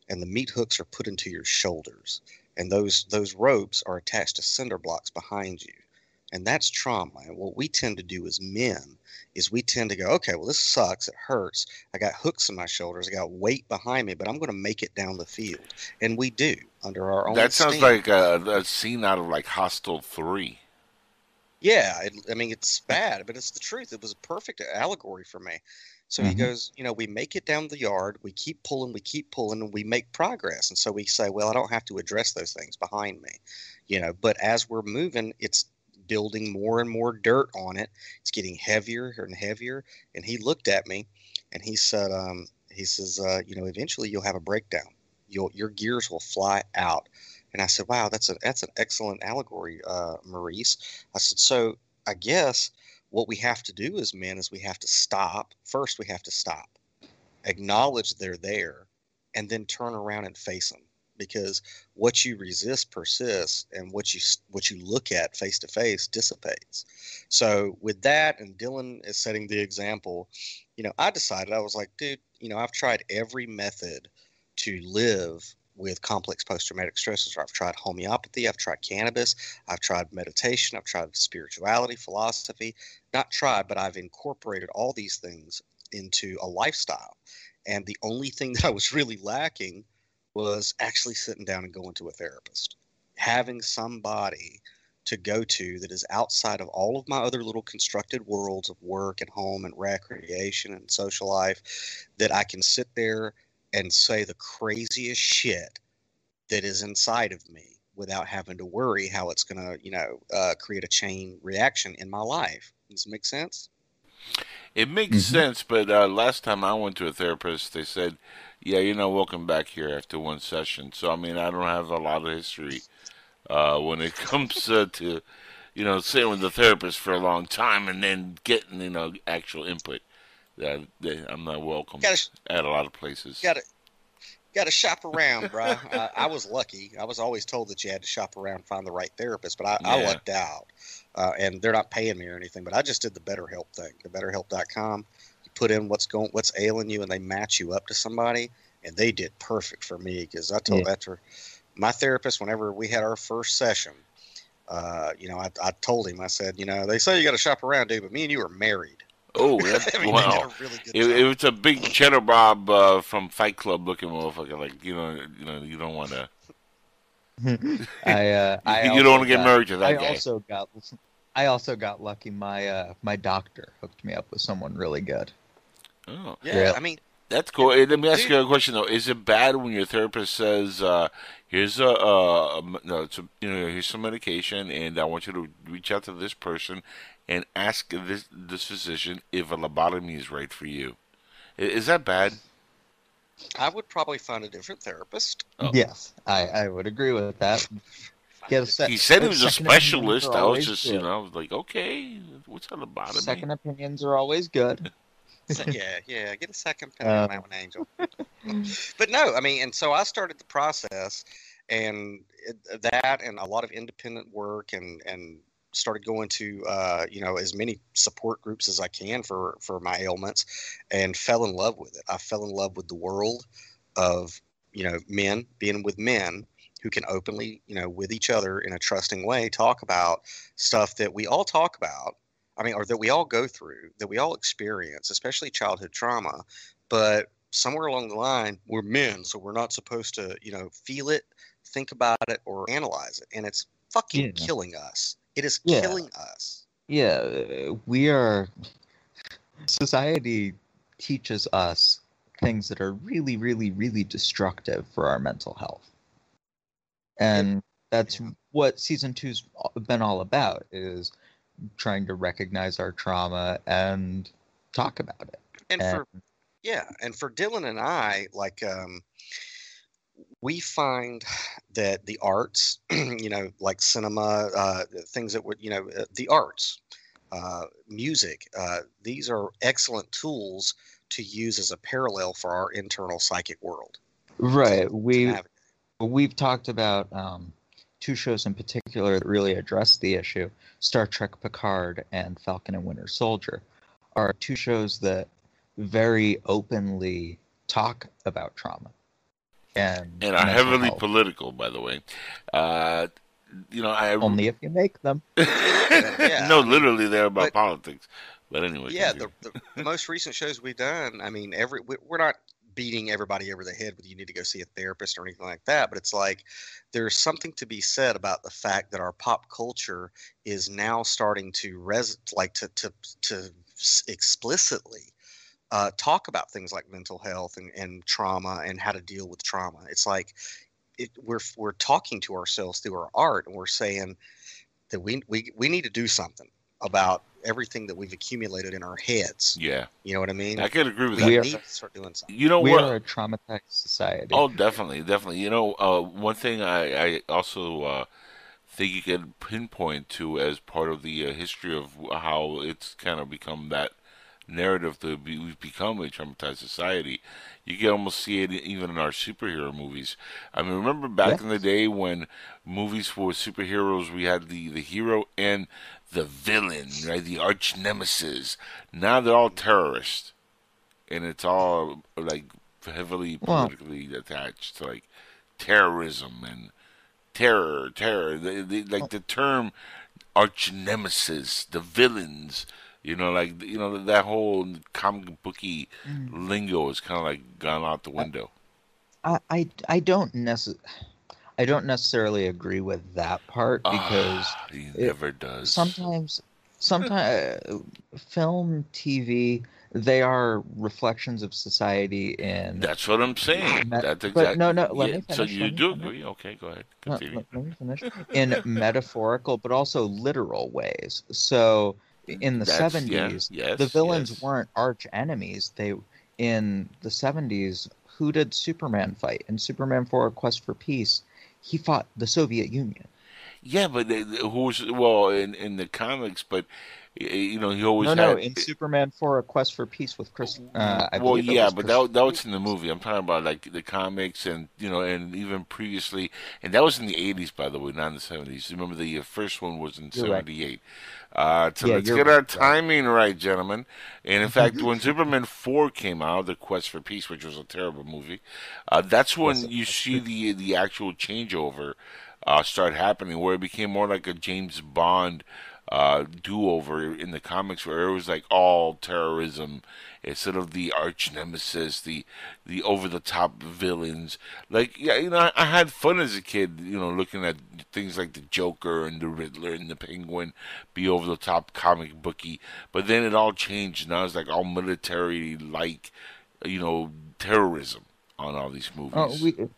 [SPEAKER 18] And the meat hooks are put into your shoulders. And those, those ropes are attached to cinder blocks behind you. And that's trauma. And what we tend to do as men is we tend to go, okay, well, this sucks. It hurts. I got hooks in my shoulders. I got weight behind me, but I'm going to make it down the field. And we do under our own.
[SPEAKER 8] That sounds
[SPEAKER 18] standards.
[SPEAKER 8] like a, a scene out of like Hostel Three.
[SPEAKER 18] Yeah, it, I mean it's bad, but it's the truth. It was a perfect allegory for me. So he
[SPEAKER 8] Mm-hmm.
[SPEAKER 17] Mhm.
[SPEAKER 18] goes, you know, we make it down the yard, we keep pulling, we keep pulling, and we make progress. And so we say, well, I don't have to address those things behind me, you know. But as we're moving, it's building more and more dirt on it. It's getting heavier and heavier. And he looked at me and he said, um, he says, uh, you know, eventually you'll have a breakdown. You'll, your gears will fly out. And I said, wow, that's a, that's an excellent allegory, uh, Maurice. I said, so I guess what we have to do as men is we have to stop. First, we have to stop, acknowledge they're there, and then turn around and face them because what you resist persists and what you what you look at face to face dissipates. So with that and dylan is setting the example you know i decided i was like dude you know i've tried every method to live with complex post-traumatic stress disorder i've tried homeopathy i've tried cannabis i've tried meditation i've tried spirituality philosophy not tried but i've incorporated all these things into a lifestyle. And the only thing that i was really lacking was actually sitting down and going to a therapist, having somebody to go to that is outside of all of my other little constructed worlds of work and home and recreation and social life that I can sit there and say the craziest shit that is inside of me without having to worry how it's going to, you know, uh, create a chain reaction in my life. Does it make sense?
[SPEAKER 8] It makes mm-hmm. sense, but uh, last time I went to a therapist, they said yeah, you know, welcome back here after one session. So, I mean, I don't have a lot of history uh, when it comes uh, to, you know, sitting with the therapist for a long time and then getting, you know, actual input. That I'm not welcome gotta, at a lot of places.
[SPEAKER 18] Got to got to shop around, bro. I, I, was lucky. I was always told that you had to shop around, find the right therapist, but I, yeah. I lucked out. Uh, and they're not paying me or anything, but I just did the BetterHelp thing, the BetterHelp.com You put in what's going, what's ailing you, and they match you up to somebody. And they did perfect for me because I told yeah. after my therapist, whenever we had our first session, uh, you know, I, I told him, I said, you know, they say you got to shop around, dude, but me and you are married.
[SPEAKER 8] Oh, that's, I mean, wow! Really it, it, was a big cheddar bob uh, from Fight Club looking motherfucker. Like you know, you know, you don't want to.
[SPEAKER 17] I, uh, I
[SPEAKER 8] you don't want to get married to that
[SPEAKER 17] I
[SPEAKER 8] guy.
[SPEAKER 17] I also got, I also got lucky. My uh, my doctor hooked me up with someone really good.
[SPEAKER 8] Oh,
[SPEAKER 18] yeah. I mean,
[SPEAKER 8] that's cool. Hey, let me ask you a question though: Is it bad when your therapist says, uh, "Here's a, uh, no, it's a, you know, here's some medication, and I want you to reach out to this person and ask this this physician if a lobotomy is right for you"? Is that bad?
[SPEAKER 18] I would probably find a different therapist.
[SPEAKER 17] Oh. Yes, I, I would agree with that.
[SPEAKER 8] Get a se- he said he was a specialist. I was just, good. you know, I was like, okay, what's a lobotomy?
[SPEAKER 17] Second opinions are always good.
[SPEAKER 18] yeah, yeah. Get a second opinion on that one, Angel. but no, I mean, and so I started the process, and it, that, and a lot of independent work, and and started going to uh, you know as many support groups as I can for for my ailments, and fell in love with it. I fell in love with the world of you know men being with men who can openly you know with each other in a trusting way talk about stuff that we all talk about I mean, or that we all go through, that we all experience, especially childhood trauma. But somewhere along the line, we're men, so we're not supposed to, you know, feel it, think about it, or analyze it. And it's fucking yeah. killing us. It is yeah. killing us.
[SPEAKER 17] Yeah, uh, we are. Society teaches us things that are really, really, really destructive for our mental health. And that's what season two's been all about is trying to recognize our trauma and talk about it.
[SPEAKER 18] And, and for yeah, and for Dylan and I, like um, we find that the arts, you know, like cinema, uh, things that would, you know, uh, the arts, uh, music, uh, these are excellent tools to use as a parallel for our internal psychic world.
[SPEAKER 17] Right. We we've talked about um, two shows in particular that really address the issue Star Trek Picard and Falcon and Winter Soldier are two shows that very openly talk about trauma. And,
[SPEAKER 8] and are heavily health. political, by the way. Uh, you know, I
[SPEAKER 17] only if you make them.
[SPEAKER 8] yeah. no, literally, they're about but, politics. But anyway,
[SPEAKER 18] yeah, the, the, most recent shows we've done. I mean, every we're not beating everybody over the head with you need to go see a therapist or anything like that. But it's like there's something to be said about the fact that our pop culture is now starting to res like to to to explicitly uh, talk about things like mental health and, and trauma and how to deal with trauma. It's like it, we're we're talking to ourselves through our art and we're saying that we we we need to do something about everything that we've accumulated in our heads.
[SPEAKER 8] Yeah.
[SPEAKER 18] You know what I mean?
[SPEAKER 8] I can agree with
[SPEAKER 18] we
[SPEAKER 8] that.
[SPEAKER 18] need to start doing something.
[SPEAKER 8] You know
[SPEAKER 17] we
[SPEAKER 8] what?
[SPEAKER 17] are a traumatized society.
[SPEAKER 8] Oh, definitely, definitely. You know, uh, one thing I, I also uh, think you can pinpoint to as part of the uh, history of how it's kind of become that narrative that be, we've become a traumatized society. You can almost see it even in our superhero movies. I mean, remember back in the day when movies for superheroes, we had the, the hero and the villain, right? The arch nemesis. Now they're all terrorists. And it's all like heavily
[SPEAKER 17] Well-
[SPEAKER 8] politically attached to like terrorism and terror, terror. The, the, like the term arch nemesis, the villains. You know, like you know that whole comic booky mm. lingo is kind of like gone out the window.
[SPEAKER 17] I, I, I don't necess- I don't necessarily agree with that part because
[SPEAKER 8] Ah, he
[SPEAKER 17] it-
[SPEAKER 8] never does.
[SPEAKER 17] sometimes sometimes uh, film TV they are reflections of society in
[SPEAKER 8] That's what I'm saying.
[SPEAKER 17] Me-
[SPEAKER 8] That's
[SPEAKER 17] but
[SPEAKER 8] exactly.
[SPEAKER 17] no, no, let
[SPEAKER 8] yeah,
[SPEAKER 17] me
[SPEAKER 8] So you do
[SPEAKER 17] finish.
[SPEAKER 8] agree? Okay, go ahead. Continue.
[SPEAKER 17] let, let me finish. In metaphorical, but also literal ways. So, in the
[SPEAKER 8] That's- yeah,
[SPEAKER 17] seventies,
[SPEAKER 8] yes,
[SPEAKER 17] the villains
[SPEAKER 8] yes.
[SPEAKER 17] weren't arch enemies. They, in the seventies, who did Superman fight? In Superman for a Quest for Peace, he fought the Soviet Union.
[SPEAKER 8] Yeah, but they- well in in the comics? But you know, he always
[SPEAKER 17] No, no,
[SPEAKER 8] had.
[SPEAKER 17] in Superman for a Quest for Peace with Chris. Uh,
[SPEAKER 8] well, yeah, but
[SPEAKER 17] Chris-
[SPEAKER 8] that that was in the movie. I'm talking about like the comics and you know, and even previously, and that was in the '80s, by the way, not in the '70s. Remember, the uh, first one was in
[SPEAKER 17] You're right.
[SPEAKER 8] '78. Uh, so
[SPEAKER 17] Yeah,
[SPEAKER 8] let's get our
[SPEAKER 17] right, right.
[SPEAKER 8] timing right, gentlemen. And in fact, when Superman 4 came out, The Quest for Peace, which was a terrible movie, uh, that's when you see the the actual changeover uh, start happening, where it became more like a James Bond uh, do-over in the comics, where it was like all terrorism instead of the arch nemesis, the the over-the-top villains. Like, yeah, you know, I, I had fun as a kid, you know, looking at things like the Joker and the Riddler and the Penguin be over-the-top comic booky. But then it all changed. Now was like all military-like, you know, terrorism on all these movies.
[SPEAKER 17] Oh, we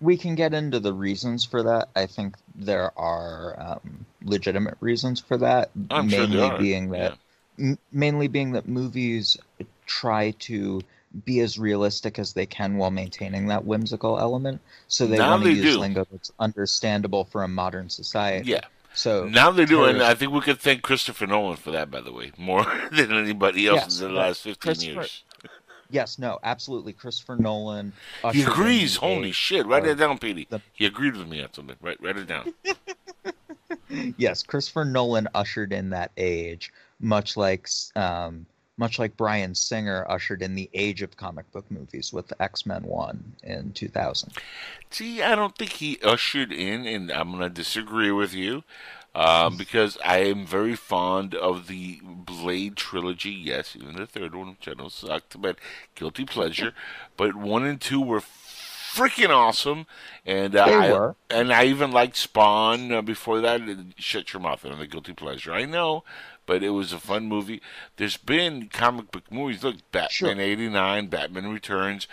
[SPEAKER 17] we can get into the reasons for that. I think there are um, legitimate reasons for that.
[SPEAKER 8] I'm sure
[SPEAKER 17] mainly
[SPEAKER 8] are,
[SPEAKER 17] being that, m- mainly being that movies try to be as realistic as they can while maintaining that whimsical element. So they
[SPEAKER 8] Now
[SPEAKER 17] want to use
[SPEAKER 8] do.
[SPEAKER 17] lingo that's understandable for a modern society.
[SPEAKER 8] Yeah.
[SPEAKER 17] So
[SPEAKER 8] now they do, and
[SPEAKER 17] terrorist-
[SPEAKER 8] I think we could thank Christopher Nolan for that, by the way, more than anybody else
[SPEAKER 17] Yes,
[SPEAKER 8] in the last 15 years.
[SPEAKER 17] Yes, no, absolutely. Christopher Nolan.
[SPEAKER 8] He agrees. Holy shit! Write
[SPEAKER 17] of-
[SPEAKER 8] that down, Petey. He agreed with me on something. Write, write it down.
[SPEAKER 17] yes, Christopher Nolan ushered in that age, much like um, much like Bryan Singer ushered in the age of comic book movies with X Men One in two thousand.
[SPEAKER 8] See, I don't think he ushered in, and I'm going to disagree with you um, because I am very fond of the Blade trilogy. Yes, even the third one, which I know sucked, but guilty pleasure. but one and two were freaking awesome, and uh,
[SPEAKER 17] They
[SPEAKER 8] I,
[SPEAKER 17] were.
[SPEAKER 8] and I even liked Spawn uh, before that. Shut your mouth on the guilty pleasure. I know. But it was a fun movie. There's been comic book movies. Look, Batman '89, Batman Returns,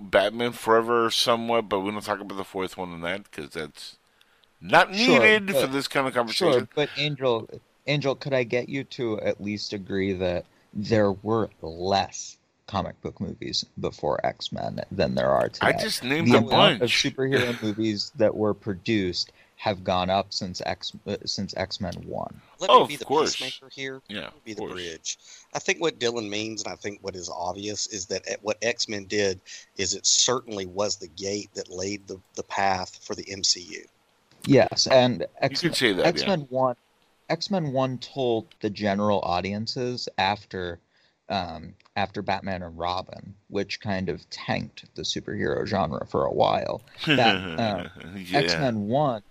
[SPEAKER 8] Batman Forever, somewhat. But we don't talk about the fourth one on that because that's not
[SPEAKER 17] Sure,
[SPEAKER 8] needed for this kind of conversation.
[SPEAKER 17] Sure, but Angel, Angel, could I get you to at least agree that there were less comic book movies before X Men than there are today?
[SPEAKER 8] I just named
[SPEAKER 17] the
[SPEAKER 8] a
[SPEAKER 17] bunch of superhero movies that were produced have gone up since X uh, since X Men One.
[SPEAKER 18] Let
[SPEAKER 8] Oh,
[SPEAKER 18] me be the
[SPEAKER 8] course.
[SPEAKER 18] peacemaker here.
[SPEAKER 8] Yeah,
[SPEAKER 18] Let me be the
[SPEAKER 8] course.
[SPEAKER 18] bridge. I think what Dylan means, and I think what is obvious, is that at- what X Men did is it certainly was the gate that laid the, the path for the MCU.
[SPEAKER 17] Yes, and X
[SPEAKER 8] could say that,
[SPEAKER 17] X Men One, X Men One told the general audiences after, um, after Batman and Robin, which kind of tanked the superhero genre for a while. That um,
[SPEAKER 8] Yeah.
[SPEAKER 17] X Men One,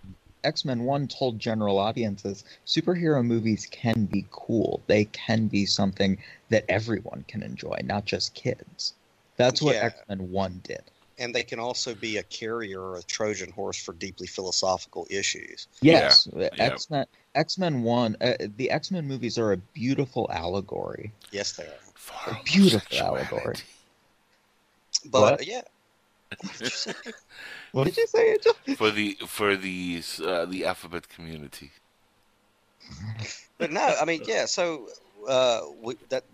[SPEAKER 17] X Men One told general audiences superhero movies can be cool. They can be something that everyone can enjoy, not just kids. That's what
[SPEAKER 18] Yeah.
[SPEAKER 17] X Men One did.
[SPEAKER 18] And they can also be a carrier or a Trojan horse for deeply philosophical issues.
[SPEAKER 17] Yes,
[SPEAKER 8] Yeah.
[SPEAKER 17] X Men X Men One. Uh, the X Men movies are a beautiful allegory.
[SPEAKER 18] Yes, they are.
[SPEAKER 17] A beautiful allegory.
[SPEAKER 18] But
[SPEAKER 17] What?
[SPEAKER 18] yeah,
[SPEAKER 17] What did you say, Angel?
[SPEAKER 8] for the for the uh, the alphabet community.
[SPEAKER 18] but no, I mean, yeah. So uh, we, that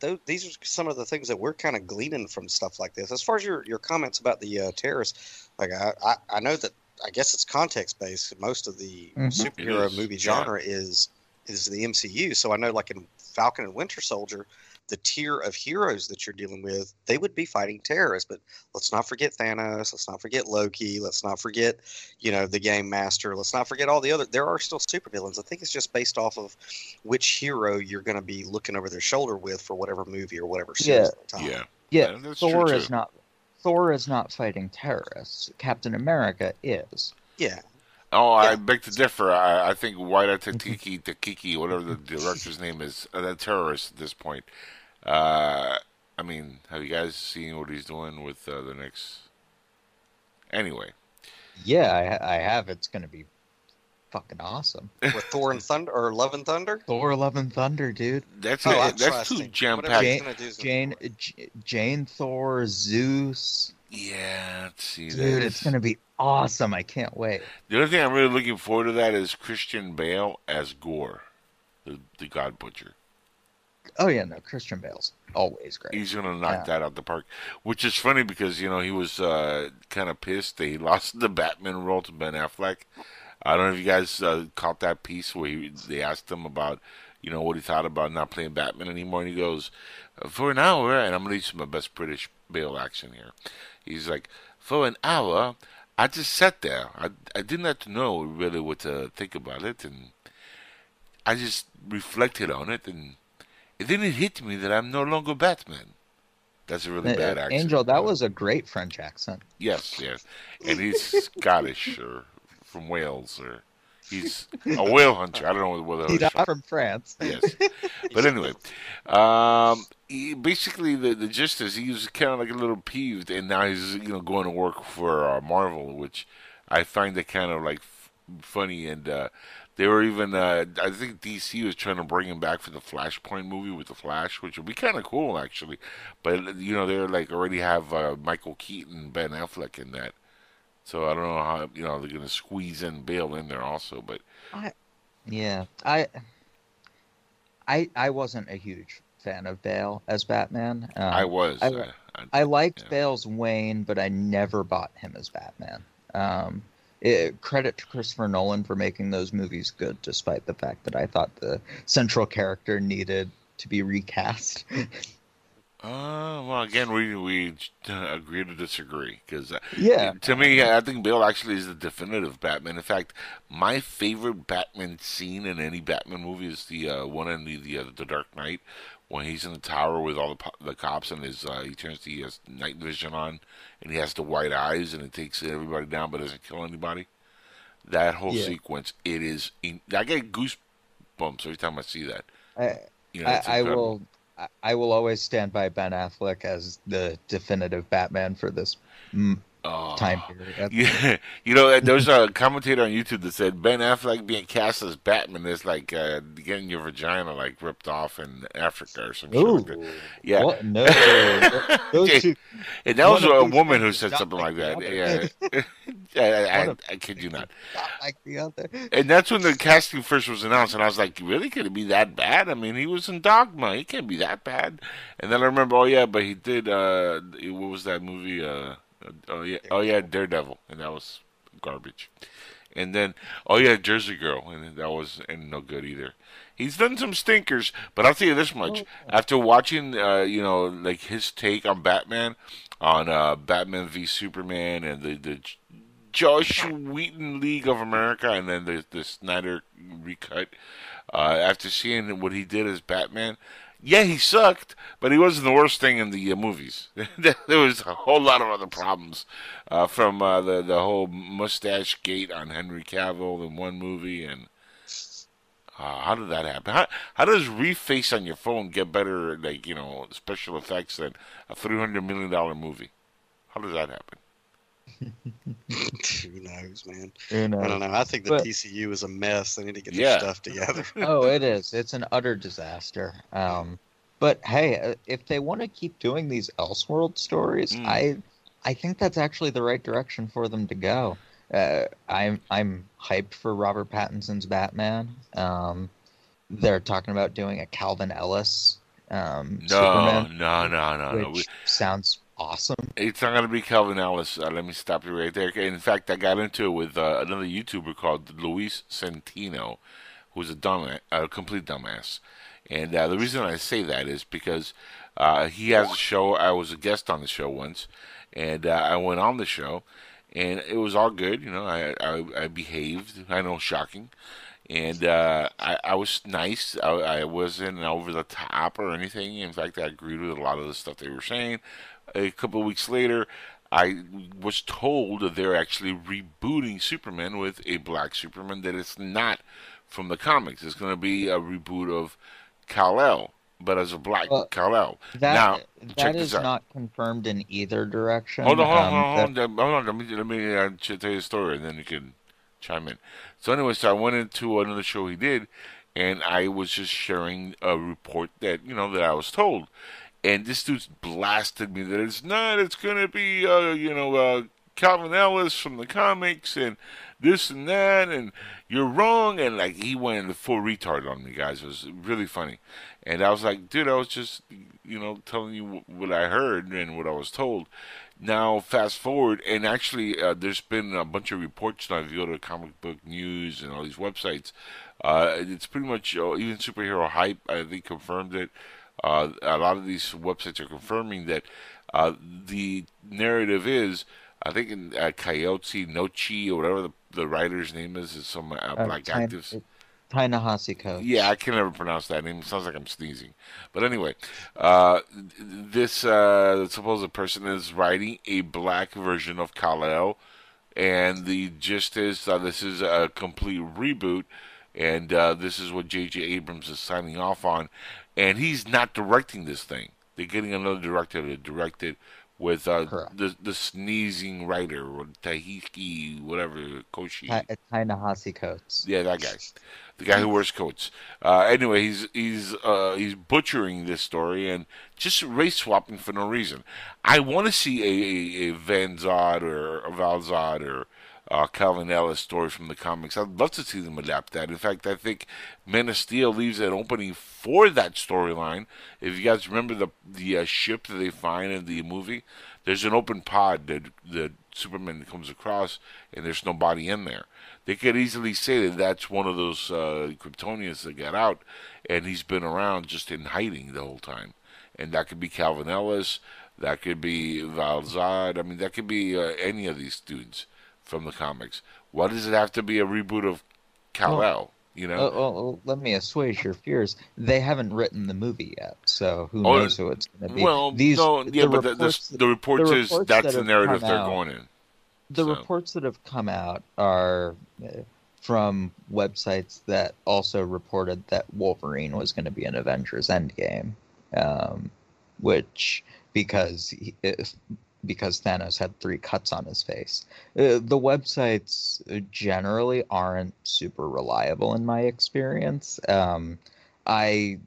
[SPEAKER 18] th- these are some of the things that we're kind of gleaning from stuff like this. As far as your, your comments about the uh, terrorists, like I, I, I know that I guess it's context based. Most of the
[SPEAKER 17] Mhm.
[SPEAKER 18] superhero
[SPEAKER 8] It is,
[SPEAKER 18] movie
[SPEAKER 8] yeah.
[SPEAKER 18] genre is is the MCU. So I know, like in Falcon and Winter Soldier, the tier of heroes that you're dealing with, they would be fighting terrorists. But let's not forget Thanos. Let's not forget Loki. Let's not forget, you know, the Game Master. Let's not forget all the other. There are still supervillains. I think it's just based off of which hero you're going to be looking over their shoulder with for whatever movie or whatever series.
[SPEAKER 17] Yeah.
[SPEAKER 18] at the time.
[SPEAKER 8] Yeah.
[SPEAKER 17] Yeah,
[SPEAKER 8] that's
[SPEAKER 17] Thor
[SPEAKER 8] true,
[SPEAKER 17] is not. Thor is not fighting terrorists. Captain America is.
[SPEAKER 18] Yeah.
[SPEAKER 8] Oh, I beg to differ. I, I think White Takiki, Takiki, whatever the director's name is, a terrorist at this point. Uh, I mean, have you guys seen what he's doing with uh, the next? Anyway,
[SPEAKER 17] Yeah, I, I have. It's gonna be fucking awesome.
[SPEAKER 18] With Thor and Thunder or Love and Thunder.
[SPEAKER 17] Thor: Love and Thunder, dude.
[SPEAKER 8] that's
[SPEAKER 18] Oh,
[SPEAKER 8] it.
[SPEAKER 18] I
[SPEAKER 8] That's
[SPEAKER 18] trust
[SPEAKER 8] too jam packed.
[SPEAKER 18] gonna do is gonna
[SPEAKER 17] Jane, Jane, Thor, Zeus.
[SPEAKER 8] Yeah, let's see.
[SPEAKER 17] Dude,
[SPEAKER 8] that
[SPEAKER 17] it's gonna be awesome. I can't wait.
[SPEAKER 8] The only thing I'm really looking forward to that is Christian Bale as Gorr, the the God Butcher.
[SPEAKER 17] Oh yeah, no, Christian Bale's always great.
[SPEAKER 8] He's gonna knock
[SPEAKER 17] Yeah.
[SPEAKER 8] that out the park, which is funny because you know he was uh, kind of pissed that he lost the Batman role to Ben Affleck. I don't know if you guys uh, caught that piece where he, they asked him about you know what he thought about not playing Batman anymore, and he goes, "For an hour," and I'm gonna use my best British Bale action here. He's like, "For an hour, I just sat there. I I didn't know really what to think about it, and I just reflected on it, and." then it hit me that I'm no longer Batman. That's a really
[SPEAKER 17] Uh,
[SPEAKER 8] bad accent.
[SPEAKER 17] Angel, that was a great French accent.
[SPEAKER 8] Yes, yes. And he's Scottish or from Wales or he's a whale hunter. I don't know whether
[SPEAKER 17] He's not from France.
[SPEAKER 8] Yes. But anyway, um, he, basically the the gist is he was kind of like a little peeved, and now he's you know going to work for uh, Marvel, which I find that kind of like f- funny. And uh, they were even uh, I think DC was trying to bring him back for the Flashpoint movie with the Flash, which would be kind of cool actually. But you know they're like already have uh, Michael Keaton, Ben Affleck in that. So I don't know how you know they're gonna squeeze in Bale in there also, but
[SPEAKER 17] I, yeah, I, I, I wasn't a huge fan of Bale as Batman. Um,
[SPEAKER 8] I was.
[SPEAKER 17] I,
[SPEAKER 8] I-
[SPEAKER 17] I liked Bale's Wayne, but I never bought him as Batman. Um, it, credit to Christopher Nolan for making those movies good, despite the fact that I thought the central character needed to be recast.
[SPEAKER 8] Uh, well, again, we we uh, agree to disagree because
[SPEAKER 17] Yeah.
[SPEAKER 8] to me, I think Bale actually is the definitive Batman. In fact, my favorite Batman scene in any Batman movie is the uh, one in the the, uh, the Dark Knight when he's in the tower with all the the cops and his uh, he turns the uh, night vision on and he has the white eyes and it takes everybody down but doesn't kill anybody. That whole
[SPEAKER 17] Yeah.
[SPEAKER 8] sequence, it is. In, I get goosebumps every time I see that.
[SPEAKER 17] I,
[SPEAKER 8] You know,
[SPEAKER 17] I, I will. I- I will always stand by Ben Affleck as the definitive Batman for this mm, time period.
[SPEAKER 8] Yeah, you know, there was a commentator on YouTube that said Ben Affleck being cast as Batman is like uh, getting your vagina like ripped off in Africa or some shit like that. Yeah,
[SPEAKER 17] What? No, those
[SPEAKER 8] Yeah.
[SPEAKER 17] two-
[SPEAKER 8] and that was a woman who said something like
[SPEAKER 17] like
[SPEAKER 8] that. Yeah, I, I, I, I kid you not.
[SPEAKER 17] not like the other.
[SPEAKER 8] And that's when the casting first was announced, and I was like, "Really? Could it be that bad? I mean, he was in Dogma. He can't be that bad." And then I remember, oh yeah, but he did. Uh, what was that movie? Uh, oh yeah, oh yeah, Daredevil, and that was garbage. And then, oh yeah, Jersey Girl, and that was and no good either. He's done some stinkers, but I'll tell you this much: after watching, uh, you know, like his take on Batman, on uh, Batman v Superman, and the the Joss Whedon League of America, and then the the Snyder recut. Uh, after seeing what he did as Batman, yeah, he sucked, but he wasn't the worst thing in the uh, movies. there was a whole lot of other problems, uh, from uh, the the whole mustache gate on Henry Cavill in one movie, and uh, how did that happen? How how does reface on your phone get better, like you know, special effects than a three hundred million dollar movie? How does that happen?
[SPEAKER 18] Who knows, man?
[SPEAKER 17] Who
[SPEAKER 18] I don't know. I think the
[SPEAKER 17] But-
[SPEAKER 18] DCU is a mess. They need to get
[SPEAKER 8] Yeah.
[SPEAKER 18] their stuff together.
[SPEAKER 17] oh, it is. It's an utter disaster. Um, but hey, uh, if they want to keep doing these Elseworld stories,
[SPEAKER 8] Mm.
[SPEAKER 17] I, I think that's actually the right direction for them to go. Uh, I'm I'm hyped for Robert Pattinson's Batman. Um, they're talking about doing a Calvin Ellis um,
[SPEAKER 8] No,
[SPEAKER 17] Superman,
[SPEAKER 8] no, no, no, no.
[SPEAKER 17] which sounds awesome.
[SPEAKER 8] It's not going to be Calvin Ellis. Uh, let me stop you right there. In fact, I got into it with uh, another YouTuber called Luis Centino, who's a dumb, a complete dumbass. And uh, the reason I say that is because uh, he has a show. I was a guest on the show once, and uh, I went on the show, and it was all good. You know, I I, I behaved. I know, shocking. And uh, I, I was nice. I, I wasn't over the top or anything. In fact, I agreed with a lot of the stuff they were saying. A couple of weeks later, I was told that they're actually rebooting Superman with a black Superman that it's not from the comics. It's going to be a reboot of Kal-El, but as a black
[SPEAKER 17] Well,
[SPEAKER 8] Kal-El.
[SPEAKER 17] That
[SPEAKER 8] now, check
[SPEAKER 17] that is not confirmed in either direction.
[SPEAKER 8] Hold on, hold on,
[SPEAKER 17] Um,
[SPEAKER 8] hold on, on. Hold on. Let me let me uh, tell you a story, and then you can chime in. So anyway, so I went into another show he did, and I was just sharing a report that you know that I was told, and this dude's blasted me that it's not. It's gonna be uh, you know uh, Calvin Ellis from the comics and this and that, and you're wrong, and like he went full retard on me, guys. It was really funny, and I was like, dude, I was just you know telling you what I heard and what I was told. Now, fast forward, and actually, uh, there's been a bunch of reports now. If you go to Comic Book News and all these websites, uh, it's pretty much uh, even Superhero Hype. I think confirmed it. Uh, a lot of these websites are confirming that uh, the narrative is. I think in uh, Coyote Nochi or whatever the, the writer's name is, is some uh,
[SPEAKER 17] uh,
[SPEAKER 8] black
[SPEAKER 17] Tai-
[SPEAKER 8] actives.
[SPEAKER 17] Ta-Nehisi Coates.
[SPEAKER 8] Yeah, I can never pronounce that name. It sounds like I'm sneezing. But anyway, uh, this uh, supposed person is writing a black version of Kal-El, and the gist is uh, this is a complete reboot, and uh, this is what J.J. Abrams is signing off on, and he's not directing this thing. They're getting another director to direct it with uh, the the sneezing writer or Tahiki whatever Koshi.
[SPEAKER 17] Tai- Ta-Nehisi Coates.
[SPEAKER 8] Yeah, that guy, the guy who wears coats. Uh, anyway, he's he's uh, he's butchering this story and just race swapping for no reason. I want to see a, a, a Van Zod or a Val Zod or uh, Calvin Ellis story from the comics. I'd love to see them adapt that. In fact, I think Men of Steel leaves an opening for that storyline. If you guys remember the the uh, ship that they find in the movie, there's an open pod that that Superman comes across, and there's nobody in there. They could easily say that that's one of those uh, Kryptonians that got out, and he's been around just in hiding the whole time. And that could be Calvin Ellis, that could be Val Zod. I mean, that could be uh, any of these dudes from the comics. Why does it have to be a reboot of Kal El? You know?
[SPEAKER 17] Oh, let me assuage your fears. They haven't written the movie yet, so who
[SPEAKER 8] Oh,
[SPEAKER 17] knows who it's going to be.
[SPEAKER 8] Well,
[SPEAKER 17] These,
[SPEAKER 8] no, yeah, but the,
[SPEAKER 17] reports
[SPEAKER 8] the, the reports is
[SPEAKER 17] reports
[SPEAKER 8] that's
[SPEAKER 17] that
[SPEAKER 8] the narrative they're
[SPEAKER 17] out-
[SPEAKER 8] going in.
[SPEAKER 17] The
[SPEAKER 8] So-
[SPEAKER 17] reports that have come out are uh, from websites that also reported that Wolverine was going to be an Avengers Endgame, um, which because he, because Thanos had three cuts on his face. Uh, the websites generally aren't super reliable in my experience. Um, I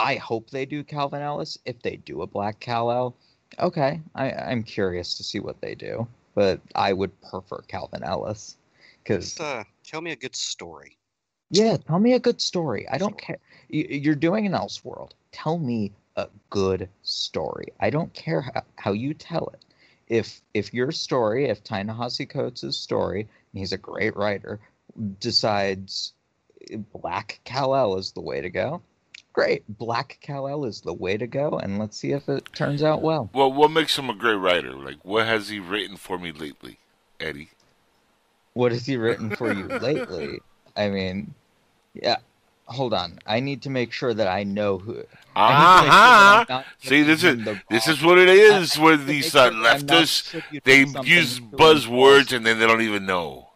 [SPEAKER 17] I hope they do Calvin Ellis. If they do a Black Kal-El, okay, I, I'm curious to see what they do. But I would prefer Calvin Ellis because
[SPEAKER 18] Just uh, tell me a good story.
[SPEAKER 17] yeah, tell me a good story. I don't care. You- You're doing an Elseworld. Tell me a good story. I don't care how, how you tell it. If if your story, if Ta-Nehisi Coates' story, and he's a great writer, decides Black Kal-El is the way to go, great. Black Kal-El is the way to go, and let's see if it turns out well.
[SPEAKER 8] Well, what makes him a great writer? Like, what has he written for me lately, Eddie?
[SPEAKER 17] What has he written for you lately? I mean, yeah. Hold on. I need to make sure that I know who. I to sure that I'm not
[SPEAKER 8] see, this is this is what it is with
[SPEAKER 17] to
[SPEAKER 8] these
[SPEAKER 17] make
[SPEAKER 8] uh,
[SPEAKER 17] sure that I'm not
[SPEAKER 8] leftists. They use buzzwords and then they don't even know.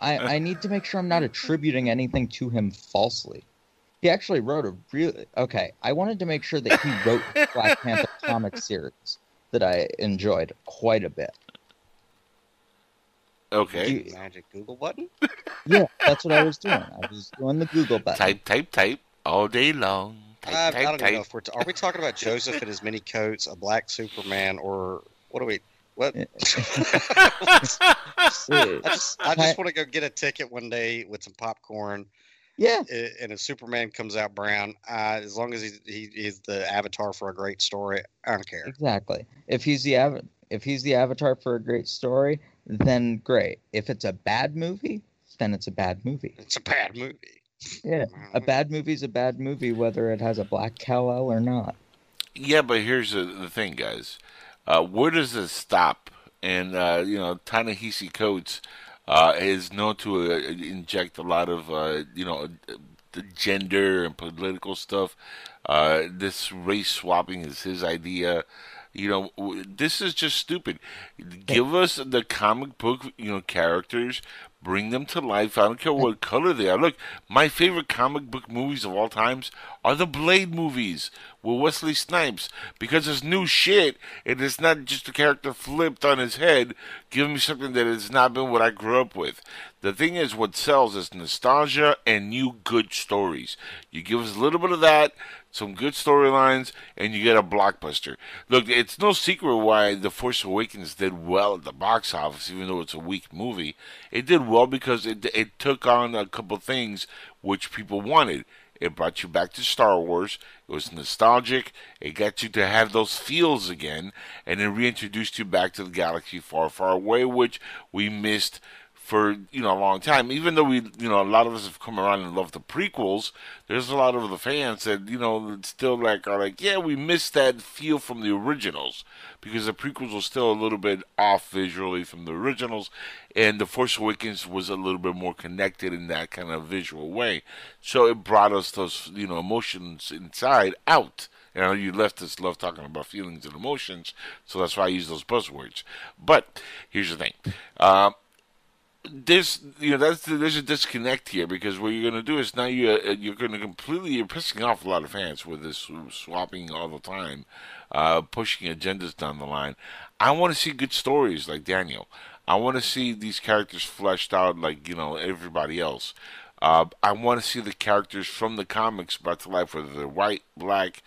[SPEAKER 17] I, I need to make sure I'm not attributing anything to him falsely. He actually wrote a really okay. I wanted to make sure that he wrote the Black Panther comic series that I enjoyed quite a bit.
[SPEAKER 8] Okay.
[SPEAKER 18] Magic Google button.
[SPEAKER 17] Yeah, that's what I was doing. I was doing the Google button.
[SPEAKER 8] Type, type, type all day long. Type,
[SPEAKER 18] I, I don't even know if we're. T- are we talking about Joseph and his many coats, a black Superman, or what are we? What? I just, I just want to go get a ticket one day with some popcorn.
[SPEAKER 17] Yeah.
[SPEAKER 18] And if Superman comes out brown, uh, as long as he, he he's the avatar for a great story, I don't care.
[SPEAKER 17] Exactly. If he's the av- if he's the avatar for a great story, then great. If it's a bad movie, then it's a bad movie.
[SPEAKER 18] It's a bad movie.
[SPEAKER 17] Yeah, a bad movie's a bad movie whether it has a black Kal-El or not.
[SPEAKER 8] Yeah, but here's the, the thing, guys. Uh, where does this stop? And uh, you know, Ta-Nehisi Coates uh, is known to uh, inject a lot of uh, you know the gender and political stuff. Uh, this race swapping is his idea. You know, this is just stupid. Give us the comic book, you know, characters. Bring them to life. I don't care what color they are. Look, my favorite comic book movies of all times are the Blade movies with Wesley Snipes because it's new shit and it's not just a character flipped on his head. Give me something that has not been what I grew up with. The thing is, what sells is nostalgia and new good stories. You give us a little bit of that, some good storylines, and you get a blockbuster. Look, it's no secret why The Force Awakens did well at the box office, even though it's a weak movie. It did well because it it took on a couple things which people wanted. It brought you back to Star Wars. It was nostalgic. It got you to have those feels again, and it reintroduced you back to the galaxy far, far away, which we missed for you know a long time. Even though we, you know, a lot of us have come around and love the prequels. There's a lot of the fans that you know still like are like, yeah, we missed that feel from the originals because the prequels were still a little bit off visually from the originals, and the Force Awakens was a little bit more connected in that kind of visual way. So it brought us those you know emotions inside out. You know, you leftists love talking about feelings and emotions, so that's why I use those buzzwords. But here's the thing. Um, there's you know that's there's a disconnect here because what you're going to do is now you you're going to completely you're pissing off a lot of fans with this swapping all the time, uh, pushing agendas down the line. I want to see good stories like Daniel. I want to see these characters fleshed out like you know everybody else. Uh, I want to see the characters from the comics brought to life, whether they're white, black,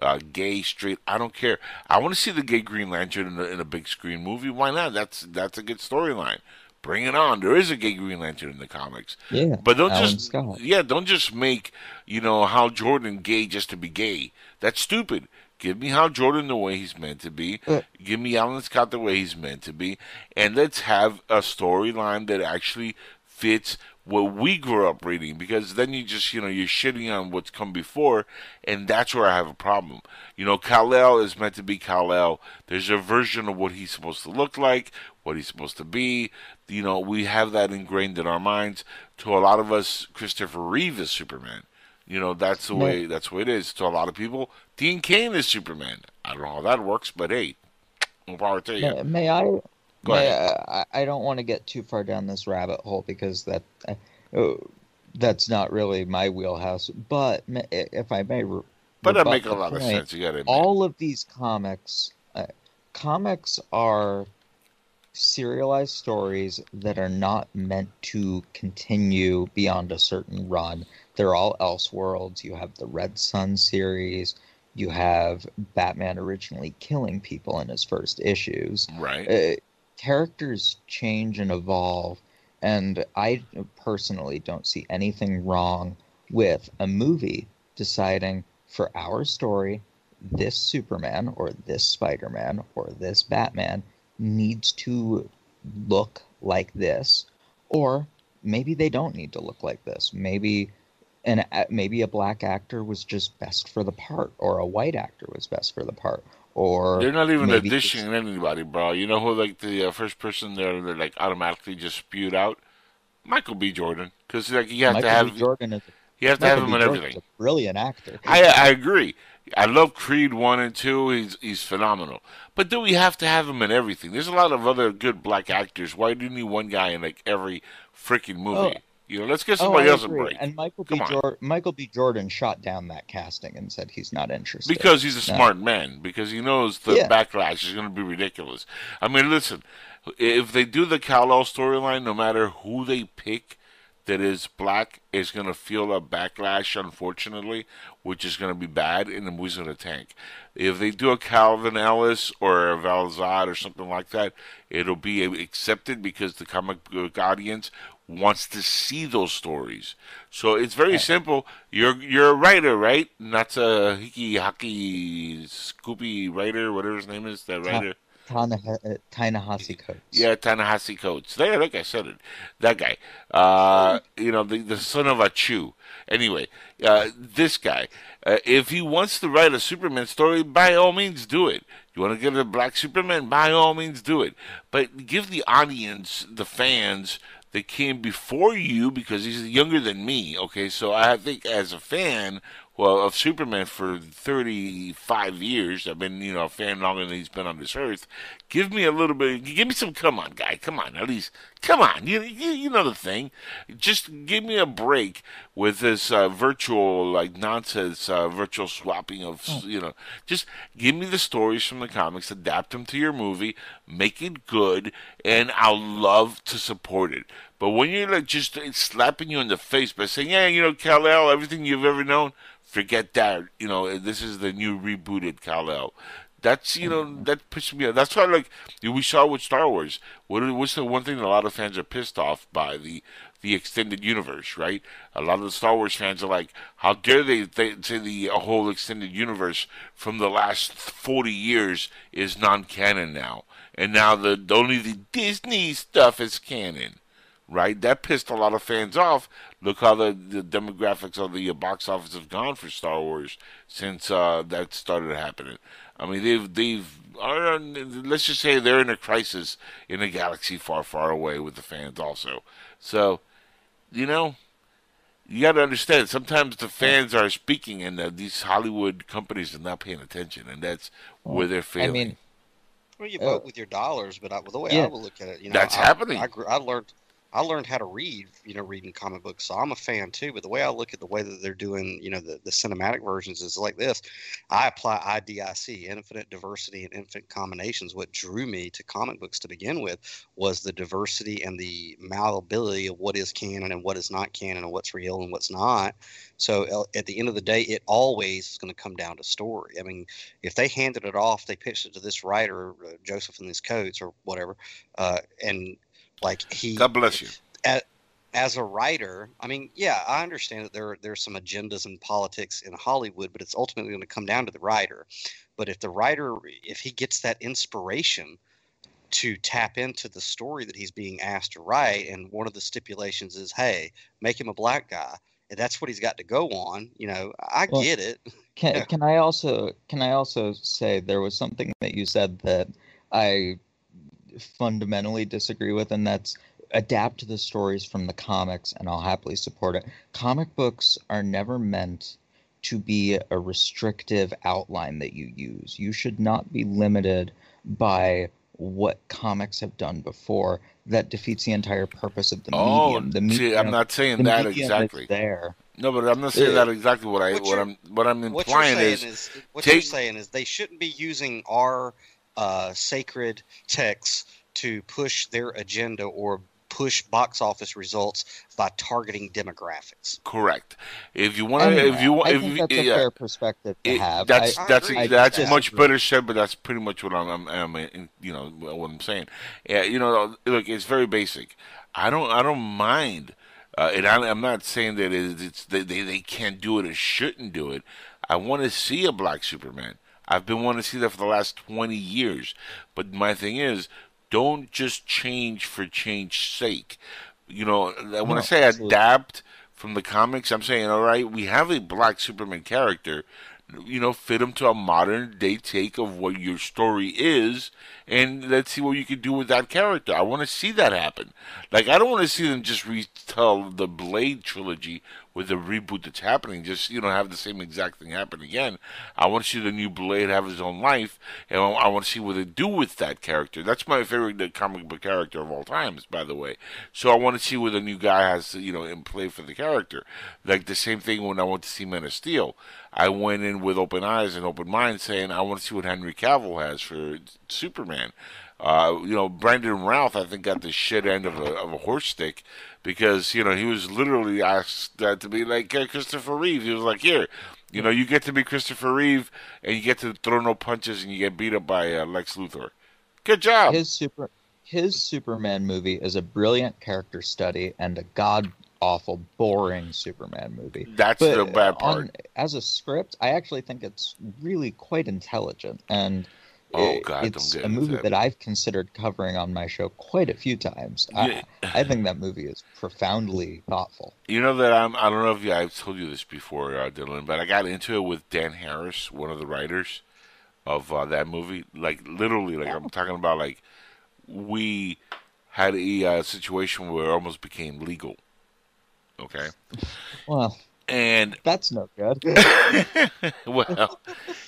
[SPEAKER 8] uh, gay, straight. I don't care. I want to see the gay Green Lantern in a, in a big screen movie. Why not? That's that's a good storyline. Bring it on. There is a gay Green Lantern in the comics.
[SPEAKER 17] Yeah,
[SPEAKER 8] But don't
[SPEAKER 17] Alan
[SPEAKER 8] just
[SPEAKER 17] Scott.
[SPEAKER 8] yeah, don't just make you know Hal Jordan gay just to be gay. That's stupid. Give me Hal Jordan the way he's meant to be. Uh, Give me Alan Scott the way he's meant to be, and let's have a storyline that actually fits what we grew up reading. Because then you just you know you're shitting on what's come before, and that's where I have a problem. You know, Kal El is meant to be Kal El. There's a version of what he's supposed to look like, what he's supposed to be. You know, we have that ingrained in our minds. To a lot of us, Christopher Reeve is Superman. You know, that's the way that's the way it is. To a lot of people, Dean Cain is Superman. I don't know how that works, but hey, more power to you.
[SPEAKER 17] May, may I?
[SPEAKER 8] Go
[SPEAKER 17] may
[SPEAKER 8] ahead.
[SPEAKER 17] I, I don't want to get too far down this rabbit hole because that uh, that's not really my wheelhouse. But if I may, re-
[SPEAKER 8] But that
[SPEAKER 17] rebut
[SPEAKER 8] make a lot of sense. You got to
[SPEAKER 17] all of these comics uh, comics are serialized stories that are not meant to continue beyond a certain run. They're all elseworlds. You have the red sun series. You have batman originally killing people in his first issues.
[SPEAKER 8] Right.
[SPEAKER 17] uh, characters change and evolve and i personally don't see anything wrong with a movie deciding for our story this Superman or this Spider Man or this Batman needs to look like this, or maybe they don't need to look like this. Maybe an a- maybe a black actor was just best for the part, or a white actor was best for the part, or
[SPEAKER 8] They're not even auditioning anybody, bro. You know who like the uh, first person they're, they're like automatically just spewed out? Michael B. Jordan, because like you have
[SPEAKER 17] Michael
[SPEAKER 8] to have
[SPEAKER 17] B. Jordan is
[SPEAKER 8] you have to have
[SPEAKER 17] Michael
[SPEAKER 8] him
[SPEAKER 17] B.
[SPEAKER 8] in everything.
[SPEAKER 17] a brilliant actor.
[SPEAKER 8] I I agree. I love Creed one and two. He's he's phenomenal. But do we have to have him in everything? There's a lot of other good black actors. Why do you need one guy in like every freaking movie?
[SPEAKER 17] Oh.
[SPEAKER 8] You know, let's give
[SPEAKER 17] Oh,
[SPEAKER 8] somebody
[SPEAKER 17] I
[SPEAKER 8] else a break.
[SPEAKER 17] And Michael
[SPEAKER 8] Come
[SPEAKER 17] B. Jor- Michael B. Jordan shot down that casting and said he's not interested
[SPEAKER 8] Because he's a
[SPEAKER 17] No.
[SPEAKER 8] smart man. Because he knows the
[SPEAKER 17] Yeah.
[SPEAKER 8] backlash is going to be ridiculous. I mean, listen, if they do the Kal-El storyline, no matter who they pick that is black is going to feel a backlash, unfortunately, which is going to be bad, and the movie's going to tank. If they do a Calvin Ellis or a Val Zod or something like that, it'll be accepted because the comic book audience wants to see those stories. So it's very simple. You're you're a writer, right? Not a hickey hockey Scoopy writer, whatever his name is. That writer.
[SPEAKER 17] Ta-Nehisi Coates.
[SPEAKER 8] Yeah, Ta-Nehisi Coates. There, like I said it. That guy. Uh, you know, the, the son of a Chew. Anyway, uh, this guy. Uh, if he wants to write a Superman story, by all means do it. You want to give it a black Superman? By all means do it. But give the audience, the fans, that came before you because he's younger than me. Okay, so I think as a fan, well, of Superman for 35 years. I've been, you know, a fan longer than he's been on this earth. Give me a little bit. Give me some. Come on, guy. Come on. At least, come on. You, you, you know the thing. Just give me a break with this uh, virtual, like nonsense, uh, virtual swapping of,
[SPEAKER 17] Oh.
[SPEAKER 8] you know. Just give me the stories from the comics, adapt them to your movie, make it good, and I'll love to support it. But when you're like just slapping you in the face by saying, "Yeah, you know, Kal El, everything you've ever known," forget that. You know, this is the new rebooted Kal El. That's you know that pisses me off. That's why like we saw with Star Wars. What what's the one thing that a lot of fans are pissed off by the the extended universe, right? A lot of the Star Wars fans are like, how dare they, they say the whole extended universe from the last forty years is non-canon now, and now the only the Disney stuff is canon right? That pissed a lot of fans off. Look how the, the demographics of the box office have gone for Star Wars since uh, that started happening. I mean, they've they've are, let's just say they're in a crisis in a galaxy far, far away with the fans also. So, you know, you got to understand. Sometimes the fans are speaking, and uh, these Hollywood companies are not paying attention, and that's where they're failing.
[SPEAKER 17] I mean,
[SPEAKER 18] Well, you
[SPEAKER 17] Uh,
[SPEAKER 18] vote with your dollars, but I, the way
[SPEAKER 17] yeah.
[SPEAKER 18] I would look at it, you know,
[SPEAKER 8] That's
[SPEAKER 18] I,
[SPEAKER 8] happening.
[SPEAKER 18] I, grew, I learned, I learned how to read, you know, reading comic books. So I'm a fan too. But the way I look at the way that they're doing, you know, the, the cinematic versions is like this. I apply IDIC, infinite diversity and infinite combinations. What drew me to comic books to begin with was the diversity and the malleability of what is canon and what is not canon and what's real and what's not. So at the end of the day, it always is going to come down to story. I mean, if they handed it off, they pitched it to this writer, uh, Joseph in his coats or whatever, uh, and like he.
[SPEAKER 8] God bless you.
[SPEAKER 18] As, as a writer, I mean, yeah, I understand that there there's some agendas and politics in Hollywood, but it's ultimately going to come down to the writer. But if the writer, if he gets that inspiration to tap into the story that he's being asked to write, and one of the stipulations is, hey, make him a black guy, and that's what he's got to go on. You know, I
[SPEAKER 17] Well,
[SPEAKER 18] get it.
[SPEAKER 17] Can
[SPEAKER 18] Yeah.
[SPEAKER 17] can I also can I also say there was something that you said that I fundamentally disagree with, and that's adapt the stories from the comics, and I'll happily support it. Comic books are never meant to be a restrictive outline that you use. You should not be limited by what comics have done before. That defeats the entire purpose of the
[SPEAKER 8] Oh,
[SPEAKER 17] medium. The
[SPEAKER 8] see, I'm not saying
[SPEAKER 17] the
[SPEAKER 8] that exactly.
[SPEAKER 17] there.
[SPEAKER 8] No, but I'm not saying that exactly. What I
[SPEAKER 18] What
[SPEAKER 8] what I'm what I'm
[SPEAKER 18] what you're
[SPEAKER 8] implying
[SPEAKER 18] saying
[SPEAKER 8] is,
[SPEAKER 18] is, what you're saying is they shouldn't be using our uh, sacred texts to push their agenda or push box office results by targeting demographics.
[SPEAKER 8] correct. If you want
[SPEAKER 17] mean,
[SPEAKER 8] if you want,
[SPEAKER 17] I
[SPEAKER 8] if
[SPEAKER 17] that's a
[SPEAKER 8] yeah,
[SPEAKER 17] fair perspective to
[SPEAKER 8] it-
[SPEAKER 17] have.
[SPEAKER 8] that's
[SPEAKER 17] I-
[SPEAKER 8] that's
[SPEAKER 17] I
[SPEAKER 8] that's
[SPEAKER 17] disagree.
[SPEAKER 8] much better said, but that's pretty much what I'm, I'm, I'm you know what I'm saying. Yeah, you know, look, it's very basic. I don't I don't mind, uh, and I, I'm not saying that it's, it's they, they they can't do it or shouldn't do it. I want to see a black Superman. I've been wanting to see that for the last 20 years. But my thing is, don't just change for change's sake. You know, when I
[SPEAKER 17] No,
[SPEAKER 8] say
[SPEAKER 17] absolutely.
[SPEAKER 8] adapt from the comics, I'm saying, all right, we have a black Superman character. You know, fit them to a modern day take of what your story is, and let's see what you can do with that character. I want to see that happen. Like, I don't want to see them just retell the Blade trilogy with the reboot that's happening. Just you know, have the same exact thing happen again. I want to see the new Blade have his own life, and I want to see what they do with that character. That's my favorite comic book character of all times, by the way. So I want to see what the new guy has, you know, in play for the character. Like the same thing when I want to see Man of Steel. I went in with open eyes and open mind, saying I want to see what Henry Cavill has for Superman. Uh, you know, Brandon Routh, I think, got the shit end of a, of a horse stick because you know he was literally asked uh, to be like Christopher Reeve. He was like, "Here, you know, you get to be Christopher Reeve, and you get to throw no punches, and you get beat up by uh, Lex Luthor. Good job."
[SPEAKER 17] His super his Superman movie is a brilliant character study and a god awful boring Superman movie.
[SPEAKER 8] That's
[SPEAKER 17] but
[SPEAKER 8] the bad part.
[SPEAKER 17] On, as a script, I actually think it's really quite intelligent and
[SPEAKER 8] Oh God!
[SPEAKER 17] it's
[SPEAKER 8] don't get
[SPEAKER 17] a movie
[SPEAKER 8] into
[SPEAKER 17] that I've considered covering on my show quite a few times.
[SPEAKER 8] Yeah.
[SPEAKER 17] I, I think that movie is profoundly thoughtful.
[SPEAKER 8] You know that I'm. I don't know if you, I've told you this before, uh, Dylan, but I got into it with Dan Harris, one of the writers of uh, that movie. Like literally, like I'm talking about, like we had a uh, situation where it almost became legal. Okay.
[SPEAKER 17] Well,
[SPEAKER 8] and
[SPEAKER 17] that's no good.
[SPEAKER 8] well,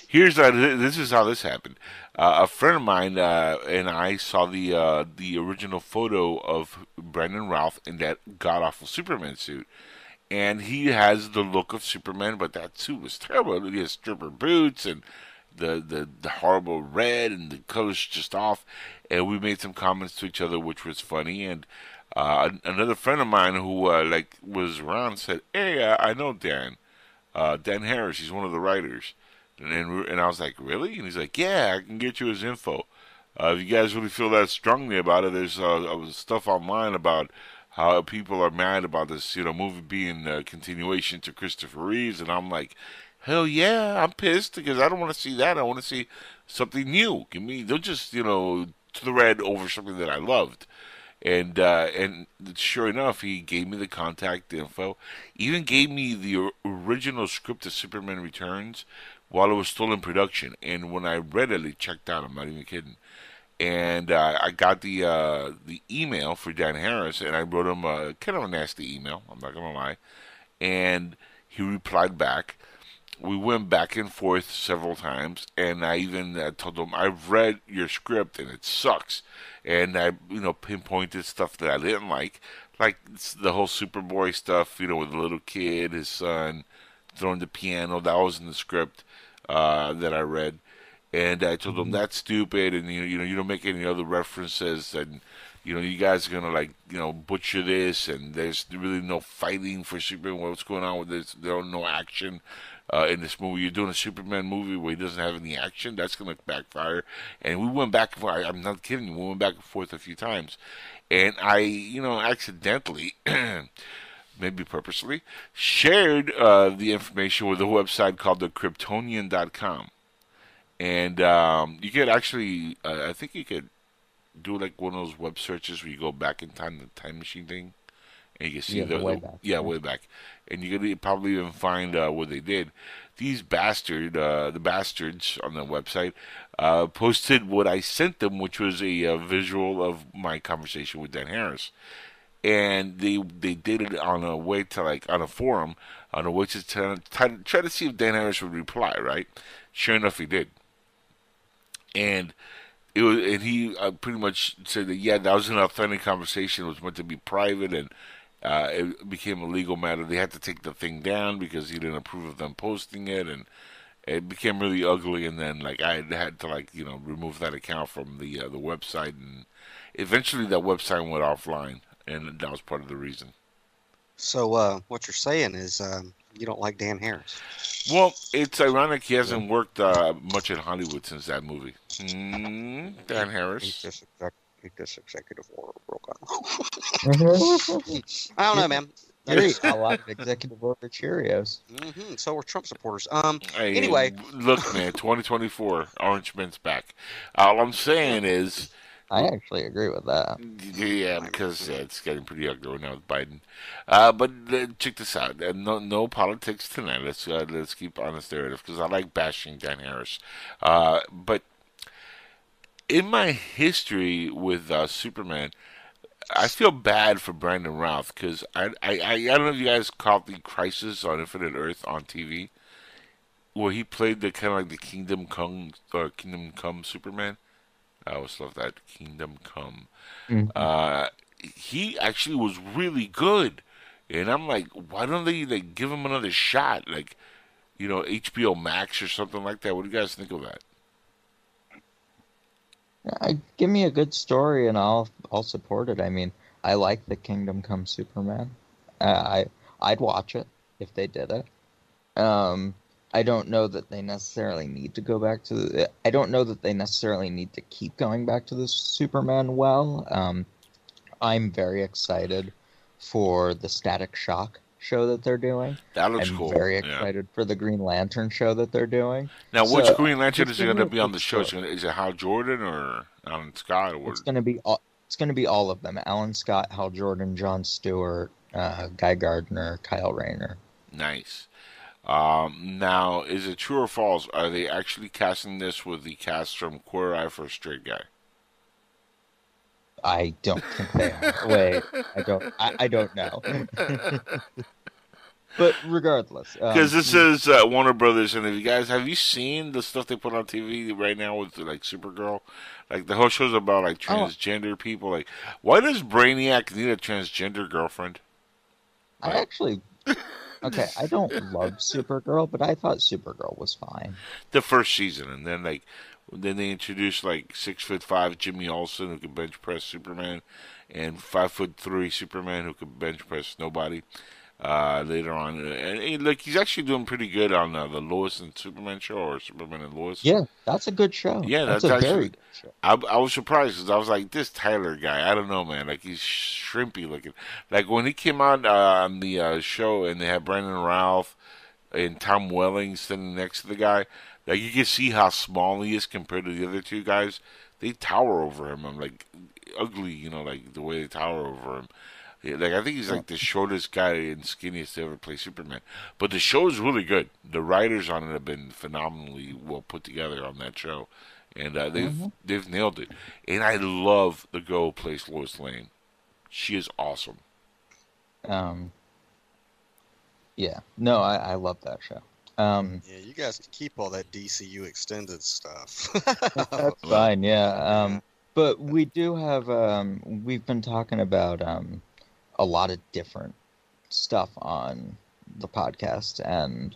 [SPEAKER 8] here's this is how this happened. Uh, a friend of mine uh, and I saw the uh, the original photo of Brandon Routh in that god awful Superman suit, and he has the look of Superman, but that suit was terrible. He has stripper boots and the, the the horrible red and the colors just off. And we made some comments to each other, which was funny. And uh, another friend of mine who uh, like was around said, "Hey, uh, I know Dan, uh, Dan Harris. He's one of the writers." And and, and I was like, "Really?" And he's like, "Yeah, I can get you his info. Uh, if you guys really feel that strongly about it, there's uh, stuff online about." How people are mad about this, you know, movie being a continuation to Christopher Reeves, and I'm like, hell yeah, I'm pissed because I don't want to see that. I want to see something new. Give me, don't just you know thread over something that I loved. And uh, and sure enough, he gave me the contact info. Even gave me the original script of Superman Returns while it was still in production. And when I read it, checked out. I'm not even kidding. And uh, I got the uh, the email for Dan Harris, and I wrote him a kind of a nasty email. I'm not gonna lie. And he replied back. We went back and forth several times, and I even uh, told him I've read your script and it sucks. And I, you know, pinpointed stuff that I didn't like, like the whole Superboy stuff, you know, with the little kid, his son throwing the piano. That was in the script uh, that I read, and I told him that's stupid, and you, you know, you don't make any other references, and you know, you guys are gonna like, you know, butcher this, and there's really no fighting for Superman. What's going on with this? There's no action uh, in this movie. You're doing a Superman movie where he doesn't have any action. That's gonna backfire. And we went back and forth. I, I'm not kidding you. We went back and forth a few times, and I, you know, accidentally. maybe purposely, shared uh, the information with a website called the Kryptonian.com. And um, you could actually, uh, I think you could do like one of those web searches where you go back in time, the time machine thing, and you can see
[SPEAKER 17] Yeah,
[SPEAKER 8] the,
[SPEAKER 17] way
[SPEAKER 8] the-
[SPEAKER 17] back,
[SPEAKER 8] yeah, way back, and you could probably even find uh, what they did. These bastard, uh, the bastards on the website, uh, posted what I sent them, which was a, uh visual of my conversation with Dan Harris, and they they did it on a way to like on a forum on a way to try, try, try to see if Dan Harris would reply. Right, sure enough, he did, and it was, and he uh, pretty much said that yeah, that was an authentic conversation. It was meant to be private, and uh, it became a legal matter. They had to take the thing down because he didn't approve of them posting it, and it became really ugly. And then like I had to like you know remove that account from the uh, the website, and eventually that website went offline, and that was part of the reason.
[SPEAKER 18] So uh, what you're saying is um, you don't like Dan Harris.
[SPEAKER 8] Well, it's ironic he hasn't worked uh, much in Hollywood since that movie. Mm, Dan Harris.
[SPEAKER 18] He just, exec- he just executive order broke out. I don't know, man.
[SPEAKER 17] You ate a lot of executive order Cheerios.
[SPEAKER 18] hmm So are Trump supporters. Um.
[SPEAKER 8] Hey,
[SPEAKER 18] Anyway,
[SPEAKER 8] look, man, 2024, Orange Man's back. All I'm saying is,
[SPEAKER 17] I actually agree with that.
[SPEAKER 8] yeah, because uh, it's getting pretty ugly right now with Biden. Uh, but uh, check this out. Uh, no, no politics tonight. Let's uh, let's keep honest narrative because I like bashing Dan Harris. Uh, but in my history with uh, Superman, I feel bad for Brandon Routh because I, I I I don't know if you guys caught the Crisis on Infinite Earth on TV, where he played the kind of like the Kingdom Come uh, Kingdom Come Superman. I always love that Kingdom Come.
[SPEAKER 17] Mhm.
[SPEAKER 8] Uh, he actually was really good, and I'm like, why don't they like give him another shot? Like, you know, HBO Max or something like that. What do you guys think of that?
[SPEAKER 17] I, give me a good story and I'll I'll support it. I mean, I like the Kingdom Come Superman. Uh, I I'd watch it if they did it. Um, I don't know that they necessarily need to go back to the. I don't know that they necessarily need to keep going back to the Superman well. Um, I'm very excited for the Static Shock show that they're doing.
[SPEAKER 8] That looks
[SPEAKER 17] I'm
[SPEAKER 8] cool,
[SPEAKER 17] very
[SPEAKER 8] yeah.
[SPEAKER 17] excited for the Green Lantern show that they're doing.
[SPEAKER 8] Now, which
[SPEAKER 17] So,
[SPEAKER 8] Green Lantern is going to be on the show? Is it Hal Jordan or Alan Scott? Or
[SPEAKER 17] It's going to be all. It's going to be all of them: Alan Scott, Hal Jordan, John Stewart, uh, Guy Gardner, Kyle Rayner.
[SPEAKER 8] Nice. Um, now, is it true or false? Are they actually casting this with the cast from Queer Eye for a Straight Guy?
[SPEAKER 17] I don't think they are. Wait, I don't. I, I don't know. but regardless, um,
[SPEAKER 8] Because this is uh, Warner Brothers, and if you guys have you seen the stuff they put on TV right now with like Supergirl, like the whole show's about like
[SPEAKER 17] Oh.
[SPEAKER 8] transgender people. Like, why does Brainiac need a transgender girlfriend?
[SPEAKER 17] I actually. Okay, I don't love Supergirl, but I thought Supergirl was fine.
[SPEAKER 8] The first season, and then like then they introduced like six foot five Jimmy Olsen who could bench press Superman, and five foot three Superman who could bench press nobody. Uh, later on, and, and like he's actually doing pretty good on uh, the Lois and Superman show or Superman and Lois.
[SPEAKER 17] Yeah, that's a good show.
[SPEAKER 8] Yeah, that's,
[SPEAKER 17] a
[SPEAKER 8] actually.
[SPEAKER 17] very good show.
[SPEAKER 8] I, I was surprised because I was like, this Tyler guy, I don't know, man. Like he's shrimpy looking. Like when he came out uh, on the uh, show and they had Brandon Routh and Tom Welling sitting next to the guy, like you can see how small he is compared to the other two guys. They tower over him. I'm like ugly, you know, like the way they tower over him. Yeah, Like I think he's like the shortest guy and skinniest to ever play Superman. But the show is really good. The writers on it have been phenomenally well put together on that show, and uh, they've
[SPEAKER 17] Mhm.
[SPEAKER 8] they've nailed it. And I love the girl who plays Lois Lane. She is awesome.
[SPEAKER 17] Um, yeah, no, I, I love that show. Um,
[SPEAKER 18] Yeah, you guys can keep all that DCU extended stuff.
[SPEAKER 17] That's fine, yeah. Um, but we do have um, we've been talking about um, a lot of different stuff on the podcast, and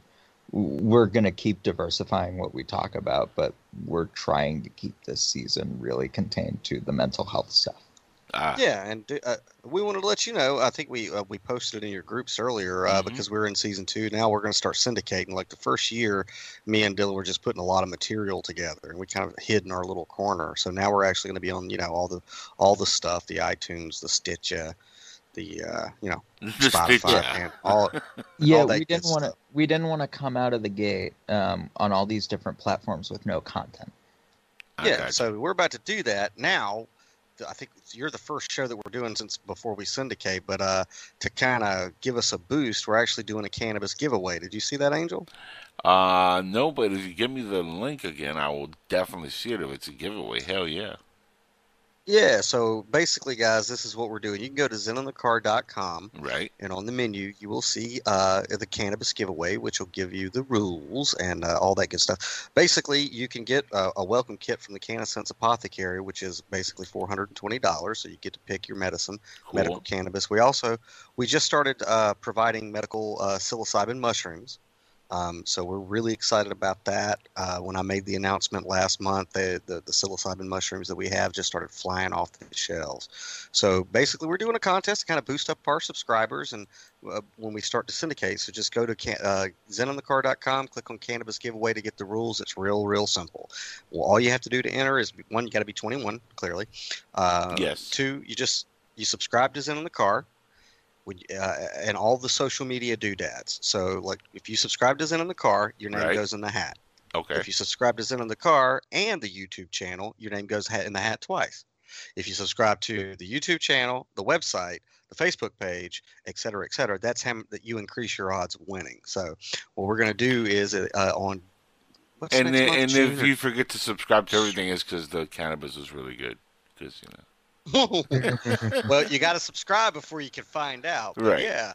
[SPEAKER 17] we're gonna keep diversifying what we talk about, but we're trying to keep this season really contained to the mental health stuff.
[SPEAKER 8] Ah.
[SPEAKER 18] Yeah, and uh, we wanted to let you know. I think we uh, we posted in your groups earlier uh,
[SPEAKER 8] Mm-hmm.
[SPEAKER 18] because we're in season two now. We're going to start syndicating. Like the first year, me and Dylan were just putting a lot of material together, and we kind of hid in our little corner. So now we're actually going to be on, you know, all the all the stuff, the iTunes, the Stitcher, the uh, you know,
[SPEAKER 8] The
[SPEAKER 18] Spotify,
[SPEAKER 8] Stitcher.
[SPEAKER 18] and all.
[SPEAKER 17] Yeah,
[SPEAKER 18] all that
[SPEAKER 17] we didn't want to we didn't want to come out of the gate um, on all these different platforms with no content.
[SPEAKER 18] Yeah, so we're about to do that now. I think you're the first show that we're doing since before we syndicate, but uh, to kind of give us a boost, we're actually doing a cannabis giveaway. Did you see that, Angel?
[SPEAKER 8] Uh no, but if you give me the link again, I will definitely see it if it's a giveaway. Hell yeah.
[SPEAKER 18] Yeah, so basically, guys, this is what we're doing. You can go to zeninthecar.com,
[SPEAKER 8] Right.
[SPEAKER 18] and on the menu, you will see uh, the cannabis giveaway, which will give you the rules and uh, all that good stuff. Basically, you can get uh, a welcome kit from the Cannasense Apothecary, which is basically $420, so you get to pick your medicine,
[SPEAKER 8] Cool.
[SPEAKER 18] medical cannabis. We also, we just started uh, providing medical uh, psilocybin mushrooms. Um, so we're really excited about that. Uh, when I made the announcement last month, the, the the psilocybin mushrooms that we have just started flying off the shelves. So basically, we're doing a contest to kind of boost up our subscribers, and uh, when we start to syndicate, so just go to can, uh, zeninthecar.com, click on cannabis giveaway to get the rules. It's real, real simple. Well, all you have to do to enter is one, you got to be 21, clearly. Uh,
[SPEAKER 8] Yes.
[SPEAKER 18] Two, you just you subscribe to Zen in the Car when, uh, and all the social media doodads. So, like, if you subscribe to Zen in the Car, your name
[SPEAKER 8] Right.
[SPEAKER 18] goes in the hat.
[SPEAKER 8] Okay.
[SPEAKER 18] If you subscribe to Zen in the Car and the YouTube channel, your name goes in the hat twice. If you subscribe to the YouTube channel, the website, the Facebook page, et cetera, et cetera, that's how that you increase your odds of winning. So, what we're going to do is uh, on what's
[SPEAKER 8] and
[SPEAKER 18] next
[SPEAKER 8] then,
[SPEAKER 18] month,
[SPEAKER 8] and
[SPEAKER 18] June
[SPEAKER 8] if you forget to subscribe to everything, is because the cannabis is really good. Because you know.
[SPEAKER 18] well, you got to subscribe before you can find out. But
[SPEAKER 8] Right.
[SPEAKER 18] Yeah.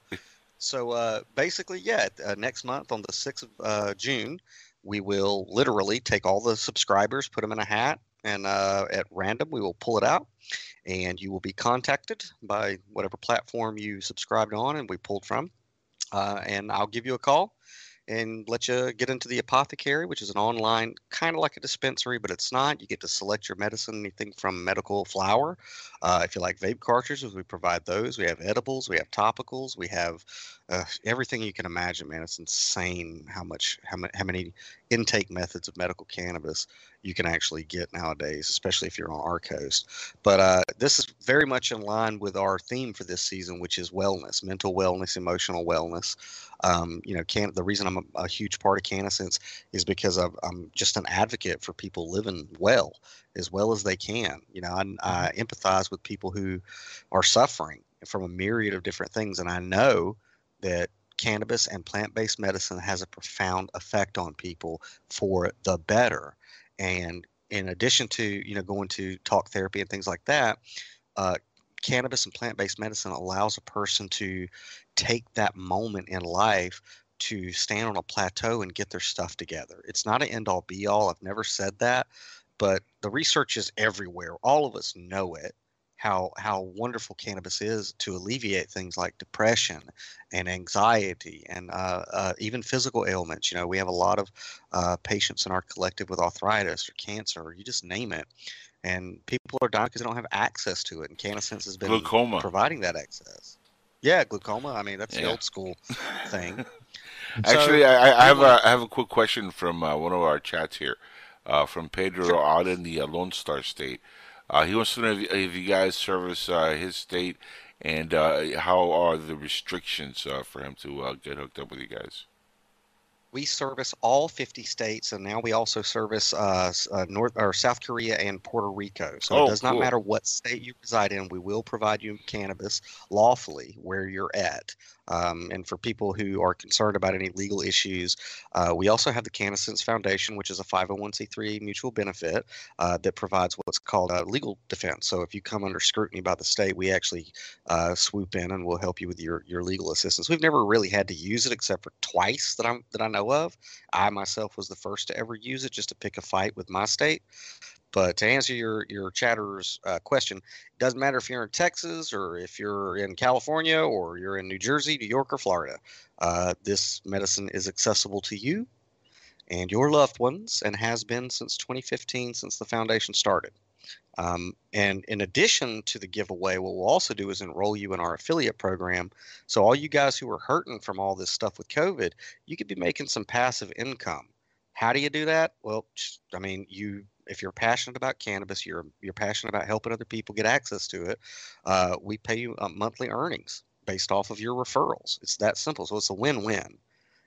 [SPEAKER 18] So uh, basically, yeah, uh, next month on the 6th of uh, June, we will literally take all the subscribers, put them in a hat, and uh, at random, we will pull it out. And you will be contacted by whatever platform you subscribed on and we pulled from. Uh, and I'll give you a call and let you get into the apothecary, which is an online kind of like a dispensary, but it's not. You get to select your medicine, anything from medical flower. Uh, if you like vape cartridges, we provide those. We have edibles, we have topicals, we have uh, everything you can imagine. Man, it's insane how much how, ma- how many intake methods of medical cannabis you can actually get nowadays, especially if you're on our coast. But uh, this is very much in line with our theme for this season, which is wellness, mental wellness, emotional wellness. Um, you know, can the reason I'm a, a huge part of Cannasense is because I've, I'm just an advocate for people living well, as well as they can. You know, I, I empathize with people who are suffering from a myriad of different things, and I know that cannabis and plant-based medicine has a profound effect on people for the better. And in addition to you know going to talk therapy and things like that, uh, cannabis and plant-based medicine allows a person to take that moment in life to stand on a plateau and get their stuff together. It's not an end all be all. I've never said that, but the research is everywhere. All of us know it. How how wonderful cannabis is to alleviate things like depression and anxiety and uh, uh, even physical ailments. You know, we have a lot of uh, patients in our collective with arthritis or cancer, or you just name it, and people are dying because they don't have access to it. And Cannasense has been
[SPEAKER 8] Glaucoma.
[SPEAKER 18] providing that access. Yeah, glaucoma. I mean, that's the old school thing.
[SPEAKER 8] Actually,
[SPEAKER 18] So,
[SPEAKER 8] I, I- I have
[SPEAKER 18] we
[SPEAKER 8] a have a quick question from uh, one of our chats here, uh, from Pedro out in the uh, Lone Star State. Uh, he wants to know if, if you guys service uh, his state and uh, how are the restrictions uh, for him to uh, get hooked up with you guys.
[SPEAKER 18] We service all 50 states, and now we also service uh, uh, North or South Korea and Puerto Rico. So
[SPEAKER 8] Oh,
[SPEAKER 18] it does not
[SPEAKER 8] cool.
[SPEAKER 18] matter what state you reside in. We will provide you cannabis lawfully where you're at. Um, and for people who are concerned about any legal issues, uh, we also have the Cannasense Foundation, which is a 501c3 mutual benefit uh, that provides what's called a legal defense. So if you come under scrutiny by the state, we actually uh, swoop in and we'll help you with your, your legal assistance. We've never really had to use it except for twice that I'm that I know of. I myself was the first to ever use it just to pick a fight with my state. But to answer your your chatter's uh, question, it doesn't matter if you're in Texas or if you're in California or you're in New Jersey, New York, or Florida. Uh, this medicine is accessible to you and your loved ones, and has been since 2015, since the foundation started. Um, and in addition to the giveaway, what we'll also do is enroll you in our affiliate program. So all you guys who are hurting from all this stuff with COVID, you could be making some passive income. How do you do that? Well, I mean, you if you're passionate about cannabis, you're you're passionate about helping other people get access to it. Uh, we pay you uh, monthly earnings based off of your referrals. It's that simple. So it's a win-win.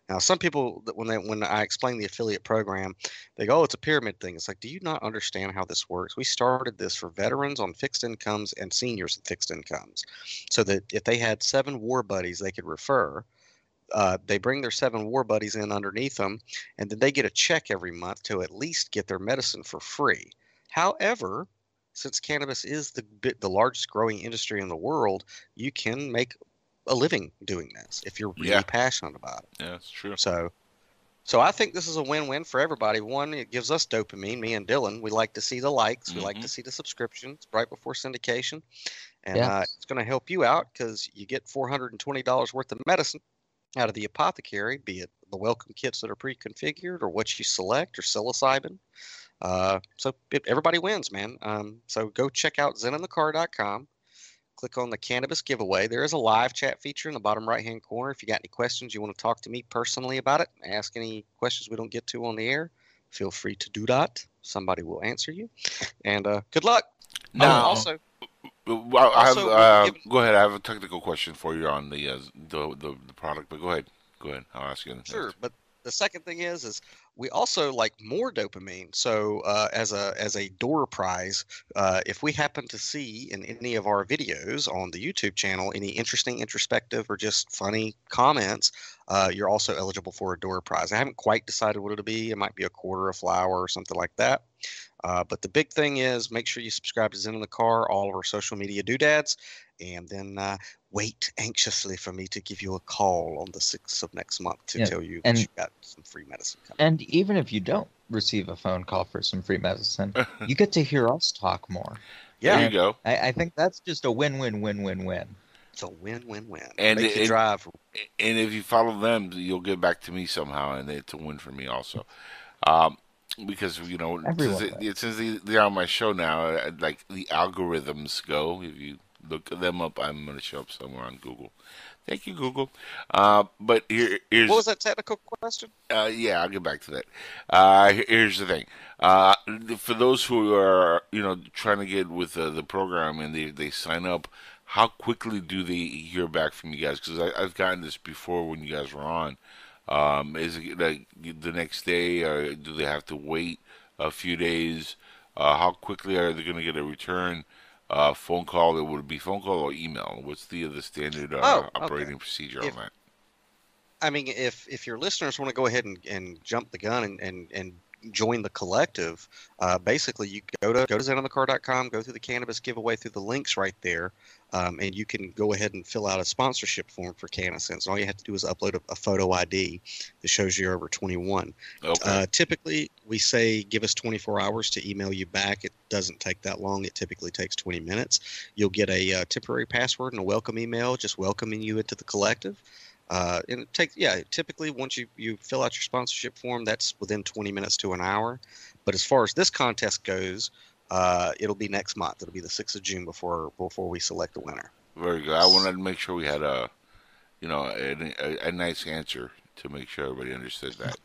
[SPEAKER 18] Now, some people, when they when I explain the affiliate program, they go, "Oh, it's a pyramid thing." It's like, do you not understand how this works? We started this for veterans on fixed incomes and seniors on fixed incomes, so that if they had seven war buddies they could refer, uh, they bring their seven war buddies in underneath them, and then they get a check every month to at least get their medicine for free. However, since cannabis is the bit, the largest growing industry in the world, you can make a living doing this if you're really
[SPEAKER 8] Yeah.
[SPEAKER 18] passionate about it.
[SPEAKER 8] Yeah, that's true.
[SPEAKER 18] So, so I think this is a win-win for everybody. One, it gives us dopamine. Me and Dylan, we like to see the likes, we like to see the subscriptions right before syndication, and
[SPEAKER 17] Yeah.
[SPEAKER 18] uh, it's going to help you out because you get four hundred and twenty dollars worth of medicine out of the apothecary, be it the welcome kits that are pre-configured or what you select or psilocybin. Uh, so it, everybody wins, man. Um, so go check out zeninthecar.com. Click on the cannabis giveaway. There is a live chat feature in the bottom right hand corner. If you got any questions, you want to talk to me personally about it, ask any questions we don't get to on the air, feel free to do that. Somebody will answer you. And uh, good luck. Oh, also,
[SPEAKER 8] Well, I have,
[SPEAKER 18] Also,
[SPEAKER 8] uh,
[SPEAKER 18] given-
[SPEAKER 8] go ahead. I have a technical question for you on the uh, the, the the product, but go ahead. Go ahead. I'll ask you.
[SPEAKER 18] Sure, but the second thing is, is we also like more dopamine. So uh, as a as a door prize, uh, if we happen to see in any of our videos on the YouTube channel any interesting, introspective, or just funny comments, uh, you're also eligible for a door prize. I haven't quite decided what it'll be. It might be a quarter, a flower, or something like that. Uh, but the big thing is make sure you subscribe to Zen in the Car, all of our social media doodads, and then uh, wait anxiously for me to give you a call on the 6th of next month to
[SPEAKER 17] Yeah,
[SPEAKER 18] tell you
[SPEAKER 17] and-
[SPEAKER 18] that you got some free medicine coming.
[SPEAKER 17] And even if you don't receive a phone call for some free medicine, you get to hear us talk more.
[SPEAKER 18] Yeah.
[SPEAKER 8] There you go.
[SPEAKER 17] I, I think that's just a win-win-win-win-win.
[SPEAKER 18] It's a win-win-win.
[SPEAKER 8] And
[SPEAKER 18] Make you drive.
[SPEAKER 8] And if you follow them, you'll get back to me somehow, and it's a win for me also. Um, because you know,
[SPEAKER 17] Everyone
[SPEAKER 8] since, it, since they, they're on my show now, uh, like the algorithms go. If you look them up, I'm going to show up somewhere on Google. Thank you, Google. Uh, but here, here's
[SPEAKER 18] What was that technical question?
[SPEAKER 8] uh, yeah, I'll get back to that. Uh, here's the thing. Uh, for those who are, you know, trying to get with uh, the program and they, they sign up, how quickly do they hear back from you guys? Because I've gotten this before when you guys were on. Um, is it like the next day, or do they have to wait a few days? Uh, how quickly are they going to get a return? Uh, phone call? It would be phone call or email. What's the the standard uh,
[SPEAKER 18] Oh, okay.
[SPEAKER 8] operating procedure
[SPEAKER 18] If-
[SPEAKER 8] on that?
[SPEAKER 18] I mean, if if your listeners want to go ahead and, and jump the gun and, and, and join the collective, uh, basically you go to go to zeninthecar.com, go through the cannabis giveaway through the links right there, um, and you can go ahead and fill out a sponsorship form for CannaSense. All you have to do is upload a, a photo ID that shows you're over 21.
[SPEAKER 8] Okay.
[SPEAKER 18] Uh, typically, we say give us 24 hours to email you back. It doesn't take that long. It typically takes 20 minutes. You'll get a uh, temporary password and a welcome email just welcoming you into the collective. Uh, and it takes, yeah, typically once you, you fill out your sponsorship form, that's within 20 minutes to an hour. But as far as this contest goes, uh, it'll be next month. It'll be the 6th of June before before we select the winner.
[SPEAKER 8] Very good. I wanted to make sure we had a, you know, a, a, a nice answer to make sure everybody understood that.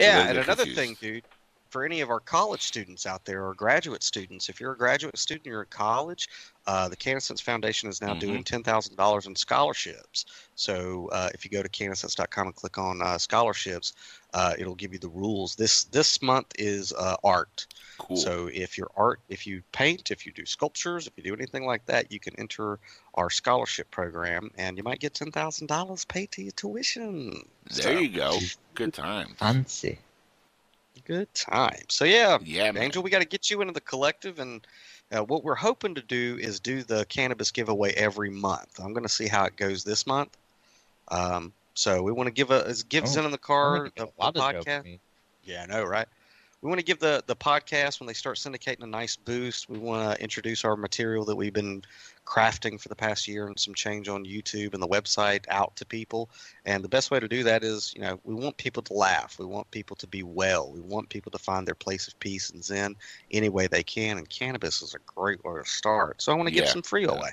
[SPEAKER 8] So
[SPEAKER 18] Yeah, and another
[SPEAKER 8] confused.
[SPEAKER 18] thing, dude, for any of our college students out there or graduate students, if you're a graduate student, you're in college, uh, the CannabisSense Foundation is now
[SPEAKER 8] Mm-hmm.
[SPEAKER 18] doing ten thousand dollars in scholarships. So uh, if you go to CannabisSense.com and click on uh, scholarships, uh, it'll give you the rules. This this month is uh, art.
[SPEAKER 8] Cool.
[SPEAKER 18] So if you're art, if you paint, if you do sculptures, if you do anything like that, you can enter our scholarship program, and you might get ten thousand dollars paid to your tuition.
[SPEAKER 8] There you go. Good time.
[SPEAKER 17] Fancy.
[SPEAKER 18] Good time. So yeah,
[SPEAKER 8] yeah,
[SPEAKER 18] Angel, we got to get you into the collective, and uh, what we're hoping to do is do the cannabis giveaway every month. I'm going to see how it goes this month. Um, so we want to give a is give
[SPEAKER 17] Oh,
[SPEAKER 18] Zen in the car the,
[SPEAKER 17] get a lot
[SPEAKER 18] the
[SPEAKER 17] of
[SPEAKER 18] podcast. Yeah, I know, right? We want to give the the podcast when they start syndicating a nice boost. We want to introduce our material that we've been crafting for the past year and some change on YouTube and the website out to people. And the best way to do that is, you know, we want people to laugh. We want people to be well. We want people to find their place of peace and zen any way they can. And cannabis is a great way to start. So I want to give
[SPEAKER 8] Yeah,
[SPEAKER 18] some free away.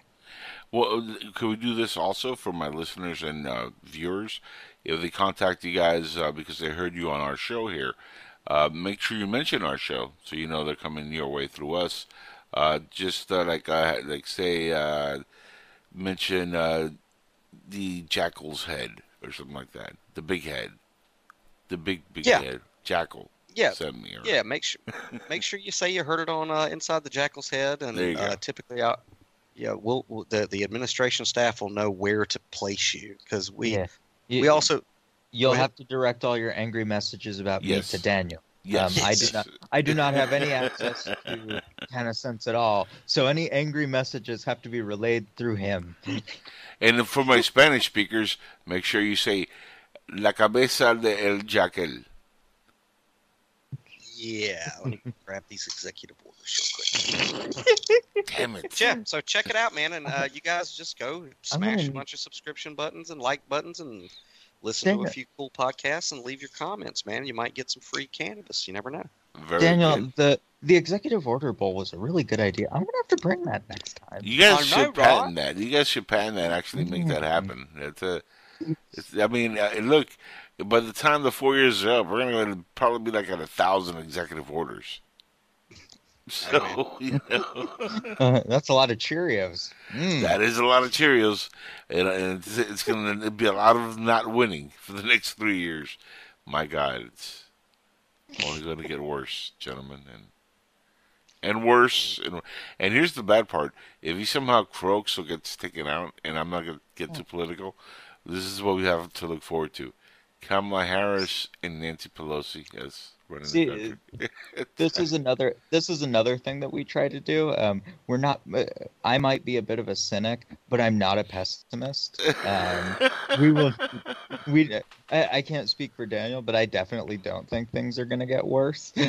[SPEAKER 8] Well, uh, could we do this also for my listeners and uh, viewers? If they contact you guys uh, because they heard you on our show here, uh, make sure you mention our show so you know they're coming your way through us. Uh, just uh, like uh, like say uh, mention uh, the jackal's head or something like that, the big head, the big big
[SPEAKER 18] Yeah.
[SPEAKER 8] head jackal.
[SPEAKER 18] Yeah,
[SPEAKER 8] sent me. Or,
[SPEAKER 18] yeah. Make sure make sure you say you heard it on uh, inside the jackal's head, and
[SPEAKER 8] There you
[SPEAKER 18] uh,
[SPEAKER 8] go.
[SPEAKER 18] typically, I, yeah, we'll, we'll the the administration staff will know where to place you because we
[SPEAKER 17] Yeah. You-
[SPEAKER 18] we also
[SPEAKER 17] You'll have to direct all your angry messages about
[SPEAKER 8] Yes.
[SPEAKER 17] me to Daniel.
[SPEAKER 8] Yes.
[SPEAKER 17] Um, I do not. I do not have any access to kind sense at all. So any angry messages have to be relayed through him.
[SPEAKER 8] And for my Spanish speakers, make sure you say La cabeza de el jackal.
[SPEAKER 18] Yeah, let me grab these executive orders real quick.
[SPEAKER 8] Damn it.
[SPEAKER 18] Yeah, so check it out, man, and uh, you guys just go smash
[SPEAKER 17] gonna-
[SPEAKER 18] a bunch of subscription buttons and like buttons and listen to a few cool podcasts and leave your comments, man. You might get some free cannabis. You never know.
[SPEAKER 8] Very
[SPEAKER 17] Daniel,
[SPEAKER 8] good.
[SPEAKER 17] the the executive order bowl was a really good idea. I'm gonna have to bring that next time.
[SPEAKER 8] You guys
[SPEAKER 18] I know,
[SPEAKER 8] should
[SPEAKER 18] right?
[SPEAKER 8] patent that. You guys should patent that. Actually, make that happen. It's a. It's, I mean, uh, look. By the time the four years are up, we're gonna probably be like at a thousand executive orders. So you know,
[SPEAKER 17] Uh, that's a lot of Cheerios. Mm.
[SPEAKER 8] that is a lot of Cheerios, and, and it's, it's gonna be a lot of not winning for the next three years. My God, it's only going to get worse, gentlemen, and and worse. And and here's the bad part: if he somehow croaks or gets taken out, and I'm not going to get too political, this is what we have to look forward to: Kamala Harris and Nancy Pelosi as running
[SPEAKER 17] See,
[SPEAKER 8] the country.
[SPEAKER 17] this is another this is another thing that we try to do. Um, we're not. Uh, I might be a bit of a cynic, but I'm not a pessimist. Um, we will. We. I, I can't speak for Daniel, but I definitely don't think things are going to get worse.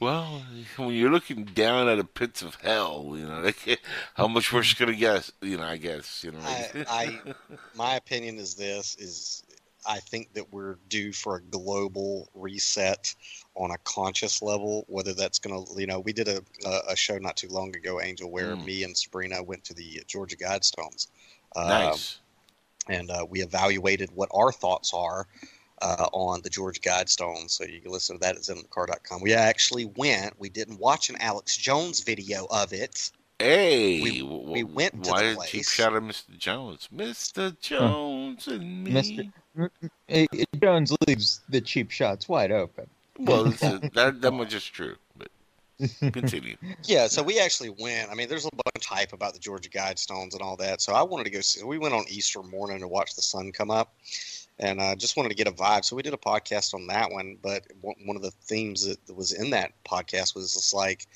[SPEAKER 8] Well, when you're looking down at the pits of hell, you know, like, how much worse is gonna get? You know, I guess you know.
[SPEAKER 18] I, I my opinion is this is I think that we're due for a global reset on a conscious level. Whether that's going to, you know, we did a, a show not too long ago, Angel, where
[SPEAKER 8] Mm.
[SPEAKER 18] me and Sabrina went to the Georgia Guidestones. Uh,
[SPEAKER 8] nice.
[SPEAKER 18] and uh, we evaluated what our thoughts are uh, on the George Guidestones. So you can listen to that at zenthecar.com. We actually went. We didn't watch an Alex Jones video of it.
[SPEAKER 8] Hey,
[SPEAKER 18] We- we went to
[SPEAKER 8] why
[SPEAKER 18] the
[SPEAKER 8] did you
[SPEAKER 18] place.
[SPEAKER 8] shot at Mr. Jones, Mr. Jones and me.
[SPEAKER 17] Mr. Jones leaves the cheap shots wide open.
[SPEAKER 8] Well, that that much is true, but continue.
[SPEAKER 18] Yeah, so we actually went. I mean, there's a bunch of hype about the Georgia Guidestones and all that. So I wanted to go see. We went on Easter morning to watch the sun come up, and uh, just wanted to get a vibe. So we did a podcast on that one. But one one of the themes that was in that podcast was just like,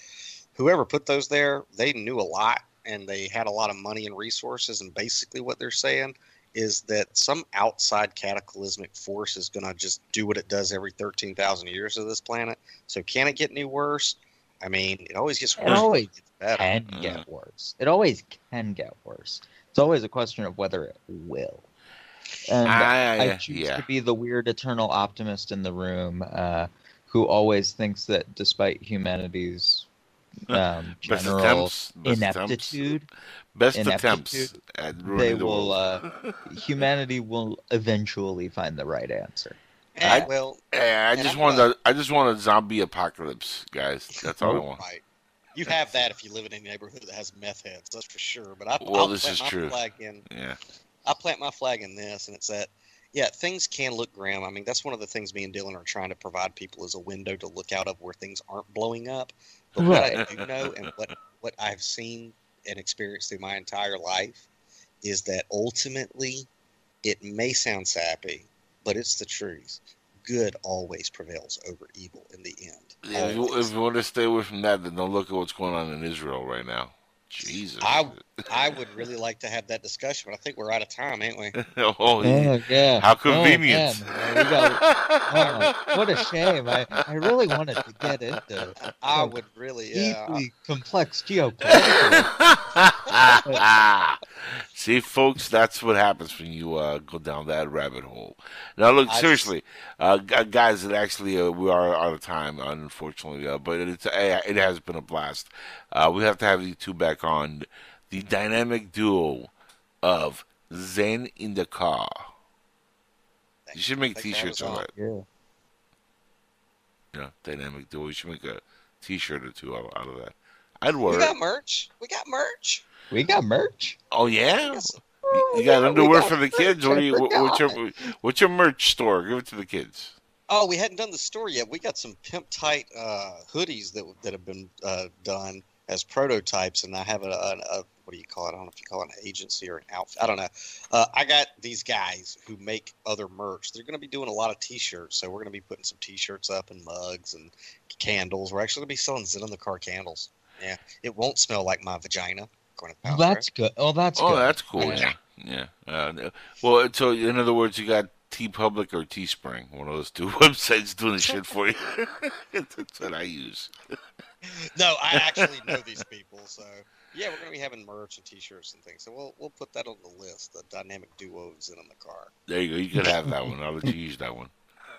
[SPEAKER 18] whoever put those there, they knew a lot and they had a lot of money and resources. And basically, what they're saying is that some outside cataclysmic force is going to just do what it does every 13,000 years of this planet. So can it get any worse? I mean, it always gets worse.
[SPEAKER 17] It
[SPEAKER 18] worse.
[SPEAKER 17] always
[SPEAKER 18] better.
[SPEAKER 17] can get worse. It always can get worse. It's always a question of whether it will. And
[SPEAKER 8] I-
[SPEAKER 17] I choose
[SPEAKER 8] yeah.
[SPEAKER 17] to be the weird eternal optimist in the room uh, who always thinks that despite humanity's um,
[SPEAKER 8] Best
[SPEAKER 17] general
[SPEAKER 8] attempts, best
[SPEAKER 17] ineptitude,
[SPEAKER 8] Best attempts at
[SPEAKER 17] they
[SPEAKER 8] the
[SPEAKER 17] will.
[SPEAKER 8] world.
[SPEAKER 17] Uh, humanity will eventually find the right answer.
[SPEAKER 8] I,
[SPEAKER 18] well,
[SPEAKER 8] I, I just
[SPEAKER 18] I'm
[SPEAKER 8] want
[SPEAKER 18] gonna-
[SPEAKER 8] a, I just want a zombie apocalypse, guys. That's all I
[SPEAKER 17] Oh.
[SPEAKER 8] want.
[SPEAKER 18] Right. You have that if you live in a neighborhood that has meth heads, that's for sure. But I,
[SPEAKER 8] Well,
[SPEAKER 18] I'll
[SPEAKER 8] this
[SPEAKER 18] plant
[SPEAKER 8] is
[SPEAKER 18] my
[SPEAKER 8] true.
[SPEAKER 18] flag in.
[SPEAKER 8] Yeah.
[SPEAKER 18] I plant my flag in this, and it's that. Yeah, things can look grim. I mean, that's one of the things me and Dylan are trying to provide people is a window to look out of where things aren't blowing up. But what I do know, and what what I've seen and experienced through my entire life, is that ultimately, it may sound sappy, but it's the truth. Good always prevails over evil in the end.
[SPEAKER 8] Yeah, if, you, if you want to stay away from that, then don't look at what's going on in Israel right now. Jesus.
[SPEAKER 18] I I would really like to have that discussion, but I think we're out of time, ain't we?
[SPEAKER 8] oh,
[SPEAKER 17] Oh, yeah.
[SPEAKER 8] How
[SPEAKER 17] Oh,
[SPEAKER 8] convenient.
[SPEAKER 17] man. Got- oh, what a shame. I, I really wanted to get into
[SPEAKER 18] I
[SPEAKER 17] some
[SPEAKER 18] would really, yeah.
[SPEAKER 17] deeply complex geopolitics.
[SPEAKER 8] See, folks, that's what happens when you uh, go down that rabbit hole. Now, look,
[SPEAKER 18] I
[SPEAKER 8] seriously, uh, guys, it actually uh, we are out of time, unfortunately, uh, but it's uh, it has been a blast. Uh, we have to have you two back on the dynamic duo of Zen in the car. You should make
[SPEAKER 18] Thanks for having
[SPEAKER 8] T-shirts of
[SPEAKER 18] on.
[SPEAKER 8] that.
[SPEAKER 17] Yeah.
[SPEAKER 8] Yeah, dynamic duo. You should make a T-shirt or two out, out of that. I'd wear
[SPEAKER 18] We
[SPEAKER 8] it.
[SPEAKER 18] got merch. We got merch.
[SPEAKER 17] We got merch.
[SPEAKER 8] Oh yeah,
[SPEAKER 18] Yes.
[SPEAKER 8] you, you got
[SPEAKER 17] yeah,
[SPEAKER 8] underwear
[SPEAKER 17] got
[SPEAKER 8] for the kids. What
[SPEAKER 17] I
[SPEAKER 8] do you? What, what's your what's your merch store? Give it to the kids.
[SPEAKER 18] Oh, we hadn't done the store yet. We got some pimp tight uh, hoodies that that have been uh, done as prototypes, and I have a, a, a what do you call it? I don't know if you call it an agency or an outfit. I don't know. Uh, I got these guys who make other merch. They're going to be doing a lot of T-shirts, so we're going to be putting some T-shirts up and mugs and candles. We're actually going to be selling Zen in the car candles. Yeah, it won't smell like my vagina. Going to
[SPEAKER 17] Well, that's good. Oh, that's
[SPEAKER 8] oh,
[SPEAKER 17] good.
[SPEAKER 8] that's cool. Yeah, yeah. Uh, well, so in other words, you got TeePublic or Teespring, one of those two websites doing the shit for you. that's what I use.
[SPEAKER 18] No, I actually know these people, so yeah, we're gonna be having merch and T-shirts and things. So we'll we'll put that on the list. The dynamic duos in on the car.
[SPEAKER 8] There you go. You could have that one. I'll let you use that one.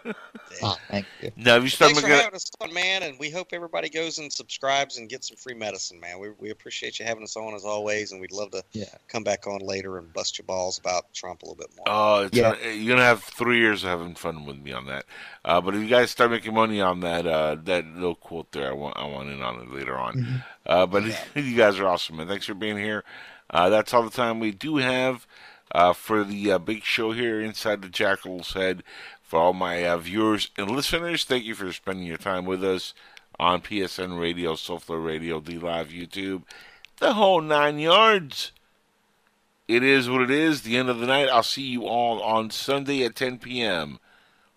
[SPEAKER 17] Oh, thank you.
[SPEAKER 8] Now, if you start
[SPEAKER 18] Thanks for
[SPEAKER 8] making,
[SPEAKER 18] having us on, man, and we hope everybody goes and subscribes and gets some free medicine, man. We, we appreciate you having us on as always, and we'd love to
[SPEAKER 17] Yeah.
[SPEAKER 18] come back on later and bust your balls about Trump a little bit more.
[SPEAKER 8] Oh, it's
[SPEAKER 17] Yeah.
[SPEAKER 8] gonna- you're gonna have three years of having fun with me on that. Uh, but if you guys start making money on that, uh, that little quote there, I want, I want in on it later on. Uh, but you guys are awesome, man. Thanks for being here. Uh, that's all the time we do have uh, for the uh, big show here inside the Jackal's Head. For all my uh, viewers and listeners, thank you for spending your time with us on PSN Radio, Soulflow Radio, D Live, YouTube, the whole nine yards. It is what it is. The end of the night. I'll see you all on Sunday at 10 p.m.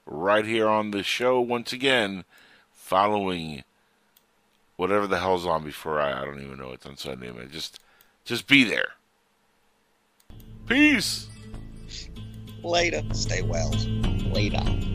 [SPEAKER 8] right here on the show once again, following whatever the hell's on before I, I don't even know it's on Sunday, man. Just, just be there. Peace.
[SPEAKER 18] Later. Stay well.
[SPEAKER 17] Later.